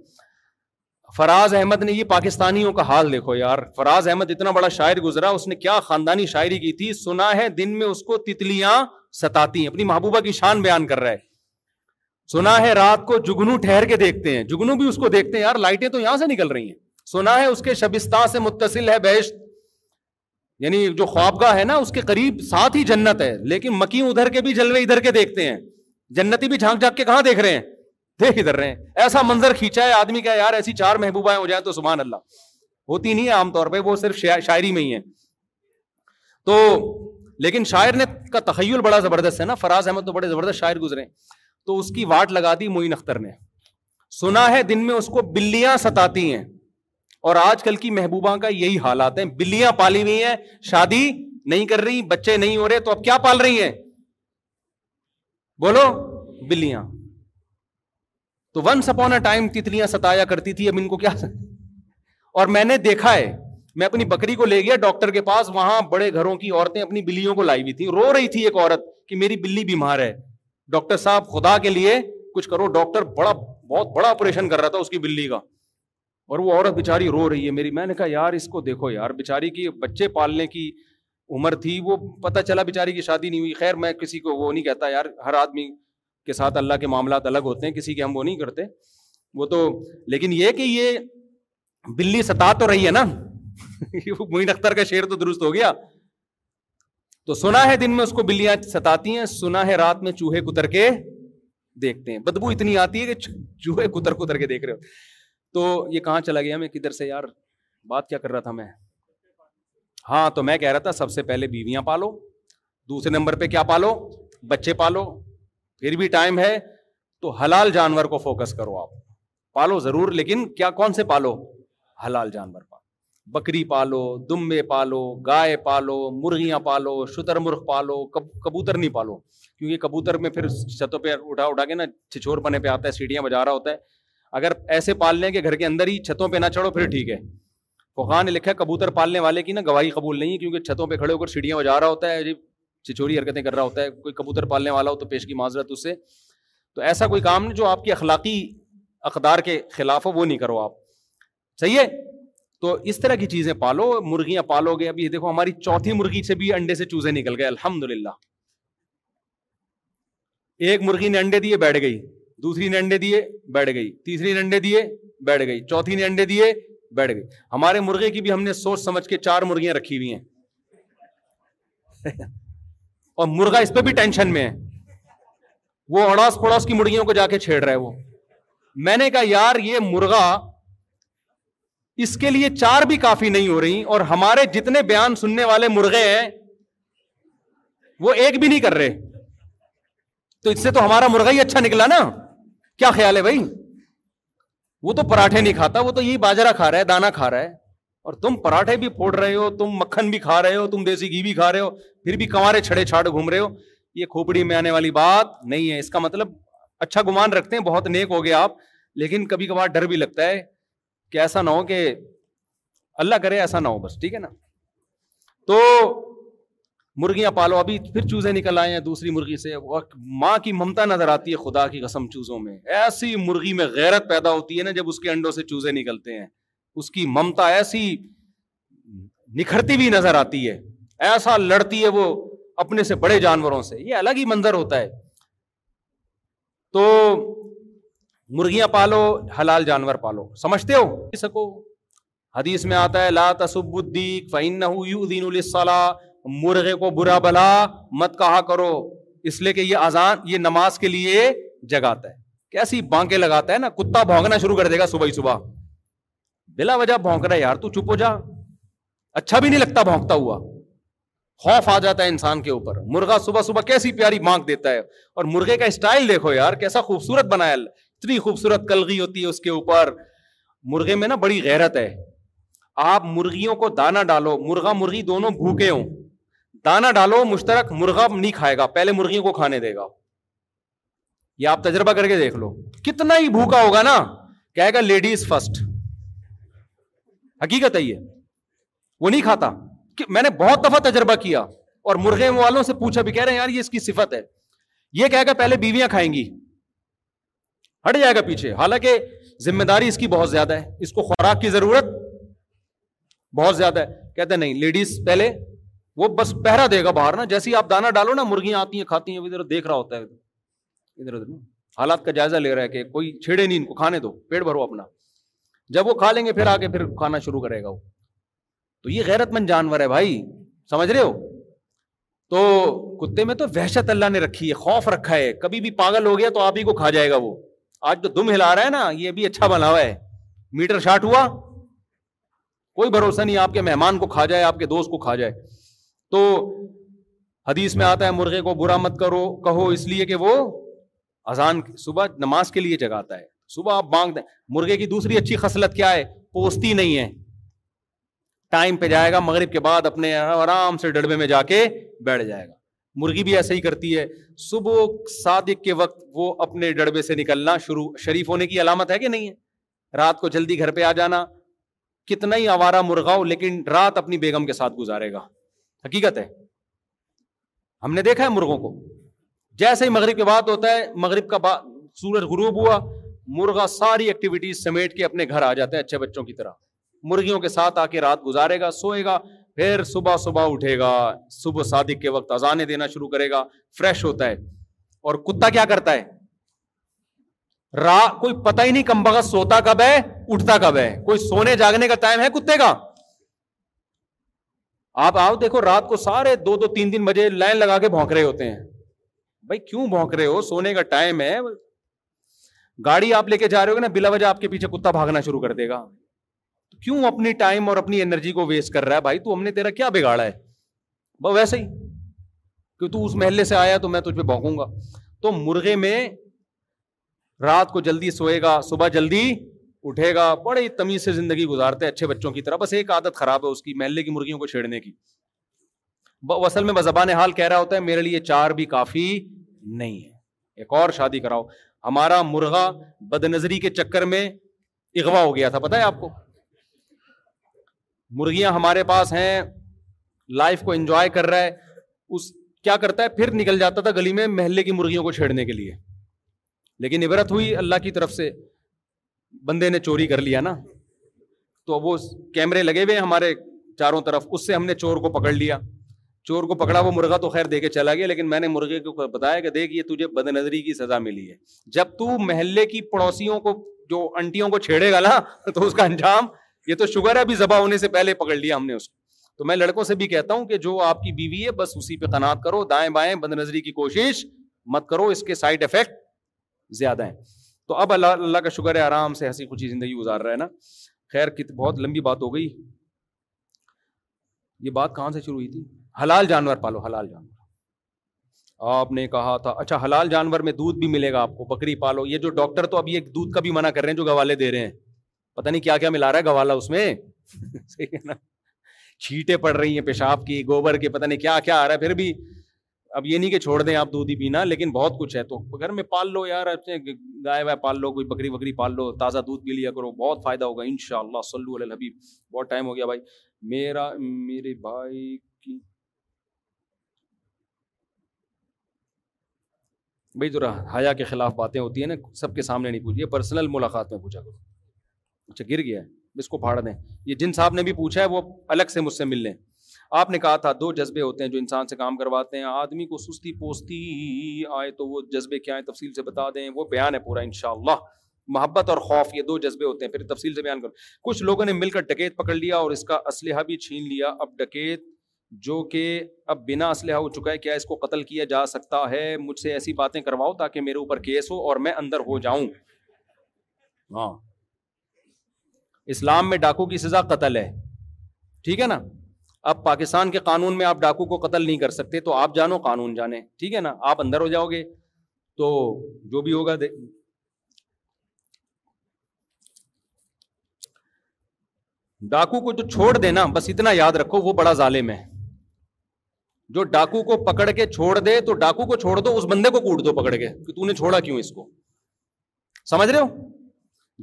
فراز احمد نے یہ پاکستانیوں کا حال دیکھو یار فراز احمد اتنا بڑا شاعر گزرا اس نے کیا خاندانی شاعری کی تھی سنا ہے دن میں اس کو تتلیاں ستاتی اپنی محبوبہ کی شان بیان کر رہا ہے سنا ہے رات کو جگنو ٹھہر کے دیکھتے ہیں جگنو بھی اس کو دیکھتے ہیں یار لائٹیں تو یہاں سے نکل رہی ہیں سنا ہے اس کے شبستان سے متصل ہے بیش یعنی جو خوابگاہ ہے نا اس کے قریب ساتھ ہی جنت ہے لیکن مکی ادھر کے بھی جلوے ادھر کے دیکھتے ہیں جنتی بھی جھانک جھانک کے کہاں دیکھ رہے ہیں دیکھ ادھر رہے ہیں ایسا منظر کھینچا ہے آدمی کا یار ایسی چار محبوبائیں ہو جائیں تو سبحان اللہ ہوتی نہیں ہے عام طور پہ وہ صرف شاعری میں ہی ہے تو لیکن شاعر نے کا تخیل بڑا زبردست ہے نا فراز احمد تو بڑے زبردست شاعر گزرے تو اس کی واٹ لگا دی معین اختر نے سنا ہے دن میں اس کو بلیاں ستاتی ہیں اور آج کل کی محبوبہ کا یہی حالات ہیں بلیاں پالی ہوئی ہیں شادی نہیں کر رہی بچے نہیں ہو رہے تو اب کیا پال رہی ہیں بولو بلیاں تو ونس اپون اے ٹائم تتلیاں ستایا کرتی تھی اب ان کو کیا اور میں نے دیکھا ہے میں اپنی بکری کو لے گیا ڈاکٹر کے پاس وہاں بڑے گھروں کی عورتیں اپنی بلیوں کو لائی ہوئی تھیں رو رہی تھی ایک عورت کہ میری بلی بیمار ہے ڈاکٹر صاحب خدا کے لیے کچھ کرو ڈاکٹر بڑا بہت بڑا آپریشن کر رہا تھا اس کی بلی کا اور وہ عورت بیچاری رو رہی ہے میری میں نے کہا یار اس کو دیکھو یار بیچاری کی بچے پالنے کی عمر تھی وہ پتہ چلا بیچاری کی شادی نہیں ہوئی خیر میں کسی کو وہ نہیں کہتا یار ہر آدمی کے ساتھ اللہ کے معاملات الگ ہوتے ہیں کسی کے ہم وہ نہیں کرتے وہ تو لیکن یہ کہ یہ بلی ستا تو رہی ہے نا (laughs) اختر کا شیر تو درست ہو گیا تو سنا ہے دن میں اس کو بلیاں ستاتی ہیں سنا ہے رات میں چوہے کتر کے دیکھتے ہیں بدبو اتنی آتی ہے کہ چوہے کتر کتر کے دیکھ رہے ہو تو یہ کہاں چلا گیا میں کدھر سے یار بات کیا کر رہا تھا میں ہاں تو میں کہہ رہا تھا سب سے پہلے بیویاں پالو دوسرے نمبر پہ کیا پالو بچے پالو پھر بھی ٹائم ہے تو حلال جانور کو فوکس کرو آپ پالو ضرور لیکن کیا کون سے پالو حلال جانور پالو بکری پالو دمبے پالو گائے پالو مرغیاں پالو شتر مرغ پالو کبوتر نہیں پالو کیونکہ کبوتر میں پھر چھتوں پہ اٹھا اٹھا کے نا چھچور بنے پہ آتا ہے سیڑھیاں بجا رہا ہوتا ہے اگر ایسے پال لیں کہ گھر کے اندر ہی چھتوں پہ نہ چڑھو پھر ٹھیک ہے فقان نے لکھا کبوتر پالنے والے کی نا گواہی قبول نہیں ہے کیونکہ چھتوں پہ کھڑے ہو کر سیڑھیاں بجا رہا ہوتا ہے جی چچوری حرکتیں کر رہا ہوتا ہے کوئی کبوتر پالنے والا ہو تو پیش کی معذرت اس سے تو ایسا کوئی کام جو آپ کی اخلاقی اقدار کے خلاف ہو وہ نہیں کرو آپ صحیح ہے تو اس طرح کی چیزیں پالو مرغیاں پالو گے دیکھو ہماری چوتھی مرغی سے بھی انڈے سے چوزے نکل گئے الحمد للہ ایک مرغی نے انڈے دیے بیٹھ گئی دوسری نے انڈے دیے بیٹھ گئی تیسری نے انڈے دیے بیٹھ گئی چوتھی نے انڈے دیے بیٹھ گئی ہمارے مرغے کی بھی ہم نے سوچ سمجھ کے چار مرغیاں رکھی ہوئی ہیں اور مرغا اس پہ بھی ٹینشن میں ہے وہ اڑاس پڑوس کی مرغیوں کو جا کے چھیڑ رہا ہے وہ میں نے کہا یار یہ مرغا اس کے لیے چار بھی کافی نہیں ہو رہی اور ہمارے جتنے بیان سننے والے مرغے ہیں وہ ایک بھی نہیں کر رہے تو اس سے تو ہمارا مرغا ہی اچھا نکلا نا کیا خیال ہے بھائی وہ تو پراٹھے نہیں کھاتا وہ تو یہی باجرا کھا رہا ہے دانا کھا رہا ہے اور تم پراٹھے بھی پھوڑ رہے ہو تم مکھن بھی کھا رہے ہو تم دیسی گھی بھی کھا رہے ہو پھر بھی کمارے چھڑے چھاڑ گھوم رہے ہو یہ کھوپڑی میں آنے والی بات نہیں ہے اس کا مطلب اچھا گمان رکھتے ہیں بہت نیک ہو گئے آپ لیکن کبھی کبھار ڈر بھی لگتا ہے کہ ایسا نہ ہو کہ اللہ کرے ایسا نہ ہو بس ٹھیک ہے نا تو مرغیاں پالو ابھی پھر چوزے نکل آئے ہیں دوسری مرغی سے ماں کی ممتا نظر آتی ہے خدا کی قسم چوزوں میں ایسی مرغی میں غیرت پیدا ہوتی ہے نا جب اس کے انڈوں سے چوزے نکلتے ہیں اس کی ممتا ایسی نکھرتی بھی نظر آتی ہے ایسا لڑتی ہے وہ اپنے سے بڑے جانوروں سے یہ الگ ہی منظر ہوتا ہے تو مرغیاں پالو حلال جانور پالو سمجھتے ہو سکو حدیث میں آتا ہے لا لاتی نل مرغے کو برا بھلا مت کہا کرو اس لیے کہ یہ آزان یہ نماز کے لیے جگاتا ہے کیسی بانکے لگاتا ہے نا کتا بھونگنا شروع کر دے گا صبح ہی صبح بلا وجہ بھونک رہا ہے یار تو چپ ہو جا اچھا بھی نہیں لگتا بھونکتا ہوا خوف آ جاتا ہے انسان کے اوپر مرغا صبح صبح کیسی پیاری مانگ دیتا ہے اور مرغے کا اسٹائل دیکھو یار کیسا خوبصورت بنایا اتنی خوبصورت کلگی ہوتی ہے اس کے اوپر مرغے میں نا بڑی غیرت ہے آپ مرغیوں کو دانا ڈالو مرغا مرغی دونوں بھوکے ہوں دانا ڈالو مشترک مرغا نہیں کھائے گا پہلے مرغیوں کو کھانے دے گا یہ آپ تجربہ کر کے دیکھ لو کتنا ہی بھوکا ہوگا نا کہے گا لیڈیز فرسٹ حقیقت ہے یہ وہ نہیں کھاتا کہ میں نے بہت دفعہ تجربہ کیا اور مرغے والوں سے پوچھا بھی کہہ رہے ہیں یار یہ اس کی صفت ہے یہ کہے گا پہلے بیویاں کھائیں گی ہٹ جائے گا پیچھے حالانکہ ذمہ داری اس کی بہت زیادہ ہے اس کو خوراک کی ضرورت بہت زیادہ ہے کہتے نہیں لیڈیز پہلے وہ بس پہرا دے گا باہر نا جیسے آپ دانا ڈالو نا مرغیاں آتی ہیں کھاتی ہیں ادھر دیکھ رہا ہوتا ہے ادھر ادھر حالات کا جائزہ لے رہا ہے کہ کوئی چھیڑے نہیں ان کو کھانے دو پیٹ بھرو اپنا جب وہ کھا لیں گے پھر آ کے پھر کھانا شروع کرے گا وہ تو یہ غیرت مند جانور ہے بھائی سمجھ رہے ہو تو کتے میں تو وحشت اللہ نے رکھی ہے خوف رکھا ہے کبھی بھی پاگل ہو گیا تو آپ ہی کو کھا جائے گا وہ آج جو دم ہلا رہا ہے نا یہ بھی اچھا بنا ہوا ہے میٹر شاٹ ہوا کوئی بھروسہ نہیں آپ کے مہمان کو کھا جائے آپ کے دوست کو کھا جائے تو حدیث میں آتا ہے مرغے کو برا مت کرو کہو اس لیے کہ وہ اذان صبح نماز کے لیے جگاتا ہے صبح آپ بانگ دیں مرغے کی دوسری اچھی خصلت کیا ہے پوستی نہیں ہے ٹائم پہ جائے گا مغرب کے بعد اپنے آرام سے ڈڑبے میں جا کے بیٹھ جائے گا مرغی بھی ایسا ہی کرتی ہے صبح صادق کے وقت وہ اپنے ڈڑبے سے نکلنا شروع شریف ہونے کی علامت ہے کہ نہیں ہے رات کو جلدی گھر پہ آ جانا کتنا ہی آوارا مرغا ہو لیکن رات اپنی بیگم کے ساتھ گزارے گا حقیقت ہے ہم نے دیکھا ہے مرغوں کو جیسے ہی مغرب کے بعد ہوتا ہے مغرب کا سورج غروب ہوا مرغا ساری ایکٹیویٹیز سمیٹ کے اپنے گھر آ جاتے ہیں اچھے بچوں کی طرح مرغیوں کے ساتھ آ کے رات گزارے گا سوئے گا پھر صبح صبح اٹھے گا صبح صادق کے وقت اذانے دینا شروع کرے گا فریش ہوتا ہے اور کتا کیا کرتا ہے را, کوئی پتہ ہی نہیں کم بغت سوتا کب ہے اٹھتا کب ہے کوئی سونے جاگنے کا ٹائم ہے کتے کا آپ آؤ دیکھو رات کو سارے دو دو تین تین بجے لائن لگا کے بھونک رہے ہوتے ہیں بھائی کیوں بھونک رہے ہو سونے کا ٹائم ہے گاڑی آپ لے کے جا رہے ہو گے نا بلا وجہ آپ کے پیچھے کتا بھاگنا شروع کر دے گا کیوں اپنی ٹائم اور اپنی انرجی کو ویسٹ کر رہا ہے بھائی تو ہم نے تیرا کیا بگاڑا ہے بہت ویسے ہی کہ تو اس محلے سے آیا تو میں تجھ پہ بھونکوں گا تو مرغے میں رات کو جلدی سوئے گا صبح جلدی اٹھے گا بڑے تمیز سے زندگی گزارتے اچھے بچوں کی طرح بس ایک عادت خراب ہے اس کی محلے کی مرغیوں کو چھیڑنے کی اصل میں بزبان حال کہہ رہا ہوتا ہے میرے لیے چار بھی کافی نہیں ہے ایک اور شادی کراؤ ہمارا مرغا بد نظری کے چکر میں اغوا ہو گیا تھا پتا ہے آپ کو مرغیاں ہمارے پاس ہیں لائف کو انجوائے کر رہا ہے اس کیا کرتا ہے پھر نکل جاتا تھا گلی میں محلے کی مرغیوں کو چھیڑنے کے لیے لیکن عبرت ہوئی اللہ کی طرف سے بندے نے چوری کر لیا نا تو وہ کیمرے لگے ہوئے ہمارے چاروں طرف اس سے ہم نے چور کو پکڑ لیا چور کو پکڑا وہ مرغا تو خیر دے کے چلا گیا لیکن میں نے مرغے کو بتایا کہ دیکھ یہ تجھے بد نظری کی سزا ملی ہے جب تو محلے کی پڑوسیوں کو جو انٹیوں کو چھیڑے گا نا تو اس کا انجام یہ تو شوگر ہے ابھی ذبح ہونے سے پہلے پکڑ لیا ہم نے اس کو تو میں لڑکوں سے بھی کہتا ہوں کہ جو آپ کی بیوی ہے بس اسی پہ تناط کرو دائیں بائیں بد نظری کی کوشش مت کرو اس کے سائڈ افیکٹ زیادہ ہیں تو اب اللہ اللہ کا شکر ہے آرام سے ہنسی خوشی زندگی گزار رہا ہے نا خیر بہت لمبی بات ہو گئی یہ بات کہاں سے شروع ہوئی تھی حلال جانور پالو حلال جانور آپ نے کہا تھا اچھا حلال جانور میں دودھ بھی ملے گا آپ کو بکری پالو یہ جو ڈاکٹر تو دودھ کا بھی منع کر رہے ہیں جو گوالے دے رہے ہیں پتا نہیں کیا کیا ملا رہا ہے گوالا اس میں (laughs) چھیٹے پڑ رہی ہیں پیشاب کی گوبر کے پتا نہیں کیا کیا آ رہا ہے پھر بھی اب یہ نہیں کہ چھوڑ دیں آپ دودھ ہی پینا لیکن بہت کچھ ہے تو گھر میں پال لو یار گائے وائے پال لو کوئی بکری بکری پال لو تازہ دودھ پی لیا کرو بہت فائدہ ہوگا ان شاء اللہ الحبیب بہت ٹائم ہو گیا بھائی میرا میرے بھائی بھائی ذرا حیا کے خلاف باتیں ہوتی ہیں نا سب کے سامنے نہیں پوچھی پرسنل ملاقات میں پوچھا کرو اچھا گر گیا ہے اس کو پھاڑ دیں یہ جن صاحب نے بھی پوچھا ہے وہ الگ سے مجھ سے مل لیں آپ نے کہا تھا دو جذبے ہوتے ہیں جو انسان سے کام کرواتے ہیں آدمی کو سستی پوستی آئے تو وہ جذبے کیا ہیں تفصیل سے بتا دیں وہ بیان ہے پورا ان شاء اللہ محبت اور خوف یہ دو جذبے ہوتے ہیں پھر تفصیل سے بیان کرو کچھ لوگوں نے مل کر ڈکیت پکڑ لیا اور اس کا اسلحہ بھی چھین لیا اب ڈکیت جو کہ اب بنا اسلحہ ہو چکا ہے کیا اس کو قتل کیا جا سکتا ہے مجھ سے ایسی باتیں کرواؤ تاکہ میرے اوپر کیس ہو اور میں اندر ہو جاؤں ہاں اسلام میں ڈاکو کی سزا قتل ہے ٹھیک ہے نا اب پاکستان کے قانون میں آپ ڈاکو کو قتل نہیں کر سکتے تو آپ جانو قانون جانے ٹھیک ہے نا آپ اندر ہو جاؤ گے تو جو بھی ہوگا دے ڈاکو کو جو چھوڑ دینا بس اتنا یاد رکھو وہ بڑا ظالم ہے جو ڈاکو کو پکڑ کے چھوڑ دے تو ڈاکو کو چھوڑ دو اس بندے کو کوٹ دو پکڑ کے کہ تو نے چھوڑا کیوں اس کو سمجھ رہے ہو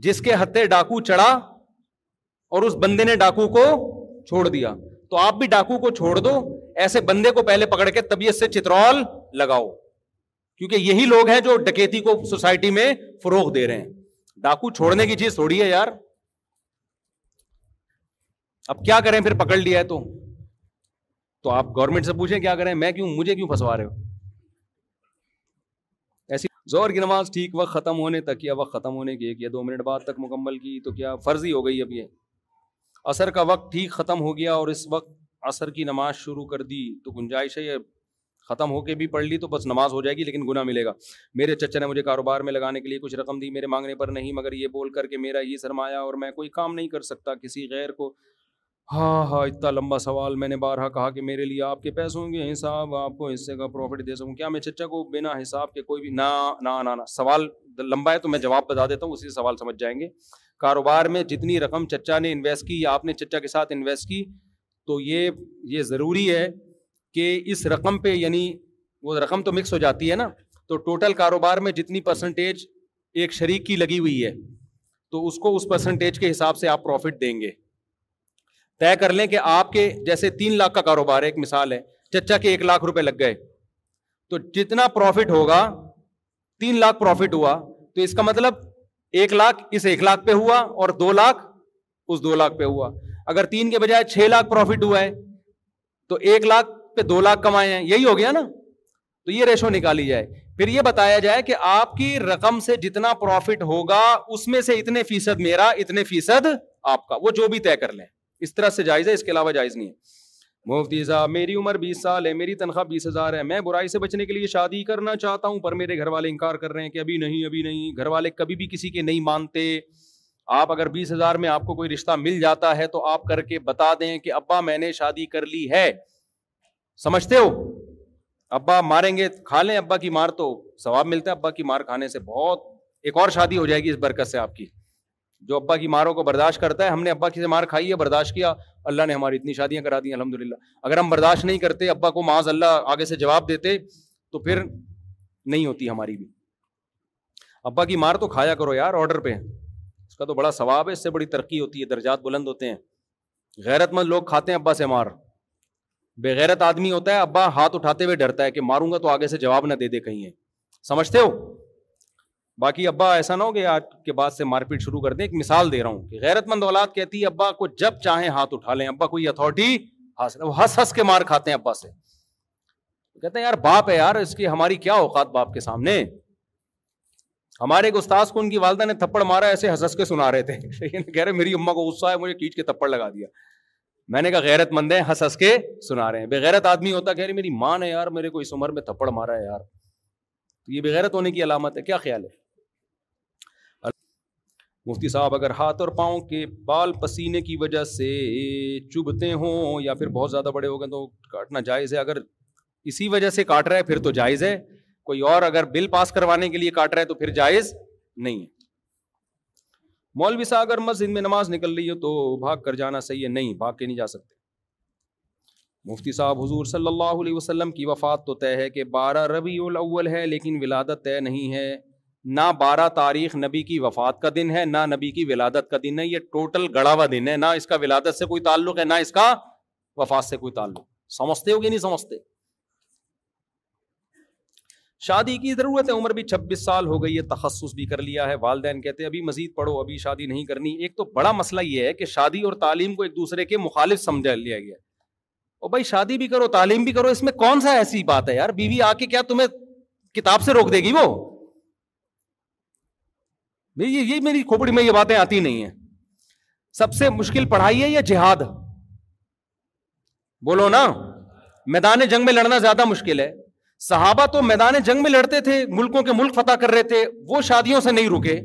جس کے ہتھے ڈاکو چڑھا اور اس بندے نے ڈاکو کو چھوڑ دیا تو آپ بھی ڈاکو کو چھوڑ دو ایسے بندے کو پہلے پکڑ کے طبیعت سے چترول لگاؤ کیونکہ یہی لوگ ہیں جو ڈکیتی کو سوسائٹی میں فروغ دے رہے ہیں ڈاکو چھوڑنے کی چیز تھوڑی ہے یار اب کیا کریں پھر پکڑ لیا ہے تو تو آپ گورنمنٹ سے پوچھیں کیا کریں میں کیوں مجھے کیوں پھنسوا رہے ہو ایسی زور کی نماز ٹھیک وقت ختم ہونے تک یا وقت ختم ہونے کے ایک یا دو منٹ بعد تک مکمل کی تو کیا فرضی ہو گئی اب یہ عصر کا وقت ٹھیک ختم ہو گیا اور اس وقت عصر کی نماز شروع کر دی تو گنجائش ہے یہ ختم ہو کے بھی پڑھ لی تو بس نماز ہو جائے گی لیکن گناہ ملے گا میرے چچا نے مجھے کاروبار میں لگانے کے لیے کچھ رقم دی میرے مانگنے پر نہیں مگر یہ بول کر کے میرا یہ سرمایہ اور میں کوئی کام نہیں کر سکتا کسی غیر کو ہاں ہاں اتنا لمبا سوال میں نے بارہا کہا کہ میرے لیے آپ کے پیسوں ہوں گے حساب آپ کو حصے کا پروفٹ دے سکوں کیا میں چچا کو بنا حساب کے کوئی بھی نہ نہ سوال لمبا ہے تو میں جواب بتا دیتا ہوں اسی سوال سمجھ جائیں گے کاروبار میں جتنی رقم چچا نے انویسٹ کی یا آپ نے چچا کے ساتھ انویسٹ کی تو یہ یہ ضروری ہے کہ اس رقم پہ یعنی وہ رقم تو مکس ہو جاتی ہے نا تو ٹوٹل کاروبار میں جتنی پرسنٹیج ایک شریک کی لگی ہوئی ہے تو اس کو اس پرسنٹیج کے حساب سے آپ پروفٹ دیں گے طے کر لیں کہ آپ کے جیسے تین لاکھ کا کاروبار ہے ایک مثال ہے چچا کے ایک لاکھ روپے لگ گئے تو جتنا پروفٹ ہوگا تین لاکھ پروفٹ ہوا تو اس کا مطلب ایک لاکھ اس ایک لاکھ پہ ہوا اور دو لاکھ اس دو لاکھ پہ ہوا اگر تین کے بجائے چھ لاکھ پروفٹ ہوا ہے تو ایک لاکھ پہ دو لاکھ کمائے ہیں یہی ہو گیا نا تو یہ ریشو نکالی جائے پھر یہ بتایا جائے کہ آپ کی رقم سے جتنا پروفٹ ہوگا اس میں سے اتنے فیصد میرا اتنے فیصد آپ کا وہ جو بھی طے کر لیں اس طرح سے جائز ہے اس کے علاوہ جائز نہیں ہے مفتی صاحب میری عمر بیس سال ہے میری تنخواہ بیس ہزار ہے میں برائی سے بچنے کے لیے شادی کرنا چاہتا ہوں پر میرے گھر والے انکار کر رہے ہیں کہ ابھی نہیں ابھی نہیں گھر والے کبھی بھی کسی کے نہیں مانتے آپ اگر بیس ہزار میں آپ کو کوئی رشتہ مل جاتا ہے تو آپ کر کے بتا دیں کہ ابا میں نے شادی کر لی ہے سمجھتے ہو ابا ماریں گے کھا لیں ابا کی مار تو ثواب ملتا ہے ابا کی مار کھانے سے بہت ایک اور شادی ہو جائے گی اس برکت سے آپ کی جو ابا کی ماروں کو برداشت کرتا ہے ہم نے ابا کی سے مار کھائی ہے برداشت کیا اللہ نے ہماری اتنی شادیاں کرا دی الحمد للہ اگر ہم برداشت نہیں کرتے ابا کو اللہ آگے سے جواب دیتے تو پھر نہیں ہوتی ہماری بھی ابا کی مار تو کھایا کرو یار آرڈر پہ اس کا تو بڑا ثواب ہے اس سے بڑی ترقی ہوتی ہے درجات بلند ہوتے ہیں غیرت مند لوگ کھاتے ہیں ابا سے مار بےغیرت آدمی ہوتا ہے ابا ہاتھ اٹھاتے ہوئے ڈرتا ہے کہ ماروں گا تو آگے سے جواب نہ دے دے کہیں سمجھتے ہو باقی ابا ایسا نہ ہو کہ آج کے بعد سے مار پیٹ شروع کر دیں ایک مثال دے رہا ہوں کہ غیرت مند اولاد کہتی ہے ابا کو جب چاہیں ہاتھ اٹھا لیں ابا کوئی اتارٹی ہنس ہنس کے مار کھاتے ہیں ابا سے کہتے ہیں یار باپ ہے یار اس کی ہماری کیا اوقات باپ کے سامنے ہمارے ایک استاذ کو ان کی والدہ نے تھپڑ مارا ایسے ہنس ہنس کے سنا رہے تھے (laughs) کہہ رہے میری اما کو غصہ ہے مجھے کیچ کے تھپڑ لگا دیا میں نے کہا غیرت مند ہے ہنس ہنس کے سنا رہے ہیں بےغیرت آدمی ہوتا کہہ رہے میری ماں نے یار میرے کو اس عمر میں تھپڑ مارا ہے یار یہ بےغیرت ہونے کی علامت ہے کیا خیال ہے مفتی صاحب اگر ہاتھ اور پاؤں کے بال پسینے کی وجہ سے چبھتے ہوں یا پھر بہت زیادہ بڑے ہو گئے تو کاٹنا جائز ہے اگر اسی وجہ سے کاٹ رہا ہے پھر تو جائز ہے کوئی اور اگر بل پاس کروانے کے لیے کاٹ رہا ہے تو پھر جائز نہیں ہے مولوی صاحب اگر مسجد میں نماز نکل رہی ہے تو بھاگ کر جانا صحیح ہے نہیں بھاگ کے نہیں جا سکتے مفتی صاحب حضور صلی اللہ علیہ وسلم کی وفات تو طے ہے کہ بارہ ربیع الاول ہے لیکن ولادت طے نہیں ہے نہ بارہ تاریخ نبی کی وفات کا دن ہے نہ نبی کی ولادت کا دن ہے یہ ٹوٹل گڑاوا دن ہے نہ اس کا ولادت سے کوئی تعلق ہے نہ اس کا وفات سے کوئی تعلق سمجھتے ہو کہ نہیں سمجھتے شادی کی ضرورت ہے عمر بھی چھبیس سال ہو گئی ہے تخصص بھی کر لیا ہے والدین کہتے ہیں ابھی مزید پڑھو ابھی شادی نہیں کرنی ایک تو بڑا مسئلہ یہ ہے کہ شادی اور تعلیم کو ایک دوسرے کے مخالف سمجھا لیا گیا اور بھائی شادی بھی کرو تعلیم بھی کرو اس میں کون سا ایسی بات ہے یار بیوی آ کے کیا تمہیں کتاب سے روک دے گی وہ یہ میری کھوپڑی میں یہ باتیں آتی نہیں ہیں سب سے مشکل پڑھائی ہے یا جہاد بولو نا میدان جنگ میں لڑنا زیادہ مشکل ہے صحابہ تو میدان جنگ میں لڑتے تھے ملکوں کے ملک فتح کر رہے تھے وہ شادیوں سے نہیں رکے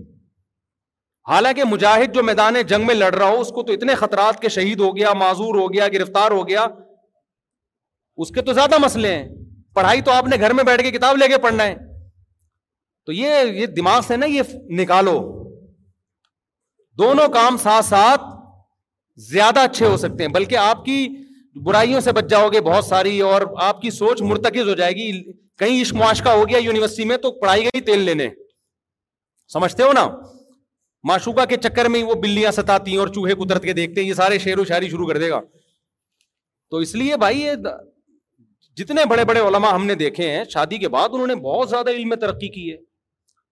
حالانکہ مجاہد جو میدان جنگ میں لڑ رہا ہو اس کو تو اتنے خطرات کے شہید ہو گیا معذور ہو گیا گرفتار ہو گیا اس کے تو زیادہ مسئلے ہیں پڑھائی تو آپ نے گھر میں بیٹھ کے کتاب لے کے پڑھنا ہے تو یہ یہ دماغ سے نا یہ نکالو دونوں کام ساتھ ساتھ زیادہ اچھے ہو سکتے ہیں بلکہ آپ کی برائیوں سے بچ جاؤ گے بہت ساری اور آپ کی سوچ مرتکز ہو جائے گی کہیں عشق معاشقہ ہو گیا یونیورسٹی میں تو پڑھائی گئی تیل لینے سمجھتے ہو نا معشوقہ کے چکر میں وہ بلیاں ستاتی ہیں اور چوہے قدرت کے دیکھتے ہیں یہ سارے شعر و شاعری شروع کر دے گا تو اس لیے بھائی یہ جتنے بڑے بڑے علماء ہم نے دیکھے ہیں شادی کے بعد انہوں نے بہت زیادہ علم میں ترقی کی ہے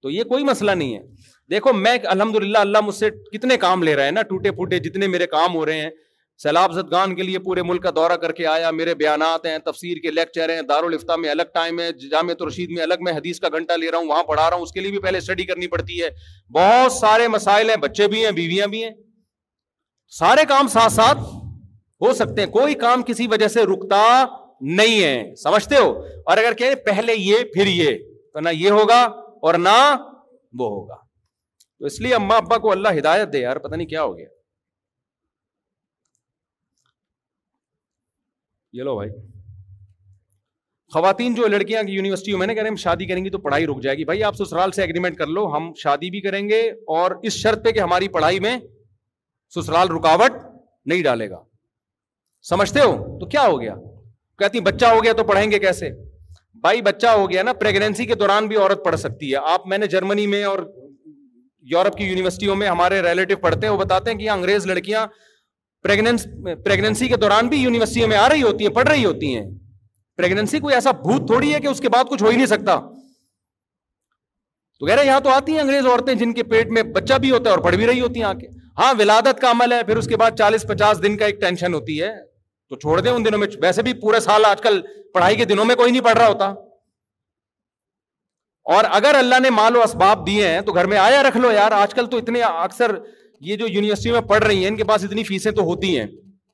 تو یہ کوئی مسئلہ نہیں ہے دیکھو میں الحمد للہ اللہ مجھ سے کتنے کام لے رہے ہیں نا ٹوٹے پھوٹے جتنے میرے کام ہو رہے ہیں سیلاب زدگان کے لیے پورے ملک کا دورہ کر کے آیا میرے بیانات ہیں تفسیر کے لیکچر ہیں دارالفتا میں الگ ٹائم ہے جامع رشید میں الگ میں حدیث کا گھنٹہ لے رہا ہوں وہاں پڑھا رہا ہوں اس کے لیے بھی پہلے اسٹڈی کرنی پڑتی ہے بہت سارے مسائل ہیں بچے بھی ہیں بیویاں بھی ہیں سارے کام ساتھ ساتھ ہو سکتے ہیں کوئی کام کسی وجہ سے رکتا نہیں ہے سمجھتے ہو اور اگر کہ پہلے یہ پھر یہ تو نہ یہ ہوگا اور نہ وہ ہوگا تو اس لیے اما ابا کو اللہ ہدایت دے یار پتا نہیں کیا ہو گیا یہ لو بھائی خواتین جو لڑکیاں کی یونیورسٹی میں نا ہیں ہم شادی کریں گی تو پڑھائی رک جائے گی بھائی آپ سسرال سے اگریمنٹ کر لو ہم شادی بھی کریں گے اور اس شرط پہ کہ ہماری پڑھائی میں سسرال رکاوٹ نہیں ڈالے گا سمجھتے ہو تو کیا ہو گیا کہتی بچہ ہو گیا تو پڑھیں گے کیسے بھائی بچہ ہو گیا نا پریگنینسی کے دوران بھی عورت پڑھ سکتی ہے آپ میں نے جرمنی میں اور یورپ کی یونیورسٹیوں میں ہمارے ریلیٹو پڑھتے ہیں وہ بتاتے ہیں کہ انگریز لڑکیاں پریگنینسی کے دوران بھی یونیورسٹیوں میں آ رہی ہوتی ہیں پڑھ رہی ہوتی ہیں پریگنینسی کوئی ایسا بھوت تھوڑی ہے کہ اس کے بعد کچھ ہو ہی نہیں سکتا تو کہہ رہے یہاں تو آتی ہیں انگریز عورتیں جن کے پیٹ میں بچہ بھی ہوتا ہے اور پڑھ بھی رہی ہوتی ہیں آ کے ہاں ولادت کا عمل ہے پھر اس کے بعد چالیس پچاس دن کا ایک ٹینشن ہوتی ہے تو چھوڑ دیں ان دنوں میں ویسے بھی پورے سال آج کل پڑھائی کے دنوں میں کوئی نہیں پڑھ رہا ہوتا اور اگر اللہ نے مال و اسباب دیے ہیں تو گھر میں آیا رکھ لو یار آج کل تو اتنے اکثر یہ جو یونیورسٹی میں پڑھ رہی ہیں ان کے پاس اتنی فیسیں تو ہوتی ہیں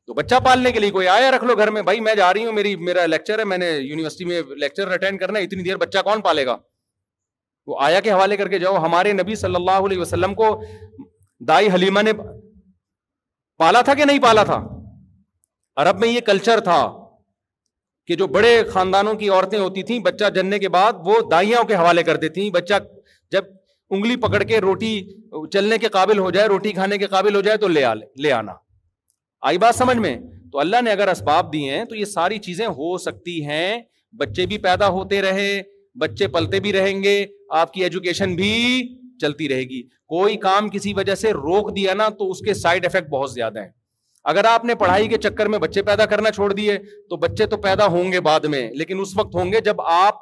تو بچہ پالنے کے لیے کوئی آیا رکھ لو گھر میں بھائی میں جا رہی ہوں میری میرا لیکچر ہے میں نے یونیورسٹی میں لیکچر اٹینڈ کرنا ہے اتنی دیر بچہ کون پالے گا وہ آیا کے حوالے کر کے جاؤ ہمارے نبی صلی اللہ علیہ وسلم کو دائی حلیمہ نے پالا تھا کہ نہیں پالا تھا عرب میں یہ کلچر تھا کہ جو بڑے خاندانوں کی عورتیں ہوتی تھیں بچہ جننے کے بعد وہ دائیاں کے حوالے کر دیتی تھیں بچہ جب انگلی پکڑ کے روٹی چلنے کے قابل ہو جائے روٹی کھانے کے قابل ہو جائے تو لے لے آنا آئی بات سمجھ میں تو اللہ نے اگر اسباب دیے ہیں تو یہ ساری چیزیں ہو سکتی ہیں بچے بھی پیدا ہوتے رہے بچے پلتے بھی رہیں گے آپ کی ایجوکیشن بھی چلتی رہے گی کوئی کام کسی وجہ سے روک دیا نا تو اس کے سائڈ افیکٹ بہت زیادہ ہیں اگر آپ نے پڑھائی کے چکر میں بچے پیدا کرنا چھوڑ دیے تو بچے تو پیدا ہوں گے بعد میں لیکن اس وقت ہوں گے جب آپ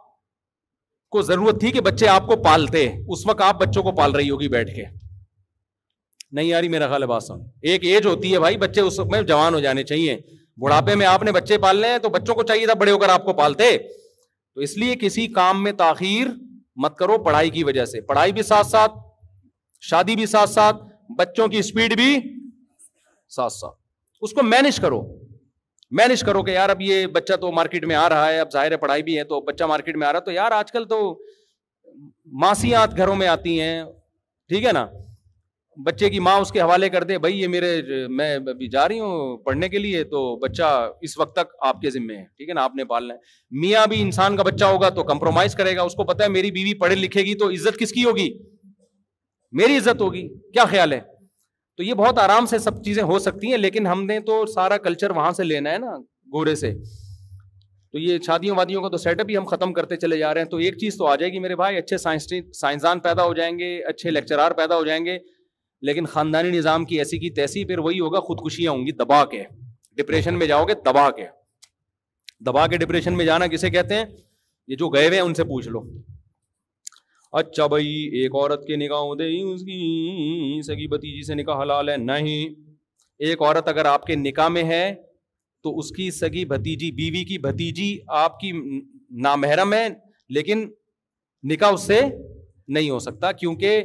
کو ضرورت تھی کہ بچے آپ کو پالتے اس وقت آپ بچوں کو پال رہی ہوگی بیٹھ کے نہیں یاری میرا خیال ہے بات سن ایک ایج ہوتی ہے بھائی بچے اس وقت میں جوان ہو جانے چاہیے بڑھاپے میں آپ نے بچے پالنے ہیں تو بچوں کو چاہیے تھا بڑے ہو کر آپ کو پالتے تو اس لیے کسی کام میں تاخیر مت کرو پڑھائی کی وجہ سے پڑھائی بھی ساتھ ساتھ شادی بھی ساتھ ساتھ بچوں کی اسپیڈ بھی ساتھ ساتھ اس کو مینج کرو مینج کرو کہ یار اب یہ بچہ تو مارکیٹ میں آ رہا ہے اب ظاہر ہے پڑھائی بھی ہے تو بچہ مارکیٹ میں آ رہا ہے تو یار آج کل تو ماسیات گھروں میں آتی ہیں ٹھیک ہے نا بچے کی ماں اس کے حوالے کر دے بھائی یہ میرے میں ابھی جا رہی ہوں پڑھنے کے لیے تو بچہ اس وقت تک آپ کے ذمے ہے ٹھیک ہے نا آپ نے پالنا ہے میاں بھی انسان کا بچہ ہوگا تو کمپرومائز کرے گا اس کو پتا ہے میری بیوی پڑھے لکھے گی تو عزت کس کی ہوگی میری عزت ہوگی کیا خیال ہے تو یہ بہت آرام سے سب چیزیں ہو سکتی ہیں لیکن ہم نے تو سارا کلچر وہاں سے لینا ہے نا گورے سے تو یہ شادیوں وادیوں کا تو سیٹ اپ ہی ہم ختم کرتے چلے جا رہے ہیں تو ایک چیز تو آ جائے گی میرے بھائی اچھے سائنسدان پیدا ہو جائیں گے اچھے لیکچرار پیدا ہو جائیں گے لیکن خاندانی نظام کی ایسی کی تیسی پھر وہی ہوگا خودکشیاں ہوں گی دبا کے ڈپریشن میں جاؤ گے دبا کے دبا کے ڈپریشن میں جانا کسے کہتے ہیں یہ جو گئے ہوئے ہیں ان سے پوچھ لو اچھا بھائی ایک عورت کے نکاح سگی بتیجی سے نکاح حلال ہے نہیں ایک عورت اگر آپ کے نکاح میں ہے تو اس کی سگی بھتیجی بیوی کی بھتیجی آپ کی نامحرم ہے لیکن نکاح اس سے نہیں ہو سکتا کیونکہ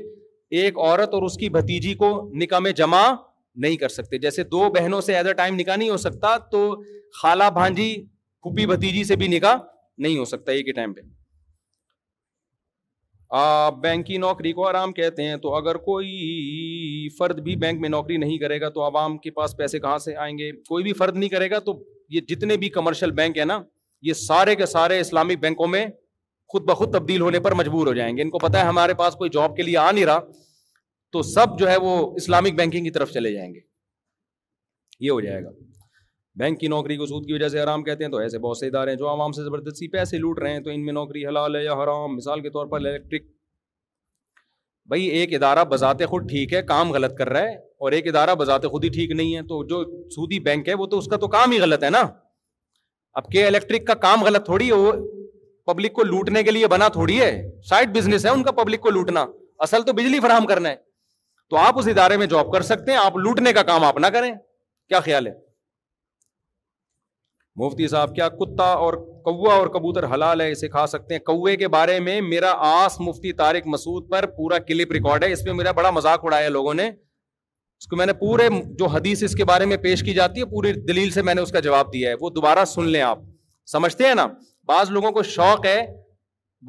ایک عورت اور اس کی بھتیجی کو نکاح میں جمع نہیں کر سکتے جیسے دو بہنوں سے ایٹ اے ٹائم نکاح نہیں ہو سکتا تو خالہ بھانجی کپی بھتیجی سے بھی نکاح نہیں ہو سکتا ایک ہی ٹائم پہ آپ بینک کی نوکری کو آرام کہتے ہیں تو اگر کوئی فرد بھی بینک میں نوکری نہیں کرے گا تو عوام کے پاس پیسے کہاں سے آئیں گے کوئی بھی فرد نہیں کرے گا تو یہ جتنے بھی کمرشل بینک ہیں نا یہ سارے کے سارے اسلامک بینکوں میں خود بخود تبدیل ہونے پر مجبور ہو جائیں گے ان کو پتا ہے ہمارے پاس کوئی جاب کے لیے آ نہیں رہا تو سب جو ہے وہ اسلامک بینکنگ کی طرف چلے جائیں گے یہ ہو جائے گا بینک کی نوکری کو سود کی وجہ سے حرام کہتے ہیں تو ایسے بہت سے ادارے ہیں جو عوام سے زبردستی پیسے لوٹ رہے ہیں تو ان میں نوکری حلال ہے یا حرام مثال کے طور پر الیکٹرک بھائی ایک ادارہ بذات خود ٹھیک ہے کام غلط کر رہا ہے اور ایک ادارہ بذات خود ہی ٹھیک نہیں ہے تو جو سودی بینک ہے وہ تو اس کا تو کام ہی غلط ہے نا اب کہ الیکٹرک کا کام غلط تھوڑی ہے وہ پبلک کو لوٹنے کے لیے بنا تھوڑی ہے سائڈ بزنس ہے ان کا پبلک کو لوٹنا اصل تو بجلی فراہم کرنا ہے تو آپ اس ادارے میں جاب کر سکتے ہیں آپ لوٹنے کا کام آپ نہ کریں کیا خیال ہے مفتی صاحب کیا کتا اور کوا اور کبوتر حلال ہے اسے کھا سکتے ہیں کوے کے بارے میں میرا آس مفتی تارک مسعود پر پورا کلپ ریکارڈ ہے اس میں میرا بڑا مذاق اڑایا لوگوں نے اس کو میں نے پورے جو حدیث اس کے بارے میں پیش کی جاتی ہے پوری دلیل سے میں نے اس کا جواب دیا ہے وہ دوبارہ سن لیں آپ سمجھتے ہیں نا بعض لوگوں کو شوق ہے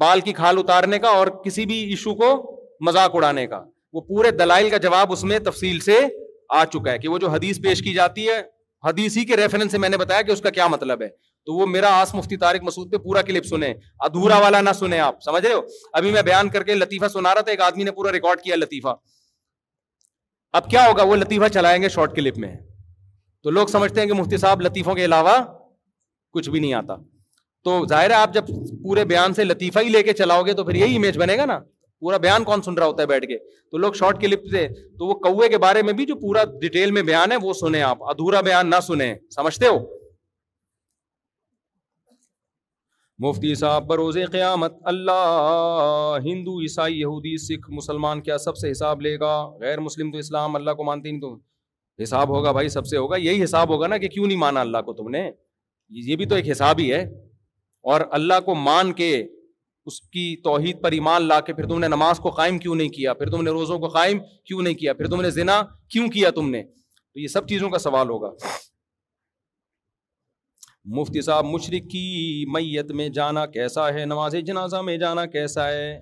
بال کی کھال اتارنے کا اور کسی بھی ایشو کو مذاق اڑانے کا وہ پورے دلائل کا جواب اس میں تفصیل سے آ چکا ہے کہ وہ جو حدیث پیش کی جاتی ہے ہی کے ریفرنس سے میں نے بتایا کہ اس کا کیا مطلب ہے تو وہ میرا آس مفتی طارق مسود پہ پورا کلپ سنیں ادھورا والا نہ سنیں آپ سمجھ رہے ہو ابھی میں بیان کر کے لطیفہ سنا رہا تھا ایک آدمی نے پورا ریکارڈ کیا لطیفہ اب کیا ہوگا وہ لطیفہ چلائیں گے شارٹ کلپ میں تو لوگ سمجھتے ہیں کہ مفتی صاحب لطیفوں کے علاوہ کچھ بھی نہیں آتا تو ظاہر ہے آپ جب پورے بیان سے لطیفہ ہی لے کے چلاؤ گے تو پھر یہی امیج بنے گا نا پورا بیان کون سن رہا ہوتا ہے بیٹھ کے تو لوگ شارٹ کلپ سے تو وہ کوے کے بارے میں بھی جو پورا ڈیٹیل میں بیان ہے وہ سنیں آپ ادھورا بیان نہ سنیں سمجھتے ہو مفتی صاحب بروز قیامت اللہ ہندو عیسائی یہودی سکھ مسلمان کیا سب سے حساب لے گا غیر مسلم تو اسلام اللہ کو مانتے نہیں تو حساب ہوگا بھائی سب سے ہوگا یہی حساب ہوگا نا کہ کیوں نہیں مانا اللہ کو تم نے یہ بھی تو ایک حساب ہی ہے اور اللہ کو مان کے اس کی توحید پر ایمان لا کے پھر تم نے نماز کو قائم کیوں نہیں کیا پھر تم نے روزوں کو قائم کیوں نہیں کیا پھر تم نے زنا کیوں کیا تم نے تو یہ سب چیزوں کا سوال ہوگا مفتی صاحب مشرق کی میت میں جانا کیسا ہے نماز جنازہ میں جانا کیسا ہے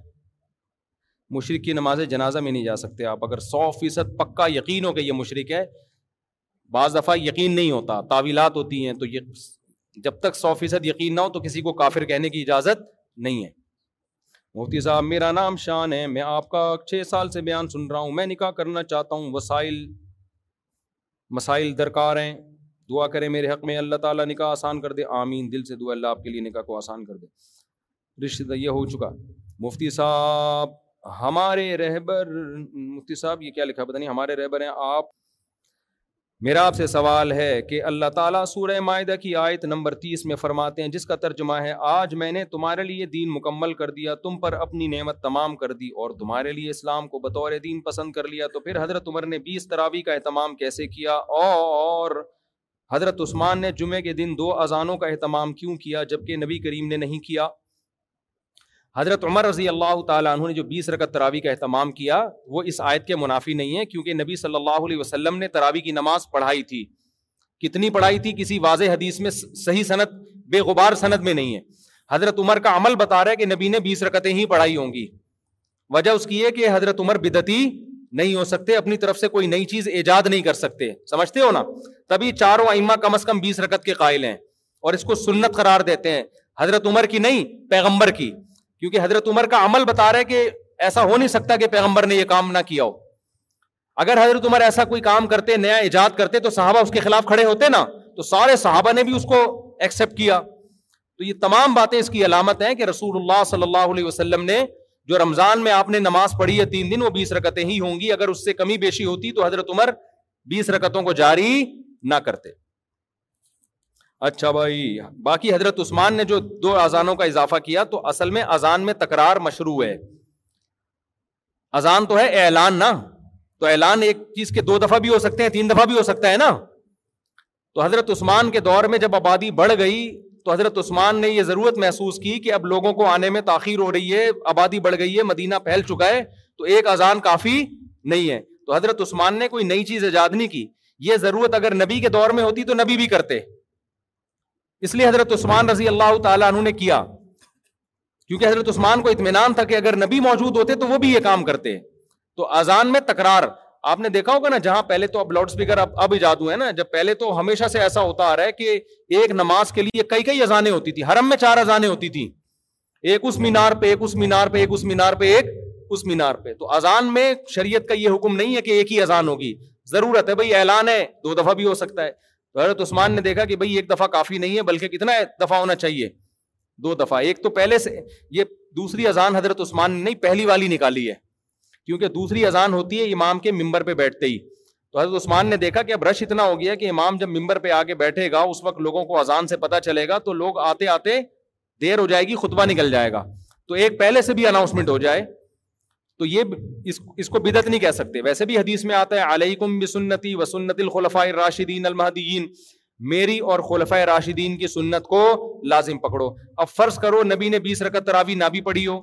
مشرق کی نماز جنازہ میں نہیں جا سکتے آپ اگر سو فیصد پکا یقین ہو کہ یہ مشرق ہے بعض دفعہ یقین نہیں ہوتا تعویلات ہوتی ہیں تو یہ جب تک سو فیصد یقین نہ ہو تو کسی کو کافر کہنے کی اجازت نہیں ہے مفتی صاحب میرا نام شان ہے میں آپ کا چھ سال سے بیان سن رہا ہوں میں نکاح کرنا چاہتا ہوں وسائل مسائل درکار ہیں دعا کرے میرے حق میں اللہ تعالیٰ نکاح آسان کر دے آمین دل سے دعا اللہ آپ کے لیے نکاح کو آسان کر دے رشتے دار یہ ہو چکا مفتی صاحب ہمارے رہبر مفتی صاحب یہ کیا لکھا پتا نہیں ہمارے رہبر ہیں آپ میرا آپ سے سوال ہے کہ اللہ تعالیٰ سورہ معاہدہ کی آیت نمبر تیس میں فرماتے ہیں جس کا ترجمہ ہے آج میں نے تمہارے لیے دین مکمل کر دیا تم پر اپنی نعمت تمام کر دی اور تمہارے لیے اسلام کو بطور دین پسند کر لیا تو پھر حضرت عمر نے بیس ترابی کا اہتمام کیسے کیا اور حضرت عثمان نے جمعے کے دن دو اذانوں کا اہتمام کیوں کیا جبکہ نبی کریم نے نہیں کیا حضرت عمر رضی اللہ تعالیٰ عنہ نے جو بیس رکت تراوی کا اہتمام کیا وہ اس آیت کے منافی نہیں ہے کیونکہ نبی صلی اللہ علیہ وسلم نے تراوی کی نماز پڑھائی تھی کتنی پڑھائی تھی کسی واضح حدیث میں صحیح صنعت غبار صنعت میں نہیں ہے حضرت عمر کا عمل بتا رہا ہے کہ نبی نے بیس رکتیں ہی پڑھائی ہوں گی وجہ اس کی ہے کہ حضرت عمر بدتی نہیں ہو سکتے اپنی طرف سے کوئی نئی چیز ایجاد نہیں کر سکتے سمجھتے ہو نا تبھی چاروں عیمہ کم از کم بیس رکت کے قائل ہیں اور اس کو سنت قرار دیتے ہیں حضرت عمر کی نہیں پیغمبر کی کیونکہ حضرت عمر کا عمل بتا رہے کہ ایسا ہو نہیں سکتا کہ پیغمبر نے یہ کام نہ کیا ہو اگر حضرت عمر ایسا کوئی کام کرتے نیا ایجاد کرتے تو صحابہ اس کے خلاف کھڑے ہوتے نا تو سارے صحابہ نے بھی اس کو ایکسیپٹ کیا تو یہ تمام باتیں اس کی علامت ہیں کہ رسول اللہ صلی اللہ علیہ وسلم نے جو رمضان میں آپ نے نماز پڑھی ہے تین دن وہ بیس رکتیں ہی ہوں گی اگر اس سے کمی بیشی ہوتی تو حضرت عمر بیس رکتوں کو جاری نہ کرتے اچھا بھائی باقی حضرت عثمان نے جو دو اذانوں کا اضافہ کیا تو اصل میں اذان میں تکرار مشروع ہے اذان تو ہے اعلان نا تو اعلان ایک چیز کے دو دفعہ بھی ہو سکتے ہیں تین دفعہ بھی ہو سکتا ہے نا تو حضرت عثمان کے دور میں جب آبادی بڑھ گئی تو حضرت عثمان نے یہ ضرورت محسوس کی کہ اب لوگوں کو آنے میں تاخیر ہو رہی ہے آبادی بڑھ گئی ہے مدینہ پھیل چکا ہے تو ایک اذان کافی نہیں ہے تو حضرت عثمان نے کوئی نئی چیز ایجاد نہیں کی یہ ضرورت اگر نبی کے دور میں ہوتی تو نبی بھی کرتے اس لیے حضرت عثمان رضی اللہ تعالیٰ عنہ نے کیا کیونکہ حضرت عثمان کو اطمینان تھا کہ اگر نبی موجود ہوتے تو وہ بھی یہ کام کرتے تو اذان میں تکرار آپ نے دیکھا ہوگا نا جہاں پہلے تو اب لاؤڈ اسپیکر اب اب ایجاد ہوئے نا جب پہلے تو ہمیشہ سے ایسا ہوتا آ رہا ہے کہ ایک نماز کے لیے کئی کئی اذانیں ہوتی تھی حرم میں چار اذانیں ہوتی تھیں ایک اس مینار پہ ایک اس مینار پہ ایک اس مینار پہ ایک اس مینار پہ تو اذان میں شریعت کا یہ حکم نہیں ہے کہ ایک ہی اذان ہوگی ضرورت ہے بھائی اعلان ہے دو دفعہ بھی ہو سکتا ہے تو حضرت عثمان نے دیکھا کہ بھائی ایک دفعہ کافی نہیں ہے بلکہ کتنا دفعہ ہونا چاہیے دو دفعہ ایک تو پہلے سے یہ دوسری اذان حضرت عثمان نے نہیں پہلی والی نکالی ہے کیونکہ دوسری اذان ہوتی ہے امام کے ممبر پہ بیٹھتے ہی تو حضرت عثمان نے دیکھا کہ اب رش اتنا ہو گیا کہ امام جب ممبر پہ آ کے بیٹھے گا اس وقت لوگوں کو اذان سے پتہ چلے گا تو لوگ آتے آتے دیر ہو جائے گی خطبہ نکل جائے گا تو ایک پہلے سے بھی اناؤنسمنٹ ہو جائے تو یہ اس اس کو بدعت نہیں کہہ سکتے ویسے بھی حدیث میں آتا ہے علیکم بسنتی وسنت الخلفاء الراشدین المہدیین میری اور خلفۂ راشدین کی سنت کو لازم پکڑو اب فرض کرو نبی نے بیس رکعت تراوی نہ بھی پڑھی ہو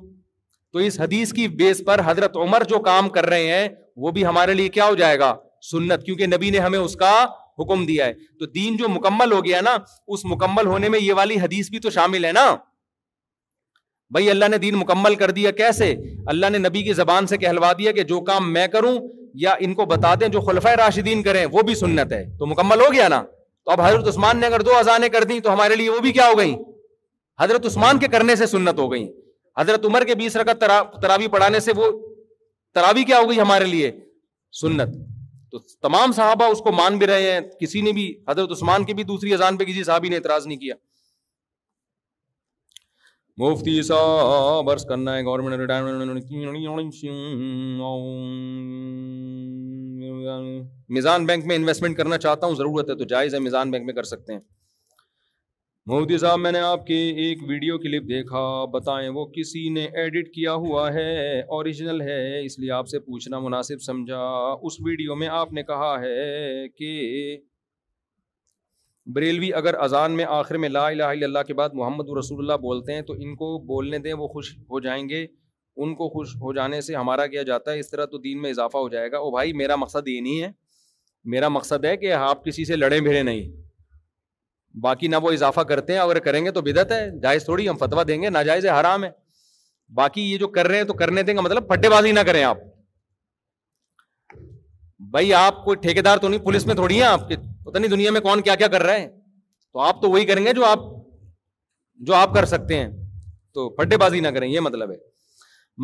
تو اس حدیث کی بیس پر حضرت عمر جو کام کر رہے ہیں وہ بھی ہمارے لیے کیا ہو جائے گا سنت کیونکہ نبی نے ہمیں اس کا حکم دیا ہے تو دین جو مکمل ہو گیا نا اس مکمل ہونے میں یہ والی حدیث بھی تو شامل ہے نا بھائی اللہ نے دین مکمل کر دیا کیسے اللہ نے نبی کی زبان سے کہلوا دیا کہ جو کام میں کروں یا ان کو بتا دیں جو خلفۂ راشدین کریں وہ بھی سنت ہے تو مکمل ہو گیا نا تو اب حضرت عثمان نے اگر دو اذانیں کر دیں تو ہمارے لیے وہ بھی کیا ہو گئیں حضرت عثمان کے کرنے سے سنت ہو گئیں حضرت عمر کے بیس رقت تراوی پڑھانے سے وہ تراوی کیا ہو گئی ہمارے لیے سنت تو تمام صحابہ اس کو مان بھی رہے ہیں کسی نے بھی حضرت عثمان کی بھی دوسری اذان پہ کسی صحابی نے اعتراض نہیں کیا مفتی صاحب عرض کرنا ہے گورنمنٹ ریٹائرمنٹ میزان بینک میں انویسٹمنٹ کرنا چاہتا ہوں ضرورت ہے تو جائز ہے میزان بینک میں کر سکتے ہیں مودی صاحب میں نے آپ کی ایک ویڈیو کلپ دیکھا بتائیں وہ کسی نے ایڈٹ کیا ہوا ہے اوریجنل ہے اس لیے آپ سے پوچھنا مناسب سمجھا اس ویڈیو میں آپ نے کہا ہے کہ بریلوی اگر اذان میں آخر میں لا الہ الا اللہ کے بعد محمد رسول اللہ بولتے ہیں تو ان کو بولنے دیں وہ خوش ہو جائیں گے ان کو خوش ہو جانے سے ہمارا کیا جاتا ہے اس طرح تو دین میں اضافہ ہو جائے گا او بھائی میرا مقصد یہ نہیں ہے میرا مقصد ہے کہ آپ کسی سے لڑے بھیڑے نہیں باقی نہ وہ اضافہ کرتے ہیں اگر کریں گے تو بدعت ہے جائز تھوڑی ہم فتویٰ دیں گے ناجائز ہے حرام ہے باقی یہ جو کر رہے ہیں تو کرنے دیں گے مطلب پھٹے بازی نہ کریں آپ بھائی آپ ٹھیکے دار تو نہیں پولیس میں تھوڑی ہیں آپ کے نہیں دنیا میں کون کیا کیا کر رہا ہے تو آپ تو وہی کریں گے جو آپ جو آپ کر سکتے ہیں تو پھٹے بازی نہ کریں یہ مطلب ہے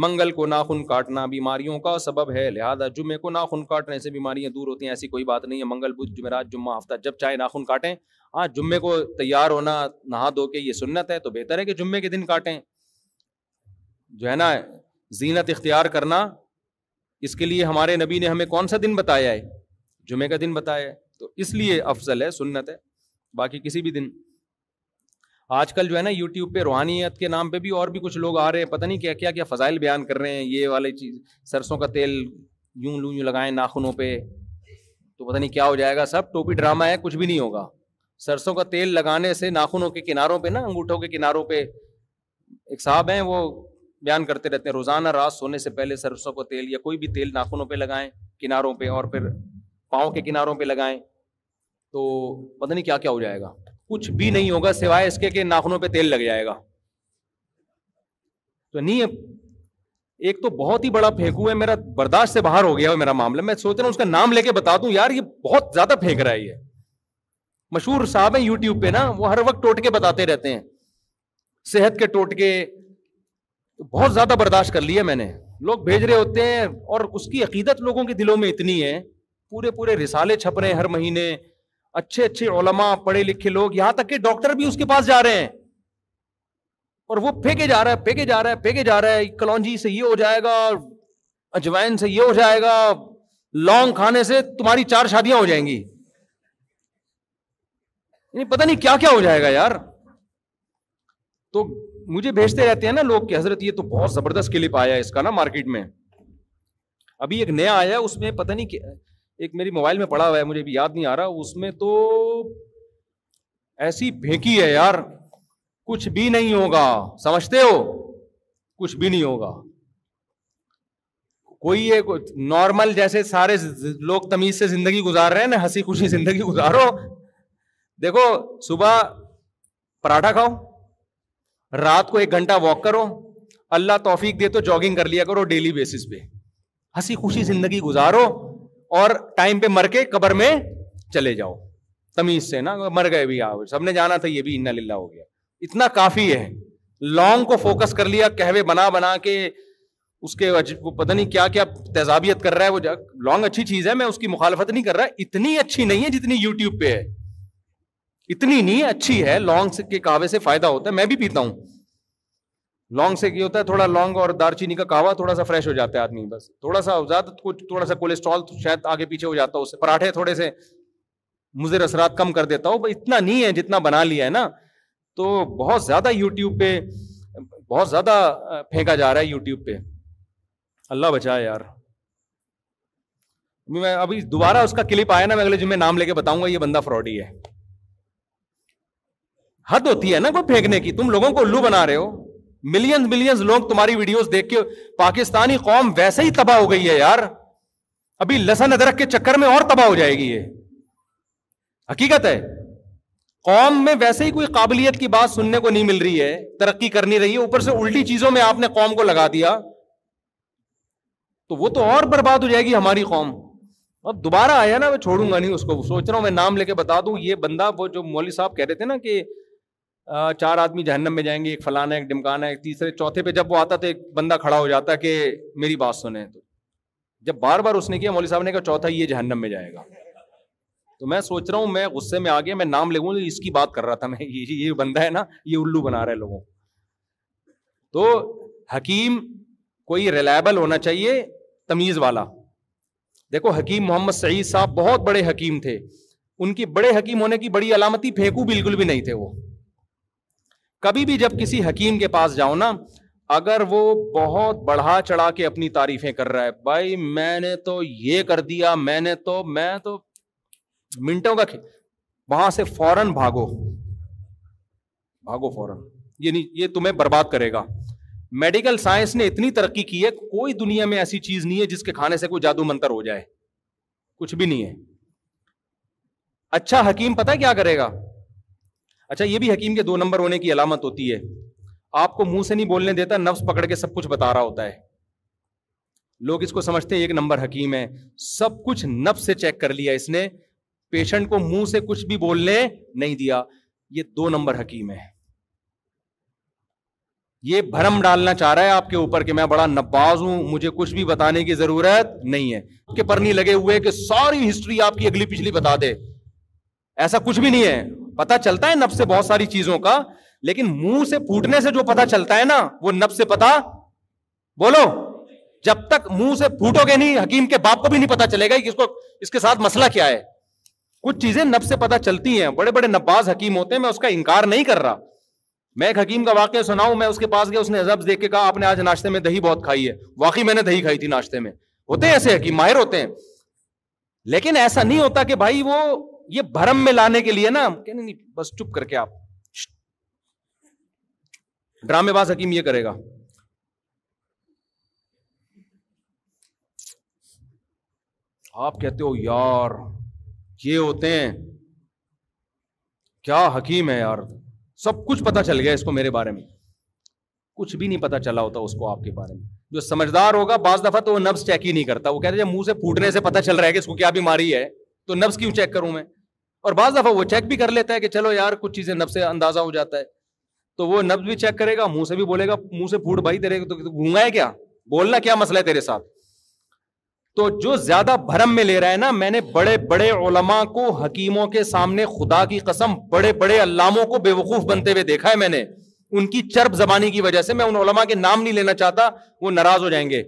منگل کو ناخن کاٹنا بیماریوں کا سبب ہے لہٰذا جمعے کو ناخن کاٹنے سے بیماریاں دور ہوتی ہیں ایسی کوئی بات نہیں ہے منگل بدھ جمعرات جمعہ ہفتہ جب چاہے ناخن کاٹیں ہاں جمعے کو تیار ہونا نہا دھو کے یہ سنت ہے تو بہتر ہے کہ جمعے کے دن کاٹیں جو ہے نا زینت اختیار کرنا اس کے لیے ہمارے نبی نے ہمیں کون سا دن بتایا ہے جمعے کا دن بتایا ہے تو اس لیے افضل ہے سنت ہے باقی کسی بھی دن آج کل جو ہے نا یوٹیوب پہ روحانیت کے نام پہ بھی اور بھی کچھ لوگ آ رہے ہیں پتہ نہیں کیا کیا کیا فضائل بیان کر رہے ہیں یہ والی چیز سرسوں کا تیل یوں لوں یوں لگائیں ناخنوں پہ تو پتہ نہیں کیا ہو جائے گا سب ٹوپی ڈراما ہے کچھ بھی نہیں ہوگا سرسوں کا تیل لگانے سے ناخنوں کے کناروں پہ نا انگوٹھوں کے کناروں پہ ایک صاحب ہیں وہ بیان کرتے رہتے ہیں روزانہ رات سونے سے پہلے سرسوں کا تیل یا کوئی بھی تیل ناخنوں پہ لگائیں کناروں پہ اور پھر پاؤں کے کناروں پہ لگائیں تو پتہ نہیں کیا کیا ہو جائے گا کچھ بھی نہیں ہوگا سوائے اس کے کہ ناخنوں پہ تیل لگ جائے گا تو نہیں ایک تو بہت ہی بڑا پھینکو ہے میرا برداشت سے باہر ہو گیا ہے میرا معاملہ میں سوچ رہا ہوں اس کا نام لے کے بتا دوں یار یہ بہت زیادہ پھینک رہا ہے یہ مشہور صاحب ہیں یوٹیوب پہ نا وہ ہر وقت ٹوٹکے بتاتے رہتے ہیں صحت کے ٹوٹکے بہت زیادہ برداشت کر لیا میں نے لوگ بھیج رہے ہوتے ہیں اور اس کی عقیدت لوگوں کے دلوں میں اتنی ہے پورے پورے رسالے چھپ رہے ہیں ہر مہینے اچھے اچھے علما پڑھے لکھے لوگ یہاں تک کہ ڈاکٹر بھی اس کے پاس جا رہے ہیں اور وہ پھینکے جا رہا ہے پھینکے جا رہا ہے پھینکے جا رہا ہے کلونجی سے سے یہ یہ ہو ہو جائے جائے گا گا اجوائن لانگ کھانے سے تمہاری چار شادیاں ہو جائیں گی یعنی پتا نہیں کیا کیا ہو جائے گا یار تو مجھے بھیجتے رہتے ہیں نا لوگ کہ حضرت یہ تو بہت زبردست کلپ آیا ہے اس کا نا مارکیٹ میں ابھی ایک نیا آیا اس میں پتا نہیں کیا ایک میری موبائل میں پڑا ہوا ہے مجھے بھی یاد نہیں آ رہا اس میں تو ایسی پھینکی ہے یار کچھ بھی نہیں ہوگا سمجھتے ہو کچھ بھی نہیں ہوگا کوئی نارمل جیسے سارے لوگ تمیز سے زندگی گزار رہے ہیں نا ہنسی خوشی زندگی گزارو دیکھو صبح پراٹھا کھاؤ رات کو ایک گھنٹہ واک کرو اللہ توفیق دے تو جاگنگ کر لیا کرو ڈیلی بیسس پہ ہنسی خوشی زندگی گزارو اور ٹائم پہ مر کے قبر میں چلے جاؤ تمیز سے نا مر گئے بھی سب نے جانا تھا یہ بھی ان للہ ہو گیا اتنا کافی ہے لانگ کو فوکس کر لیا کہوے بنا بنا کے اس کے پتا نہیں کیا کیا تیزابیت کر رہا ہے وہ لانگ اچھی چیز ہے میں اس کی مخالفت نہیں کر رہا اتنی اچھی نہیں ہے جتنی یو ٹیوب پہ ہے اتنی نہیں اچھی ہے لانگ کے کہوے سے فائدہ ہوتا ہے میں بھی پیتا ہوں لانگ سے کیا ہوتا ہے تھوڑا لانگ اور دار چینی کا کہوا تھوڑا سا فریش ہو جاتا ہے آدمی بس تھوڑا سا زیادہ کچھ تھوڑا سا کولیسٹرول شاید آگے پیچھے ہو جاتا ہے اس سے پراٹھے تھوڑے سے مضر اثرات کم کر دیتا ہو اتنا نہیں ہے جتنا بنا لیا ہے نا تو بہت زیادہ یوٹیوب پہ بہت زیادہ پھینکا جا رہا ہے یوٹیوب پہ اللہ بچائے یار میں ابھی دوبارہ اس کا کلپ آیا نا میں اگلے جمعے نام لے کے بتاؤں گا یہ بندہ فراڈی ہے حد ہوتی ہے نا کوئی پھینکنے کی تم لوگوں کو الو بنا رہے ہو ملین ملین لوگ تمہاری ویڈیوز دیکھ کے پاکستانی قوم ویسے ہی تباہ ہو گئی ہے یار ابھی لسن ادرک کے چکر میں اور تباہ ہو جائے گی یہ حقیقت ہے قوم میں ویسے ہی کوئی قابلیت کی بات سننے کو نہیں مل رہی ہے ترقی کرنی رہی ہے اوپر سے الٹی چیزوں میں آپ نے قوم کو لگا دیا تو وہ تو اور برباد ہو جائے گی ہماری قوم اب دوبارہ آیا نا میں چھوڑوں گا نہیں اس کو سوچ رہا ہوں میں نام لے کے بتا دوں یہ بندہ وہ جو مولوی صاحب کہہ رہے تھے نا کہ چار آدمی جہنم میں جائیں گے ایک فلانا ایک ڈمکانا ہے تیسرے چوتھے پہ جب وہ آتا تو ایک بندہ کھڑا ہو جاتا کہ میری بات سنیں تو جب بار بار اس نے کیا مولوی صاحب نے کہا چوتھا یہ جہنم میں جائے گا تو میں سوچ رہا ہوں میں غصے میں آگے میں نام لے اس کی بات کر رہا تھا میں (laughs) یہ بندہ ہے نا یہ الو بنا رہا ہے لوگوں تو حکیم کوئی ریلائبل ہونا چاہیے تمیز والا دیکھو حکیم محمد سعید صاحب بہت بڑے حکیم تھے ان کی بڑے حکیم ہونے کی بڑی علامتی پھینکو بالکل بھی نہیں تھے وہ کبھی بھی جب کسی حکیم کے پاس جاؤ نا اگر وہ بہت بڑھا چڑھا کے اپنی تعریفیں کر رہا ہے بھائی میں نے تو یہ کر دیا میں نے تو میں تو منٹوں کا وہاں سے فوراً بھاگو بھاگو فوراً یہ نہیں یہ تمہیں برباد کرے گا میڈیکل سائنس نے اتنی ترقی کی ہے کوئی دنیا میں ایسی چیز نہیں ہے جس کے کھانے سے کوئی جادو منتر ہو جائے کچھ بھی نہیں ہے اچھا حکیم پتا کیا کرے گا اچھا یہ بھی حکیم کے دو نمبر ہونے کی علامت ہوتی ہے آپ کو منہ سے نہیں بولنے دیتا نفس پکڑ کے سب کچھ بتا رہا ہوتا ہے لوگ اس کو سمجھتے ہیں ایک نمبر حکیم ہے سب کچھ نفس سے چیک کر لیا اس نے پیشنٹ کو منہ سے کچھ بھی بولنے نہیں دیا یہ دو نمبر حکیم ہے یہ بھرم ڈالنا چاہ رہا ہے آپ کے اوپر کہ میں بڑا نباز ہوں مجھے کچھ بھی بتانے کی ضرورت نہیں ہے کہ پرنی لگے ہوئے کہ ساری ہسٹری آپ کی اگلی پچھلی بتا دے ایسا کچھ بھی نہیں ہے پتا چلتا ہے نب سے بہت ساری چیزوں کا لیکن منہ سے پھوٹنے سے جو پتا چلتا ہے نا وہ نب سے پتا بولو جب تک منہ سے پھوٹو گے نہیں حکیم کے باپ کو بھی نہیں پتا چلے گا اس اس کو کے ساتھ مسئلہ کیا ہے کچھ چیزیں نب سے پتا چلتی ہیں بڑے بڑے نباز حکیم ہوتے ہیں میں اس کا انکار نہیں کر رہا میں ایک حکیم کا واقعہ سناؤں میں اس کے پاس گیا اس نے دیکھ کے کہا آپ نے آج ناشتے میں دہی بہت کھائی ہے واقعی میں نے دہی کھائی تھی ناشتے میں ہوتے ہیں ایسے حکیم ماہر ہوتے ہیں لیکن ایسا نہیں ہوتا کہ بھائی وہ یہ بھرم میں لانے کے لیے نا کہ بس چپ کر کے آپ ڈرامے باز حکیم یہ کرے گا آپ کہتے ہو یار یہ ہوتے ہیں کیا حکیم ہے یار سب کچھ پتا چل گیا اس کو میرے بارے میں کچھ بھی نہیں پتا چلا ہوتا اس کو آپ کے بارے میں جو سمجھدار ہوگا بعض دفعہ تو وہ نبس چیک ہی نہیں کرتا وہ کہتے ہیں منہ سے پھوٹنے سے پتا چل رہا ہے کہ اس کو کیا بیماری ہے تو نفس کیوں چیک کروں میں اور بعض دفعہ وہ چیک بھی کر لیتا ہے کہ چلو یار کچھ چیزیں نفس سے اندازہ ہو جاتا ہے تو وہ نفس بھی چیک کرے گا منہ سے بھی بولے گا منہ سے پھوٹ بھائی تیرے تو گھونگا ہے کیا بولنا کیا مسئلہ ہے تیرے ساتھ تو جو زیادہ بھرم میں لے رہا ہے نا میں نے بڑے بڑے علماء کو حکیموں کے سامنے خدا کی قسم بڑے بڑے علاموں کو بے وقوف بنتے ہوئے دیکھا ہے میں نے ان کی چرب زبانی کی وجہ سے میں ان علماء کے نام نہیں لینا چاہتا وہ ناراض ہو جائیں گے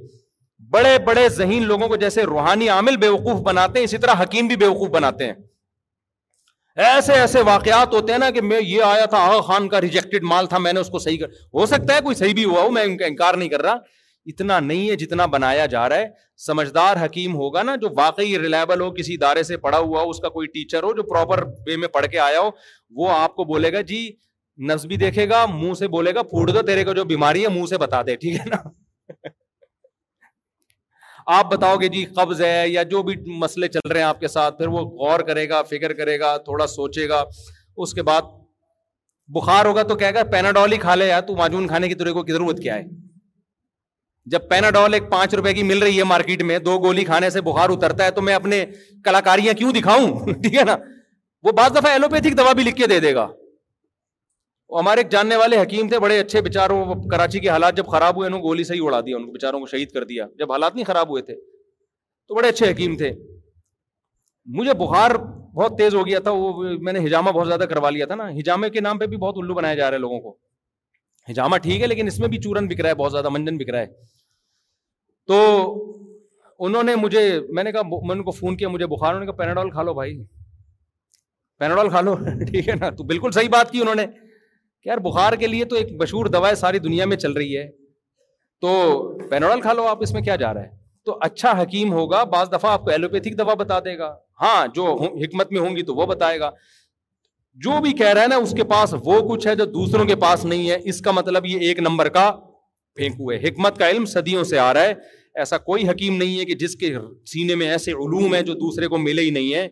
بڑے بڑے ذہین لوگوں کو جیسے روحانی عامل بیوقوف بناتے ہیں اسی طرح حکیم بھی بے وقوف بناتے ہیں ایسے ایسے واقعات ہوتے ہیں نا کہ میں یہ آیا تھا آغا خان کا ریجیکٹڈ مال تھا میں نے اس کو صحیح کر ہو سکتا ہے کوئی صحیح بھی ہوا ہو میں انکار نہیں کر رہا اتنا نہیں ہے جتنا بنایا جا رہا ہے سمجھدار حکیم ہوگا نا جو واقعی ریلائبل ہو کسی ادارے سے پڑا ہوا ہو اس کا کوئی ٹیچر ہو جو پراپر وے میں پڑھ کے آیا ہو وہ آپ کو بولے گا جی نفس بھی دیکھے گا منہ سے بولے گا پھوٹ دو تیرے کا جو بیماری ہے منہ سے بتا دے ٹھیک ہے نا آپ بتاؤ گے جی قبض ہے یا جو بھی مسئلے چل رہے ہیں آپ کے ساتھ پھر وہ غور کرے گا فکر کرے گا تھوڑا سوچے گا اس کے بعد بخار ہوگا تو کہے گا پیناڈول ہی کھا لے یار تو معجون کھانے کے کو کی ضرورت کیا ہے جب پیناڈول ایک پانچ روپے کی مل رہی ہے مارکیٹ میں دو گولی کھانے سے بخار اترتا ہے تو میں اپنے کلاکاریاں کیوں دکھاؤں (laughs) ٹھیک ہے نا وہ بعض دفعہ ایلوپیتھک دوا بھی لکھ کے دے دے گا وہ ہمارے ایک جاننے والے حکیم تھے بڑے اچھے بےچاروں کراچی کے حالات جب خراب ہوئے انہوں نے گولی ہی اڑا دیا ان کو بےچاروں کو شہید کر دیا جب حالات نہیں خراب ہوئے تھے تو بڑے اچھے حکیم تھے مجھے بخار بہت تیز ہو گیا تھا وہ میں نے ہجامہ بہت زیادہ کروا لیا تھا نا ہجامے کے نام پہ بھی بہت الو بنایا جا رہے لوگوں کو ہجامہ ٹھیک ہے لیکن اس میں بھی چورن بک رہا ہے بہت زیادہ منجن بک رہا ہے تو انہوں نے مجھے میں نے کہا میں ان کو فون کیا مجھے بخار انہوں نے کہا پیناڈول کھا لو بھائی پیناڈول کھا لو (laughs) ٹھیک ہے نا تو بالکل صحیح بات کی انہوں نے یار بخار کے لیے تو ایک مشہور دوا ساری دنیا میں چل رہی ہے تو پینوڈل کھا لو آپ اس میں کیا جا رہا ہے تو اچھا حکیم ہوگا بعض دفعہ آپ کو ایلوپیتھک دوا بتا دے گا ہاں جو حکمت میں ہوں گی تو وہ بتائے گا جو بھی کہہ رہا ہے نا اس کے پاس وہ کچھ ہے جو دوسروں کے پاس نہیں ہے اس کا مطلب یہ ایک نمبر کا پھینکو ہے حکمت کا علم صدیوں سے آ رہا ہے ایسا کوئی حکیم نہیں ہے کہ جس کے سینے میں ایسے علوم ہیں جو دوسرے کو ملے ہی نہیں ہے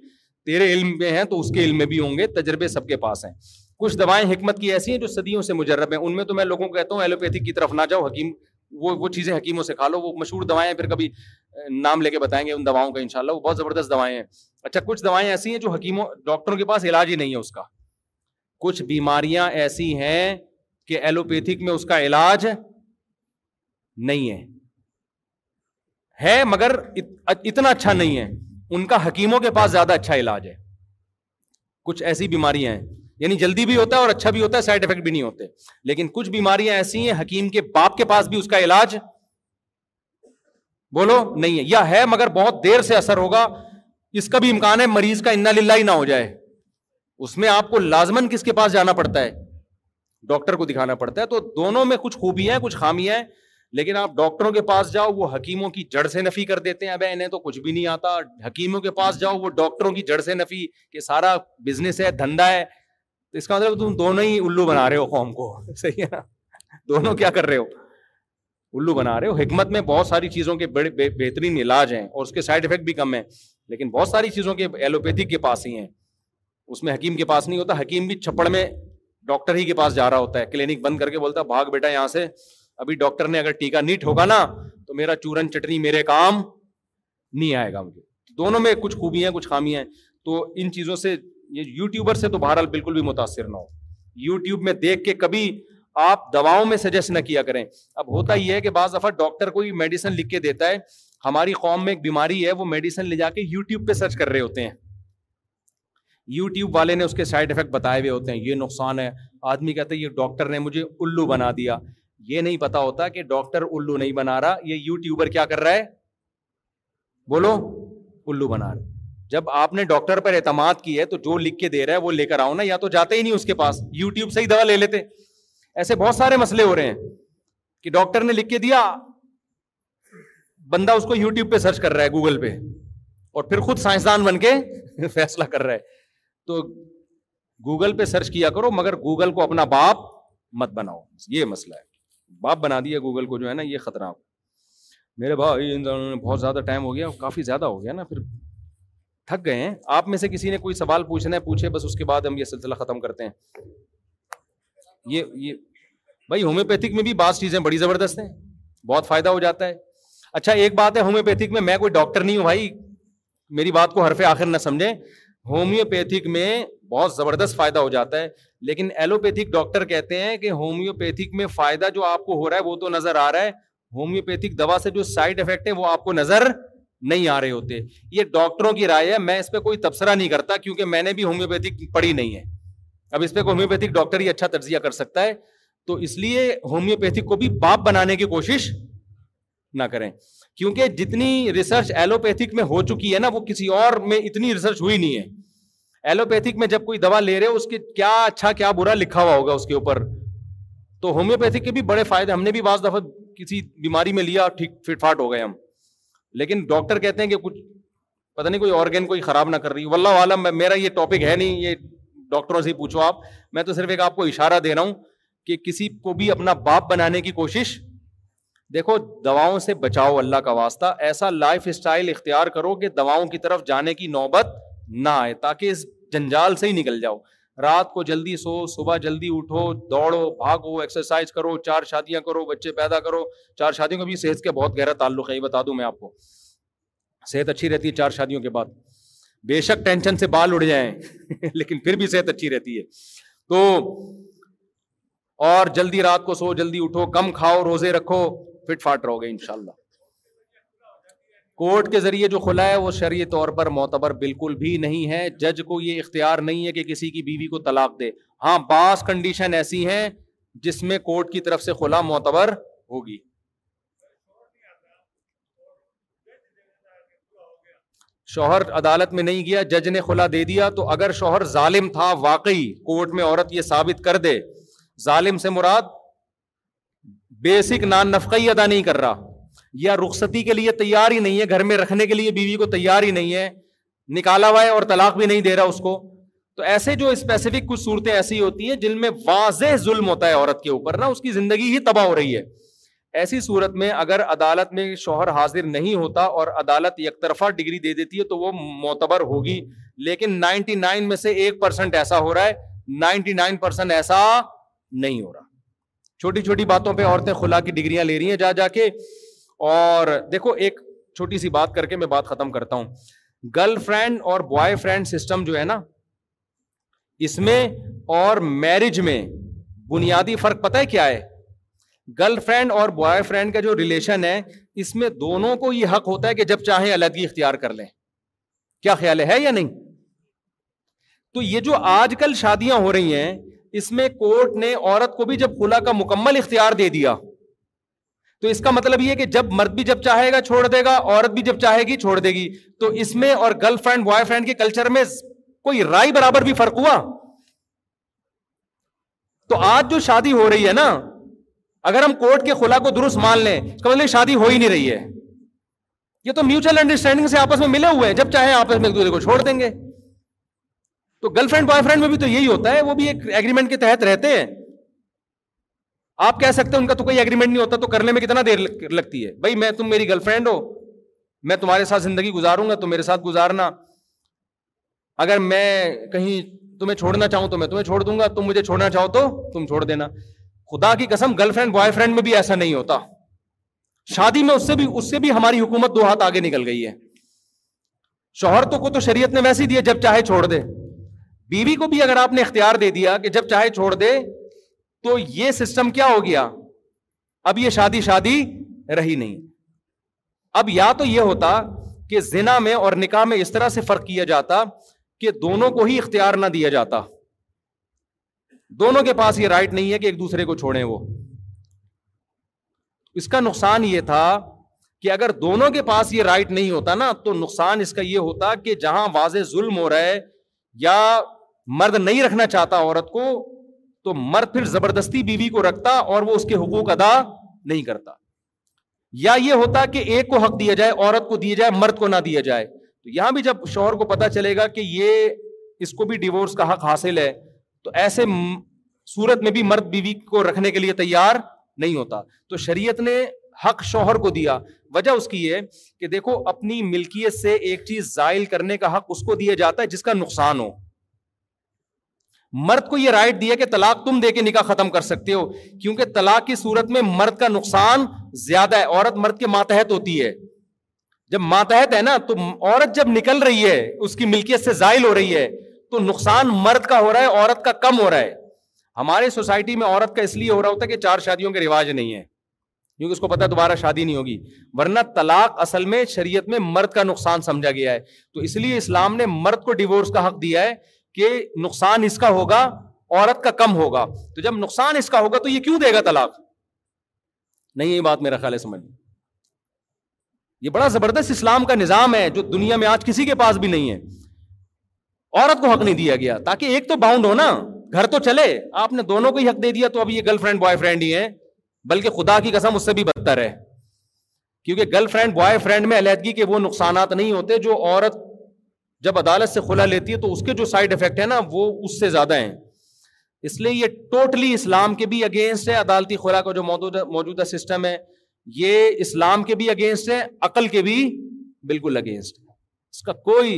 تیرے علم میں ہیں تو اس کے علم میں بھی ہوں گے تجربے سب کے پاس ہیں کچھ دوائیں حکمت کی ایسی ہیں جو صدیوں سے مجرب ہیں ان میں تو میں لوگوں کو کہتا ہوں ایلوپیتھی کی طرف نہ جاؤ حکیم وہ وہ چیزیں حکیموں سے کھا لو وہ مشہور دوائیں پھر کبھی نام لے کے بتائیں گے ان دواؤں کا اللہ وہ بہت زبردست دوائیں ہیں اچھا کچھ دوائیں ایسی ہیں جو حکیموں ڈاکٹروں کے پاس علاج ہی نہیں ہے اس کا کچھ بیماریاں ایسی ہیں کہ ایلوپیتھک میں اس کا علاج نہیں ہے ہے مگر اتنا اچھا نہیں ہے ان کا حکیموں کے پاس زیادہ اچھا علاج ہے کچھ ایسی بیماریاں ہیں یعنی جلدی بھی ہوتا ہے اور اچھا بھی ہوتا ہے سائڈ افیکٹ بھی نہیں ہوتے لیکن کچھ بیماریاں ایسی ہیں حکیم کے باپ کے پاس بھی اس کا علاج بولو نہیں ہے یا ہے مگر بہت دیر سے اثر ہوگا اس کا بھی امکان ہے مریض کا انا للہ ہی نہ ہو جائے اس میں آپ کو لازمن کس کے پاس جانا پڑتا ہے ڈاکٹر کو دکھانا پڑتا ہے تو دونوں میں کچھ خوبیاں ہیں کچھ خامیاں ہیں لیکن آپ ڈاکٹروں کے پاس جاؤ وہ حکیموں کی جڑ سے نفی کر دیتے ہیں اب انہیں تو کچھ بھی نہیں آتا حکیموں کے پاس جاؤ وہ ڈاکٹروں کی جڑ سے نفی کہ سارا بزنس ہے دھندا ہے تو اس کا مطلب تم دونوں ہی الو بنا رہے ہو قوم کو (laughs) صحیح ہے نا دونوں ہاں کیا جی۔ کر رہے ہو الو بنا رہے ہو حکمت میں بہت ساری چیزوں کے بڑے بہترین علاج ہیں اور اس کے سائڈ افیکٹ بھی کم ہیں لیکن بہت ساری چیزوں کے ایلوپیتھک کے پاس ہی ہیں اس میں حکیم کے پاس نہیں ہوتا حکیم بھی چھپڑ میں ڈاکٹر ہی کے پاس جا رہا ہوتا ہے کلینک بند کر کے بولتا ہے بھاگ بیٹا یہاں سے ابھی ڈاکٹر نے اگر ٹیکا نہیں ٹھوکا نا تو میرا چورن چٹنی میرے کام نہیں آئے گا مجھے دونوں میں کچھ خوبیاں کچھ خامیاں ہیں تو ان چیزوں سے یو ٹیوبر سے تو بہرحال بالکل بھی متاثر نہ ہو یو ٹیوب میں دیکھ کے کبھی آپ دواؤں میں سجیسٹ نہ کیا کریں اب ہوتا ہی ہے کہ بعض دفعہ ڈاکٹر کو میڈیسن لکھ کے دیتا ہے ہماری قوم میں ایک بیماری ہے وہ میڈیسن لے جا کے پہ سرچ کر رہے ہوتے ہیں یوٹیوب والے نے اس کے سائڈ افیکٹ بتائے ہوئے ہوتے ہیں یہ نقصان ہے آدمی کہتے ڈاکٹر نے مجھے الو بنا دیا یہ نہیں پتا ہوتا کہ ڈاکٹر الو نہیں بنا رہا یہ یو ٹیوبر کیا کر رہا ہے بولو الو بنا ال جب آپ نے ڈاکٹر پر اعتماد کی ہے تو جو لکھ کے دے رہا ہے وہ لے کر آؤ نا یا تو جاتے ہی نہیں اس کے پاس یوٹیوب سے ہی دوا لے لیتے ایسے بہت سارے مسئلے ہو رہے ہیں کہ ڈاکٹر نے لکھ کے دیا بندہ اس کو پہ سرچ کر رہا ہے گوگل پہ اور پھر خود سائنسدان بن کے (laughs) فیصلہ کر رہا ہے تو گوگل پہ سرچ کیا کرو مگر گوگل کو اپنا باپ مت بناؤ یہ مسئلہ ہے باپ بنا دیا گوگل کو جو ہے نا یہ خطرناک میرے بھائی بہت زیادہ ٹائم ہو گیا کافی زیادہ ہو گیا نا پھر تھک گئے ہیں آپ میں سے کسی نے کوئی سوال پوچھنا ہے پوچھے بس اس کے بعد ہم یہ سلسلہ ختم کرتے ہیں یہ یہ بھائی ہومیوپیتھک میں بھی بعض چیزیں بڑی زبردست ہیں بہت فائدہ ہو جاتا ہے اچھا ایک بات ہے ہومیوپیتھک میں میں کوئی ڈاکٹر نہیں ہوں بھائی میری بات کو حرف آخر نہ سمجھے ہومیوپیتھک میں بہت زبردست فائدہ ہو جاتا ہے لیکن ایلوپیتھک ڈاکٹر کہتے ہیں کہ ہومیوپیتھک میں فائدہ جو آپ کو ہو رہا ہے وہ تو نظر آ رہا ہے ہومیوپیتھک دوا سے جو سائڈ افیکٹ ہے وہ آپ کو نظر نہیں آ رہے ہوتے یہ ڈاکٹروں کی رائے ہے میں اس پہ کوئی تبصرہ نہیں کرتا کیونکہ میں نے بھی ہومیوپیتھک پڑھی نہیں ہے اب اس پہ کوئی ہومیوپیتھک ڈاکٹر ہی اچھا تجزیہ کر سکتا ہے تو اس لیے ہومیوپیتھک کو بھی باپ بنانے کی کوشش نہ کریں کیونکہ جتنی ریسرچ ایلوپیتھک میں ہو چکی ہے نا وہ کسی اور میں اتنی ریسرچ ہوئی نہیں ہے ایلوپیتھک میں جب کوئی دوا لے رہے ہو اس کے کیا اچھا کیا برا لکھا ہوا ہوگا اس کے اوپر تو ہومیوپیتھک کے بھی بڑے فائدے ہم نے بھی بعض دفعہ کسی بیماری میں لیا ٹھیک فٹ فاٹ ہو گئے ہم لیکن ڈاکٹر کہتے ہیں کہ کچھ نہیں کوئی کوئی خراب نہ کر رہی عالم میرا یہ ٹاپک ہے نہیں یہ ڈاکٹروں سے پوچھو آپ میں تو صرف ایک آپ کو اشارہ دے رہا ہوں کہ کسی کو بھی اپنا باپ بنانے کی کوشش دیکھو دواؤں سے بچاؤ اللہ کا واسطہ ایسا لائف اسٹائل اختیار کرو کہ دواؤں کی طرف جانے کی نوبت نہ آئے تاکہ اس جنجال سے ہی نکل جاؤ رات کو جلدی سو صبح جلدی اٹھو دوڑو بھاگو ایکسرسائز کرو چار شادیاں کرو بچے پیدا کرو چار شادیوں کا بھی صحت کے بہت گہرا تعلق ہے یہ بتا دوں میں آپ کو صحت اچھی رہتی ہے چار شادیوں کے بعد بے شک ٹینشن سے بال اڑ جائیں (laughs) لیکن پھر بھی صحت اچھی رہتی ہے تو اور جلدی رات کو سو جلدی اٹھو کم کھاؤ روزے رکھو فٹ فاٹ رہو گے انشاءاللہ کورٹ کے ذریعے جو خلا ہے وہ شرعی طور پر معتبر بالکل بھی نہیں ہے جج کو یہ اختیار نہیں ہے کہ کسی کی بیوی کو طلاق دے ہاں بعض کنڈیشن ایسی ہیں جس میں کورٹ کی طرف سے خلا معتبر ہوگی شوہر عدالت میں نہیں گیا جج نے خلا دے دیا تو اگر شوہر ظالم تھا واقعی کورٹ میں عورت یہ ثابت کر دے ظالم سے مراد بیسک نان نفقی ادا نہیں کر رہا یا رخصتی کے لیے تیار ہی نہیں ہے گھر میں رکھنے کے لیے بیوی کو تیار ہی نہیں ہے نکالا ہوا ہے اور طلاق بھی نہیں دے رہا اس کو تو ایسے جو اسپیسیفک کچھ صورتیں ایسی ہوتی ہیں جن میں واضح ظلم ہوتا ہے عورت کے اوپر نا اس کی زندگی ہی تباہ ہو رہی ہے ایسی صورت میں اگر عدالت میں شوہر حاضر نہیں ہوتا اور عدالت یک طرفہ ڈگری دے دیتی ہے تو وہ معتبر ہوگی لیکن نائنٹی نائن میں سے ایک پرسینٹ ایسا ہو رہا ہے نائنٹی نائن پرسینٹ ایسا نہیں ہو رہا چھوٹی چھوٹی باتوں پہ عورتیں خلا کی ڈگریاں لے رہی ہیں جا جا کے اور دیکھو ایک چھوٹی سی بات کر کے میں بات ختم کرتا ہوں گرل فرینڈ اور بوائے فرینڈ سسٹم جو ہے نا اس میں اور میرج میں بنیادی فرق پتہ ہے کیا ہے گرل فرینڈ اور بوائے فرینڈ کا جو ریلیشن ہے اس میں دونوں کو یہ حق ہوتا ہے کہ جب چاہیں علیحدگی اختیار کر لیں کیا خیال ہے یا نہیں تو یہ جو آج کل شادیاں ہو رہی ہیں اس میں کورٹ نے عورت کو بھی جب کھلا کا مکمل اختیار دے دیا تو اس کا مطلب یہ کہ جب مرد بھی جب چاہے گا چھوڑ دے گا عورت بھی جب چاہے گی چھوڑ دے گی تو اس میں اور گرل فرینڈ بوائے فرینڈ کے کلچر میں کوئی رائے برابر بھی فرق ہوا تو آج جو شادی ہو رہی ہے نا اگر ہم کورٹ کے خلا کو درست مان لیں مطلب شادی ہو ہی نہیں رہی ہے یہ تو میوچل انڈرسٹینڈنگ سے آپس میں ملے ہوئے ہیں جب چاہے آپس میں ایک دوسرے کو چھوڑ دیں گے تو گرل فرینڈ بوائے فرینڈ میں بھی تو یہی ہوتا ہے وہ بھی ایک ایگریمنٹ کے تحت رہتے ہیں آپ کہہ سکتے ہیں ان کا تو کوئی ایگریمنٹ نہیں ہوتا تو کرنے میں کتنا دیر لگتی ہے بھائی میں تم میری گرل فرینڈ ہو میں تمہارے ساتھ زندگی گزاروں گا تو میرے ساتھ گزارنا اگر میں کہیں تمہیں چھوڑنا چاہوں تو میں تمہیں چھوڑ دوں گا تم مجھے چھوڑنا چاہو تو تم چھوڑ دینا خدا کی قسم گرل فرینڈ بوائے فرینڈ میں بھی ایسا نہیں ہوتا شادی میں اس سے بھی اس سے بھی ہماری حکومت دو ہاتھ آگے نکل گئی ہے شوہر تو کو تو شریعت نے ویسے ہی دیا جب چاہے چھوڑ دے بیوی کو بھی اگر آپ نے اختیار دے دیا کہ جب چاہے چھوڑ دے تو یہ سسٹم کیا ہو گیا اب یہ شادی شادی رہی نہیں اب یا تو یہ ہوتا کہ زنا میں اور نکاح میں اس طرح سے فرق کیا جاتا کہ دونوں کو ہی اختیار نہ دیا جاتا دونوں کے پاس یہ رائٹ نہیں ہے کہ ایک دوسرے کو چھوڑیں وہ اس کا نقصان یہ تھا کہ اگر دونوں کے پاس یہ رائٹ نہیں ہوتا نا تو نقصان اس کا یہ ہوتا کہ جہاں واضح ظلم ہو رہا ہے یا مرد نہیں رکھنا چاہتا عورت کو تو مرد پھر زبردستی بیوی کو رکھتا اور وہ اس کے حقوق ادا نہیں کرتا یا یہ ہوتا کہ ایک کو حق دیا جائے عورت کو دیا جائے مرد کو نہ دیا جائے تو یہاں بھی جب شوہر کو پتا چلے گا کہ یہ اس کو بھی ڈیوس کا حق حاصل ہے تو ایسے سورت میں بھی مرد بیوی کو رکھنے کے لیے تیار نہیں ہوتا تو شریعت نے حق شوہر کو دیا وجہ اس کی یہ کہ دیکھو اپنی ملکیت سے ایک چیز زائل کرنے کا حق اس کو دیا جاتا ہے جس کا نقصان ہو مرد کو یہ رائٹ دیا کہ طلاق تم دے کے نکاح ختم کر سکتے ہو کیونکہ طلاق کی صورت میں مرد کا نقصان زیادہ ہے عورت مرد کے ماتحت ہوتی ہے جب ماتحت ہے نا تو عورت جب نکل رہی ہے اس کی ملکیت سے زائل ہو رہی ہے تو نقصان مرد کا ہو رہا ہے عورت کا کم ہو رہا ہے ہمارے سوسائٹی میں عورت کا اس لیے ہو رہا ہوتا ہے کہ چار شادیوں کے رواج نہیں ہے کیونکہ اس کو پتا دوبارہ شادی نہیں ہوگی ورنہ طلاق اصل میں شریعت میں مرد کا نقصان سمجھا گیا ہے تو اس لیے اسلام نے مرد کو ڈیوورس کا حق دیا ہے کہ نقصان اس کا ہوگا عورت کا کم ہوگا تو جب نقصان اس کا ہوگا تو یہ کیوں دے گا طلاق نہیں یہ بات میرا خیال ہے سمجھ یہ بڑا زبردست اسلام کا نظام ہے جو دنیا میں آج کسی کے پاس بھی نہیں ہے عورت کو حق نہیں دیا گیا تاکہ ایک تو باؤنڈ ہونا گھر تو چلے آپ نے دونوں کو ہی حق دے دیا تو اب یہ گرل فرینڈ بوائے فرینڈ ہی ہے بلکہ خدا کی قسم اس سے بھی بدتر ہے کیونکہ گرل فرینڈ بوائے فرینڈ میں علیحدگی کے وہ نقصانات نہیں ہوتے جو عورت جب عدالت سے کھلا لیتی ہے تو اس کے جو سائڈ افیکٹ ہے نا وہ اس سے زیادہ ہیں اس لیے یہ ٹوٹلی اسلام کے بھی اگینسٹ ہے عدالتی خلا کا جو موجودہ سسٹم ہے یہ اسلام کے بھی اگینسٹ ہے عقل کے بھی بالکل اگینسٹ ہے اس کا کوئی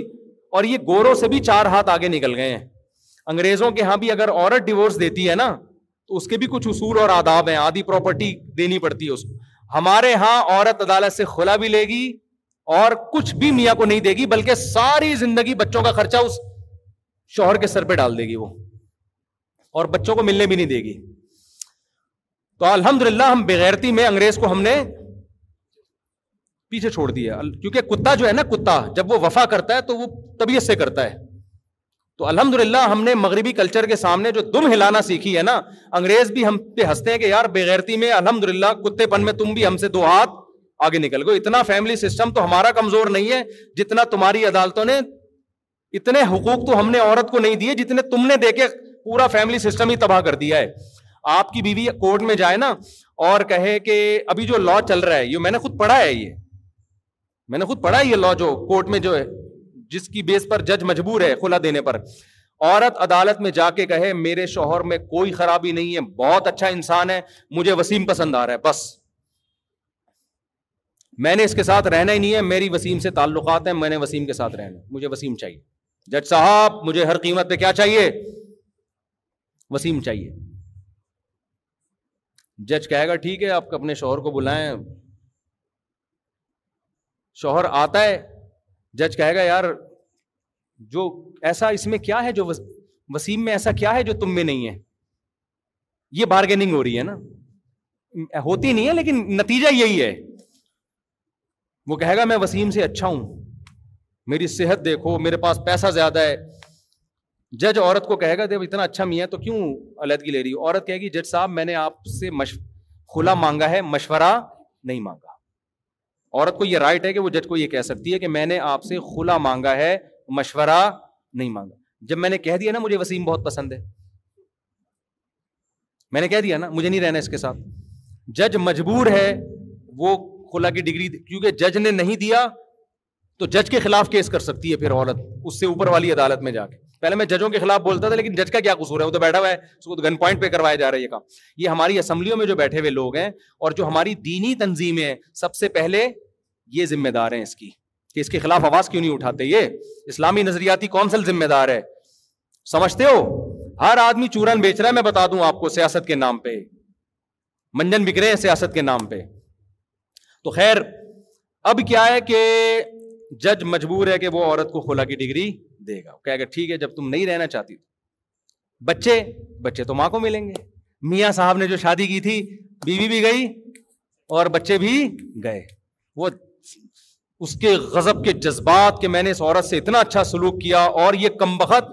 اور یہ گوروں سے بھی چار ہاتھ آگے نکل گئے ہیں انگریزوں کے ہاں بھی اگر عورت ڈیورس دیتی ہے نا تو اس کے بھی کچھ اصول اور آداب ہیں آدھی پراپرٹی دینی پڑتی ہے اس کو ہمارے ہاں عورت عدالت سے خلا بھی لے گی اور کچھ بھی میاں کو نہیں دے گی بلکہ ساری زندگی بچوں کا خرچہ اس شوہر کے سر پہ ڈال دے گی وہ اور بچوں کو ملنے بھی نہیں دے گی تو الحمد للہ ہم بغیرتی میں انگریز کو ہم نے پیچھے چھوڑ دیا کیونکہ کتا جو ہے نا کتا جب وہ وفا کرتا ہے تو وہ طبیعت سے کرتا ہے تو الحمد للہ ہم نے مغربی کلچر کے سامنے جو دم ہلانا سیکھی ہے نا انگریز بھی ہم پہ ہنستے ہیں کہ یار بغیرتی میں الحمد للہ کتے پن میں تم بھی ہم سے دو ہاتھ آگے نکل گئے اتنا فیملی سسٹم تو ہمارا کمزور نہیں ہے جتنا تمہاری عدالتوں نے اتنے حقوق تو ہم نے عورت کو نہیں دیے جتنے تم نے دے کے پورا فیملی سسٹم ہی تباہ کر دیا ہے آپ کی بیوی کورٹ میں جائے نا اور کہے کہ ابھی جو لا چل رہا ہے یہ میں نے خود پڑھا ہے یہ میں نے خود پڑھا ہے یہ لا جو کورٹ میں جو ہے جس کی بیس پر جج مجبور ہے کھلا دینے پر عورت عدالت میں جا کے کہے میرے شوہر میں کوئی خرابی نہیں ہے بہت اچھا انسان ہے مجھے وسیم پسند آ رہا ہے بس میں نے اس کے ساتھ رہنا ہی نہیں ہے میری وسیم سے تعلقات ہیں میں نے وسیم کے ساتھ رہنا مجھے وسیم چاہیے جج صاحب مجھے ہر قیمت پہ کیا چاہیے وسیم چاہیے جج کہے گا ٹھیک ہے آپ اپنے شوہر کو بلائیں شوہر آتا ہے جج کہے گا یار جو ایسا اس میں کیا ہے جو وسیم میں ایسا کیا ہے جو تم میں نہیں ہے یہ بارگیننگ ہو رہی ہے نا ہوتی نہیں ہے لیکن نتیجہ یہی ہے وہ کہے گا میں وسیم سے اچھا ہوں میری صحت دیکھو میرے پاس پیسہ زیادہ ہے جج عورت کو کہے گا جب اتنا اچھا میاں تو کیوں علیحدگی لے رہی ہو عورت کہے گی جج صاحب میں نے آپ سے کھلا مانگا ہے مشورہ نہیں مانگا عورت کو یہ رائٹ ہے کہ وہ جج کو یہ کہہ سکتی ہے کہ میں نے آپ سے کھلا مانگا ہے مشورہ نہیں مانگا جب میں نے کہہ دیا نا مجھے وسیم بہت پسند ہے میں نے کہہ دیا نا مجھے نہیں رہنا اس کے ساتھ جج مجبور ہے وہ خلا کی ڈگری کیونکہ جج نے نہیں دیا تو جج کے خلاف کیس کر سکتی ہے پھر عورت اس سے اوپر والی عدالت میں جا کے پہلے میں ججوں کے خلاف بولتا تھا لیکن جج کا کیا قصور ہے وہ تو بیٹھا ہوا ہے اس کو گن پوائنٹ پہ کروایا جا رہا ہے یہ کام یہ ہماری اسمبلیوں میں جو بیٹھے ہوئے لوگ ہیں اور جو ہماری دینی تنظیمیں ہیں سب سے پہلے یہ ذمہ دار ہیں اس کی کہ اس کے خلاف آواز کیوں نہیں اٹھاتے یہ اسلامی نظریاتی کونسل ذمہ دار ہے سمجھتے ہو ہر آدمی چورن بیچ رہا ہے میں بتا دوں آپ کو سیاست کے نام پہ منجن بک رہے ہیں سیاست کے نام پہ تو خیر اب کیا ہے کہ جج مجبور ہے کہ وہ عورت کو خلا کی ڈگری دے گا ٹھیک ہے جب تم نہیں رہنا چاہتی بچے بچے تو ماں کو ملیں گے میاں صاحب نے جو شادی کی تھی بیوی بھی گئی اور بچے بھی گئے وہ اس کے غذب کے جذبات کے میں نے اس عورت سے اتنا اچھا سلوک کیا اور یہ کم بخت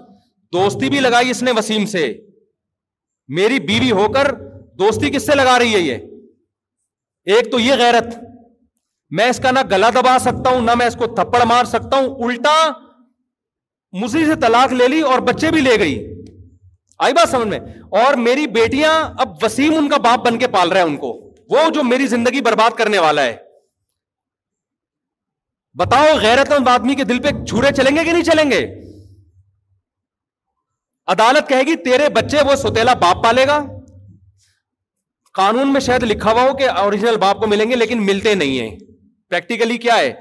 دوستی بھی لگائی اس نے وسیم سے میری بیوی ہو کر دوستی کس سے لگا رہی ہے یہ ایک تو یہ غیرت میں اس کا نہ گلا دبا سکتا ہوں نہ میں اس کو تھپڑ مار سکتا ہوں الٹا مجھے سے طلاق لے لی اور بچے بھی لے گئی آئی بات سمجھ میں اور میری بیٹیاں اب وسیم ان کا باپ بن کے پال رہے ہیں ان کو وہ جو میری زندگی برباد کرنے والا ہے بتاؤ غیرت مند آدمی کے دل پہ جھوڑے چلیں گے کہ نہیں چلیں گے عدالت کہے گی تیرے بچے وہ سوتےلا باپ پالے گا قانون میں شاید لکھا ہوا ہو کہ اوریجنل باپ کو ملیں گے لیکن ملتے نہیں ہیں پریکٹیکلی کیا ہے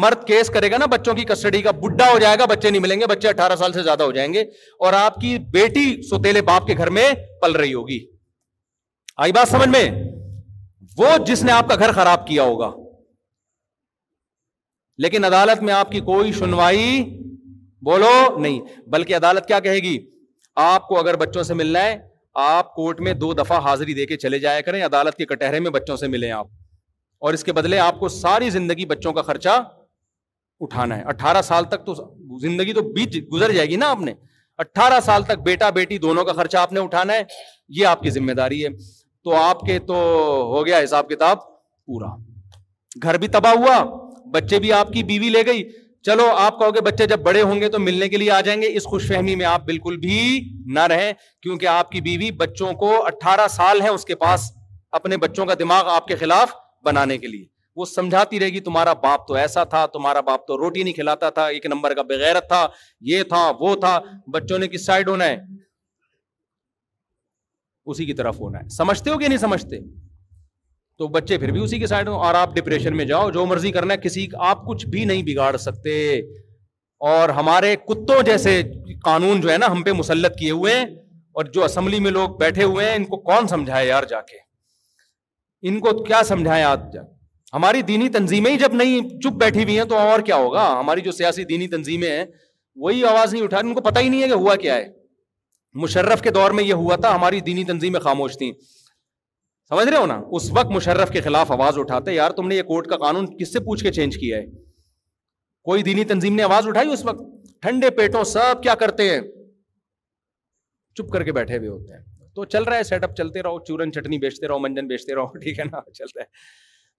مرد کیس کرے گا نا بچوں کی کسٹڈی کا بڈھا ہو جائے گا بچے نہیں ملیں گے بچے اٹھارہ سال سے زیادہ ہو جائیں گے اور آپ کی بیٹی سوتےلے باپ کے گھر میں پل رہی ہوگی آئی بات سمجھ میں وہ جس نے آپ کا گھر خراب کیا ہوگا لیکن عدالت میں آپ کی کوئی سنوائی بولو نہیں بلکہ عدالت کیا کہے گی آپ کو اگر بچوں سے ملنا ہے آپ میں دو دفعہ حاضری دے کے چلے جایا کریں عدالت کے کٹہرے میں بچوں سے ملیں آپ اور اس کے بدلے آپ کو ساری زندگی بچوں کا خرچہ اٹھانا ہے اٹھارہ سال تک تو زندگی تو بیچ گزر جائے گی نا آپ نے اٹھارہ سال تک بیٹا بیٹی دونوں کا خرچہ آپ نے اٹھانا ہے یہ آپ کی ذمہ داری ہے تو آپ کے تو ہو گیا حساب کتاب پورا گھر بھی تباہ ہوا بچے بھی آپ کی بیوی لے گئی چلو آپ کہو گے بچے جب بڑے ہوں گے تو ملنے کے لیے آ جائیں گے اس خوش فہمی میں آپ بالکل بھی نہ رہیں کیونکہ آپ کی بیوی بچوں کو اٹھارہ سال ہے اس کے پاس اپنے بچوں کا دماغ آپ کے خلاف بنانے کے لیے وہ سمجھاتی رہے گی تمہارا باپ تو ایسا تھا تمہارا باپ تو روٹی نہیں کھلاتا تھا ایک نمبر کا بغیرت تھا یہ تھا وہ تھا بچوں نے کس سائڈ ہونا ہے اسی کی طرف ہونا ہے سمجھتے ہو کہ نہیں سمجھتے تو بچے پھر بھی اسی کے سائڈ اور آپ ڈپریشن میں جاؤ جو مرضی کرنا ہے کسی آپ کچھ بھی نہیں بگاڑ سکتے اور ہمارے کتوں جیسے قانون جو ہے نا ہم پہ مسلط کیے ہوئے ہیں اور جو اسمبلی میں لوگ بیٹھے ہوئے ہیں ان کو کون سمجھائے یار جا کے ان کو کیا سمجھائیں آج ہماری دینی تنظیمیں جب نہیں چپ بیٹھی ہوئی ہیں تو اور کیا ہوگا ہماری جو سیاسی دینی تنظیمیں ہیں وہی آواز نہیں اٹھا رہی ان کو پتہ ہی نہیں ہے کہ ہوا کیا ہے مشرف کے دور میں یہ ہوا تھا ہماری دینی تنظیمیں خاموش تھیں سمجھ رہے ہو نا اس وقت مشرف کے خلاف آواز اٹھاتے یار تم نے یہ کورٹ کا قانون کس سے پوچھ کے چینج کیا ہے کوئی دینی تنظیم نے آواز اٹھائی اس وقت ٹھنڈے پیٹوں سب کیا کرتے ہیں چپ کر کے بیٹھے ہوئے ہوتے ہیں تو چل رہا ہے سیٹ اپ چلتے رہو چورن چٹنی بیچتے رہو منجن بیچتے رہو ٹھیک ہے نا چلتا ہے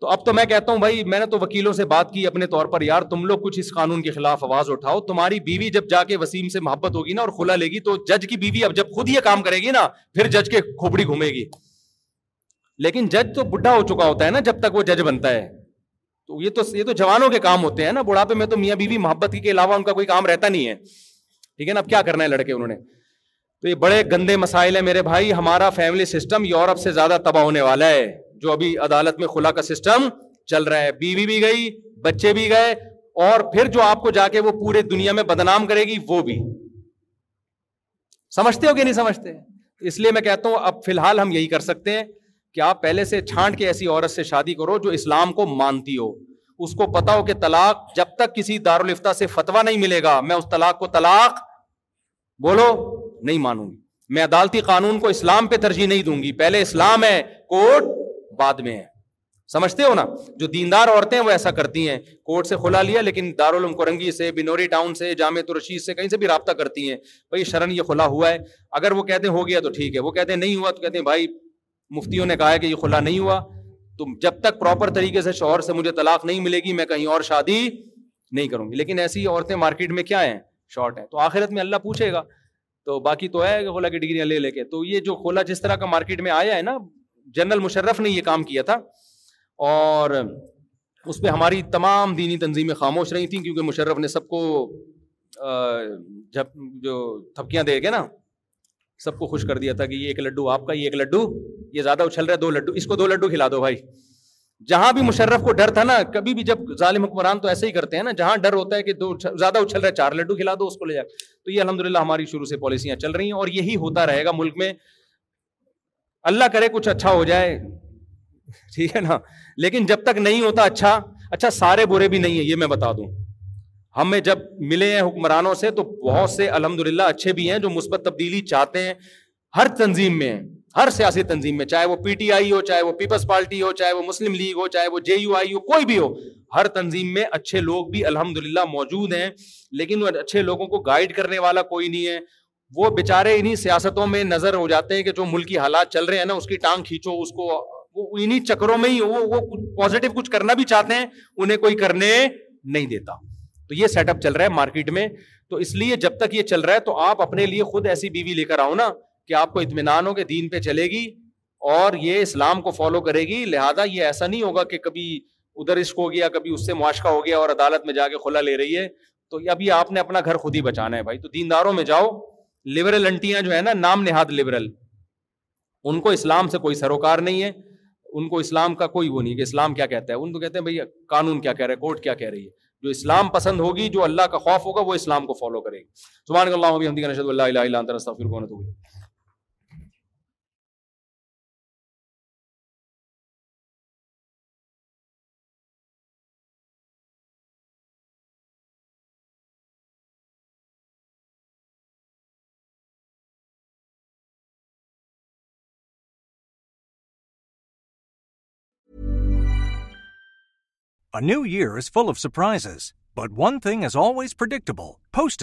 تو اب تو میں کہتا ہوں بھائی میں نے تو وکیلوں سے بات کی اپنے طور پر یار تم لوگ کچھ اس قانون کے خلاف آواز اٹھاؤ تمہاری بیوی جب جا کے وسیم سے محبت ہوگی نا اور کھلا لے گی تو جج کی بیوی اب جب خود یہ کام کرے گی نا پھر جج کے کھوپڑی گھومے گی لیکن جج تو بڈھا ہو چکا ہوتا ہے نا جب تک وہ جج بنتا ہے تو یہ تو یہ تو جوانوں کے کام ہوتے ہیں نا بڑھاپے میں تو میاں بیوی محبت کے علاوہ ان کا کوئی کام رہتا نہیں ہے ٹھیک ہے نا اب کیا کرنا ہے لڑکے انہوں نے تو یہ بڑے گندے مسائل ہیں میرے بھائی ہمارا فیملی سسٹم یورپ سے زیادہ تباہ ہونے والا ہے جو ابھی عدالت میں خلا کا سسٹم چل رہا ہے بیوی بھی گئی بچے بھی گئے اور پھر جو آپ کو جا کے وہ پورے دنیا میں بدنام کرے گی وہ بھی سمجھتے ہو کہ نہیں سمجھتے اس لیے میں کہتا ہوں اب فی الحال ہم یہی کر سکتے ہیں کہ آپ پہلے سے چھانٹ کے ایسی عورت سے شادی کرو جو اسلام کو مانتی ہو اس کو پتا ہو کہ طلاق جب تک کسی دارالفتہ سے فتوا نہیں ملے گا میں اس طلاق کو طلاق بولو نہیں مانوں گی میں عدالتی قانون کو اسلام پہ ترجیح نہیں دوں گی پہلے اسلام ہے کوٹ بعد میں ہے سمجھتے ہو نا جو دیندار عورتیں وہ ایسا کرتی ہیں کورٹ سے کھلا لیا لیکن دارالعلوم کرنگی سے بنوری ٹاؤن سے جامع رشید سے کہیں سے بھی رابطہ کرتی ہیں بھائی شرن یہ کھلا ہوا ہے اگر وہ کہتے ہیں ہو گیا تو ٹھیک ہے وہ کہتے ہیں نہیں ہوا تو کہتے ہیں بھائی مفتیوں نے کہا ہے کہ یہ کھلا نہیں ہوا تو جب تک پراپر طریقے سے شوہر سے مجھے طلاق نہیں ملے گی میں کہیں اور شادی نہیں کروں گی لیکن ایسی عورتیں مارکیٹ میں کیا ہیں شارٹ ہے تو آخرت میں اللہ پوچھے گا تو باقی تو ہے کہ خلا کی لے لے کے تو یہ جو خلا جس طرح کا مارکیٹ میں آیا ہے نا جنرل مشرف نے یہ کام کیا تھا اور اس پہ ہماری تمام دینی تنظیمیں خاموش رہی تھیں کیونکہ مشرف نے سب کو جب جو تھپکیاں دے کے نا سب کو خوش کر دیا تھا کہ یہ ایک لڈو آپ کا یہ ایک لڈو یہ زیادہ اچھل رہا ہے دو لڈو اس کو دو لڈو کھلا دو بھائی جہاں بھی ہاں جی، ہاں مشرف جی۔ کو ڈر تھا نا کبھی بھی جب ظالم حکمران تو ایسے ہی کرتے ہیں نا جہاں ڈر ہوتا ہے کہ دو زیادہ اچھل رہا ہے چار لڈو کھلا دو اس کو لے جا تو یہ الحمد للہ ہماری شروع سے پالیسیاں چل رہی ہیں اور یہی ہوتا رہے گا ملک میں اللہ کرے کچھ اچھا ہو جائے ٹھیک ہے نا لیکن جب تک نہیں ہوتا اچھا اچھا سارے برے بھی نہیں ہیں یہ میں بتا دوں ہمیں جب ملے ہیں حکمرانوں سے تو بہت سے الحمد للہ اچھے بھی ہیں جو مثبت تبدیلی چاہتے ہیں ہر تنظیم میں ہیں ہر سیاسی تنظیم میں چاہے وہ پی ٹی آئی ہو چاہے وہ پیپلس پارٹی ہو چاہے وہ مسلم لیگ ہو چاہے وہ جے یو آئی ہو کوئی بھی ہو ہر تنظیم میں اچھے لوگ بھی الحمد للہ موجود ہیں لیکن اچھے لوگوں کو گائڈ کرنے والا کوئی نہیں ہے وہ بےچارے انہیں سیاستوں میں نظر ہو جاتے ہیں کہ جو ملکی حالات چل رہے ہیں نا اس کی ٹانگ کھینچو اس کو وہ انہیں چکروں میں ہی وہ وہ پازیٹیو کچھ کرنا بھی چاہتے ہیں انہیں کوئی کرنے نہیں دیتا تو یہ سیٹ اپ چل رہا ہے مارکیٹ میں تو اس لیے جب تک یہ چل رہا ہے تو آپ اپنے لیے خود ایسی بیوی لے کر آؤ نا کہ آپ کو اطمینان ہو کہ دین پہ چلے گی اور یہ اسلام کو فالو کرے گی لہٰذا یہ ایسا نہیں ہوگا کہ کبھی ادھر عشق ہو گیا کبھی اس سے معاشقہ ہو گیا اور عدالت میں جا کے کھلا لے رہی ہے تو ابھی آپ نے اپنا گھر خود ہی بچانا ہے بھائی تو میں جاؤ لبرل انٹیاں جو ہے نا نام نہاد لبرل ان کو اسلام سے کوئی سروکار نہیں ہے ان کو اسلام کا کوئی وہ نہیں کہ اسلام کیا کہتا ہے ان کو کہتے ہیں بھائی قانون کیا کہہ رہے ہے کورٹ کیا کہہ رہی ہے جو اسلام پسند ہوگی جو اللہ کا خوف ہوگا وہ اسلام کو فالو کرے گی سبحان اللہ new year full of surprise but one thing is pure is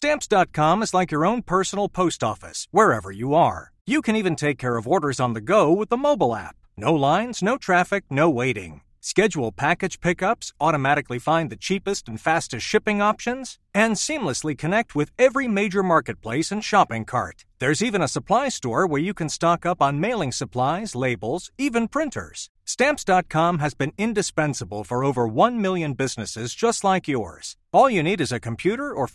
changes dot com is like personal post office wherever you are you can even take care on the go with mobile app no lines no traffic no waiting چیپسٹنگ اپنگ supplies been indispensable for over one millions just like your you need is computer اور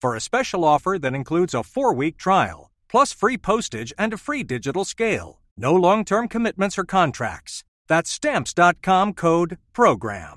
for a special offer that includes a 4-week trial, plus free postage and a free digital scale. No long-term commitments or contracts. That's Stamps.com code PROGRAM.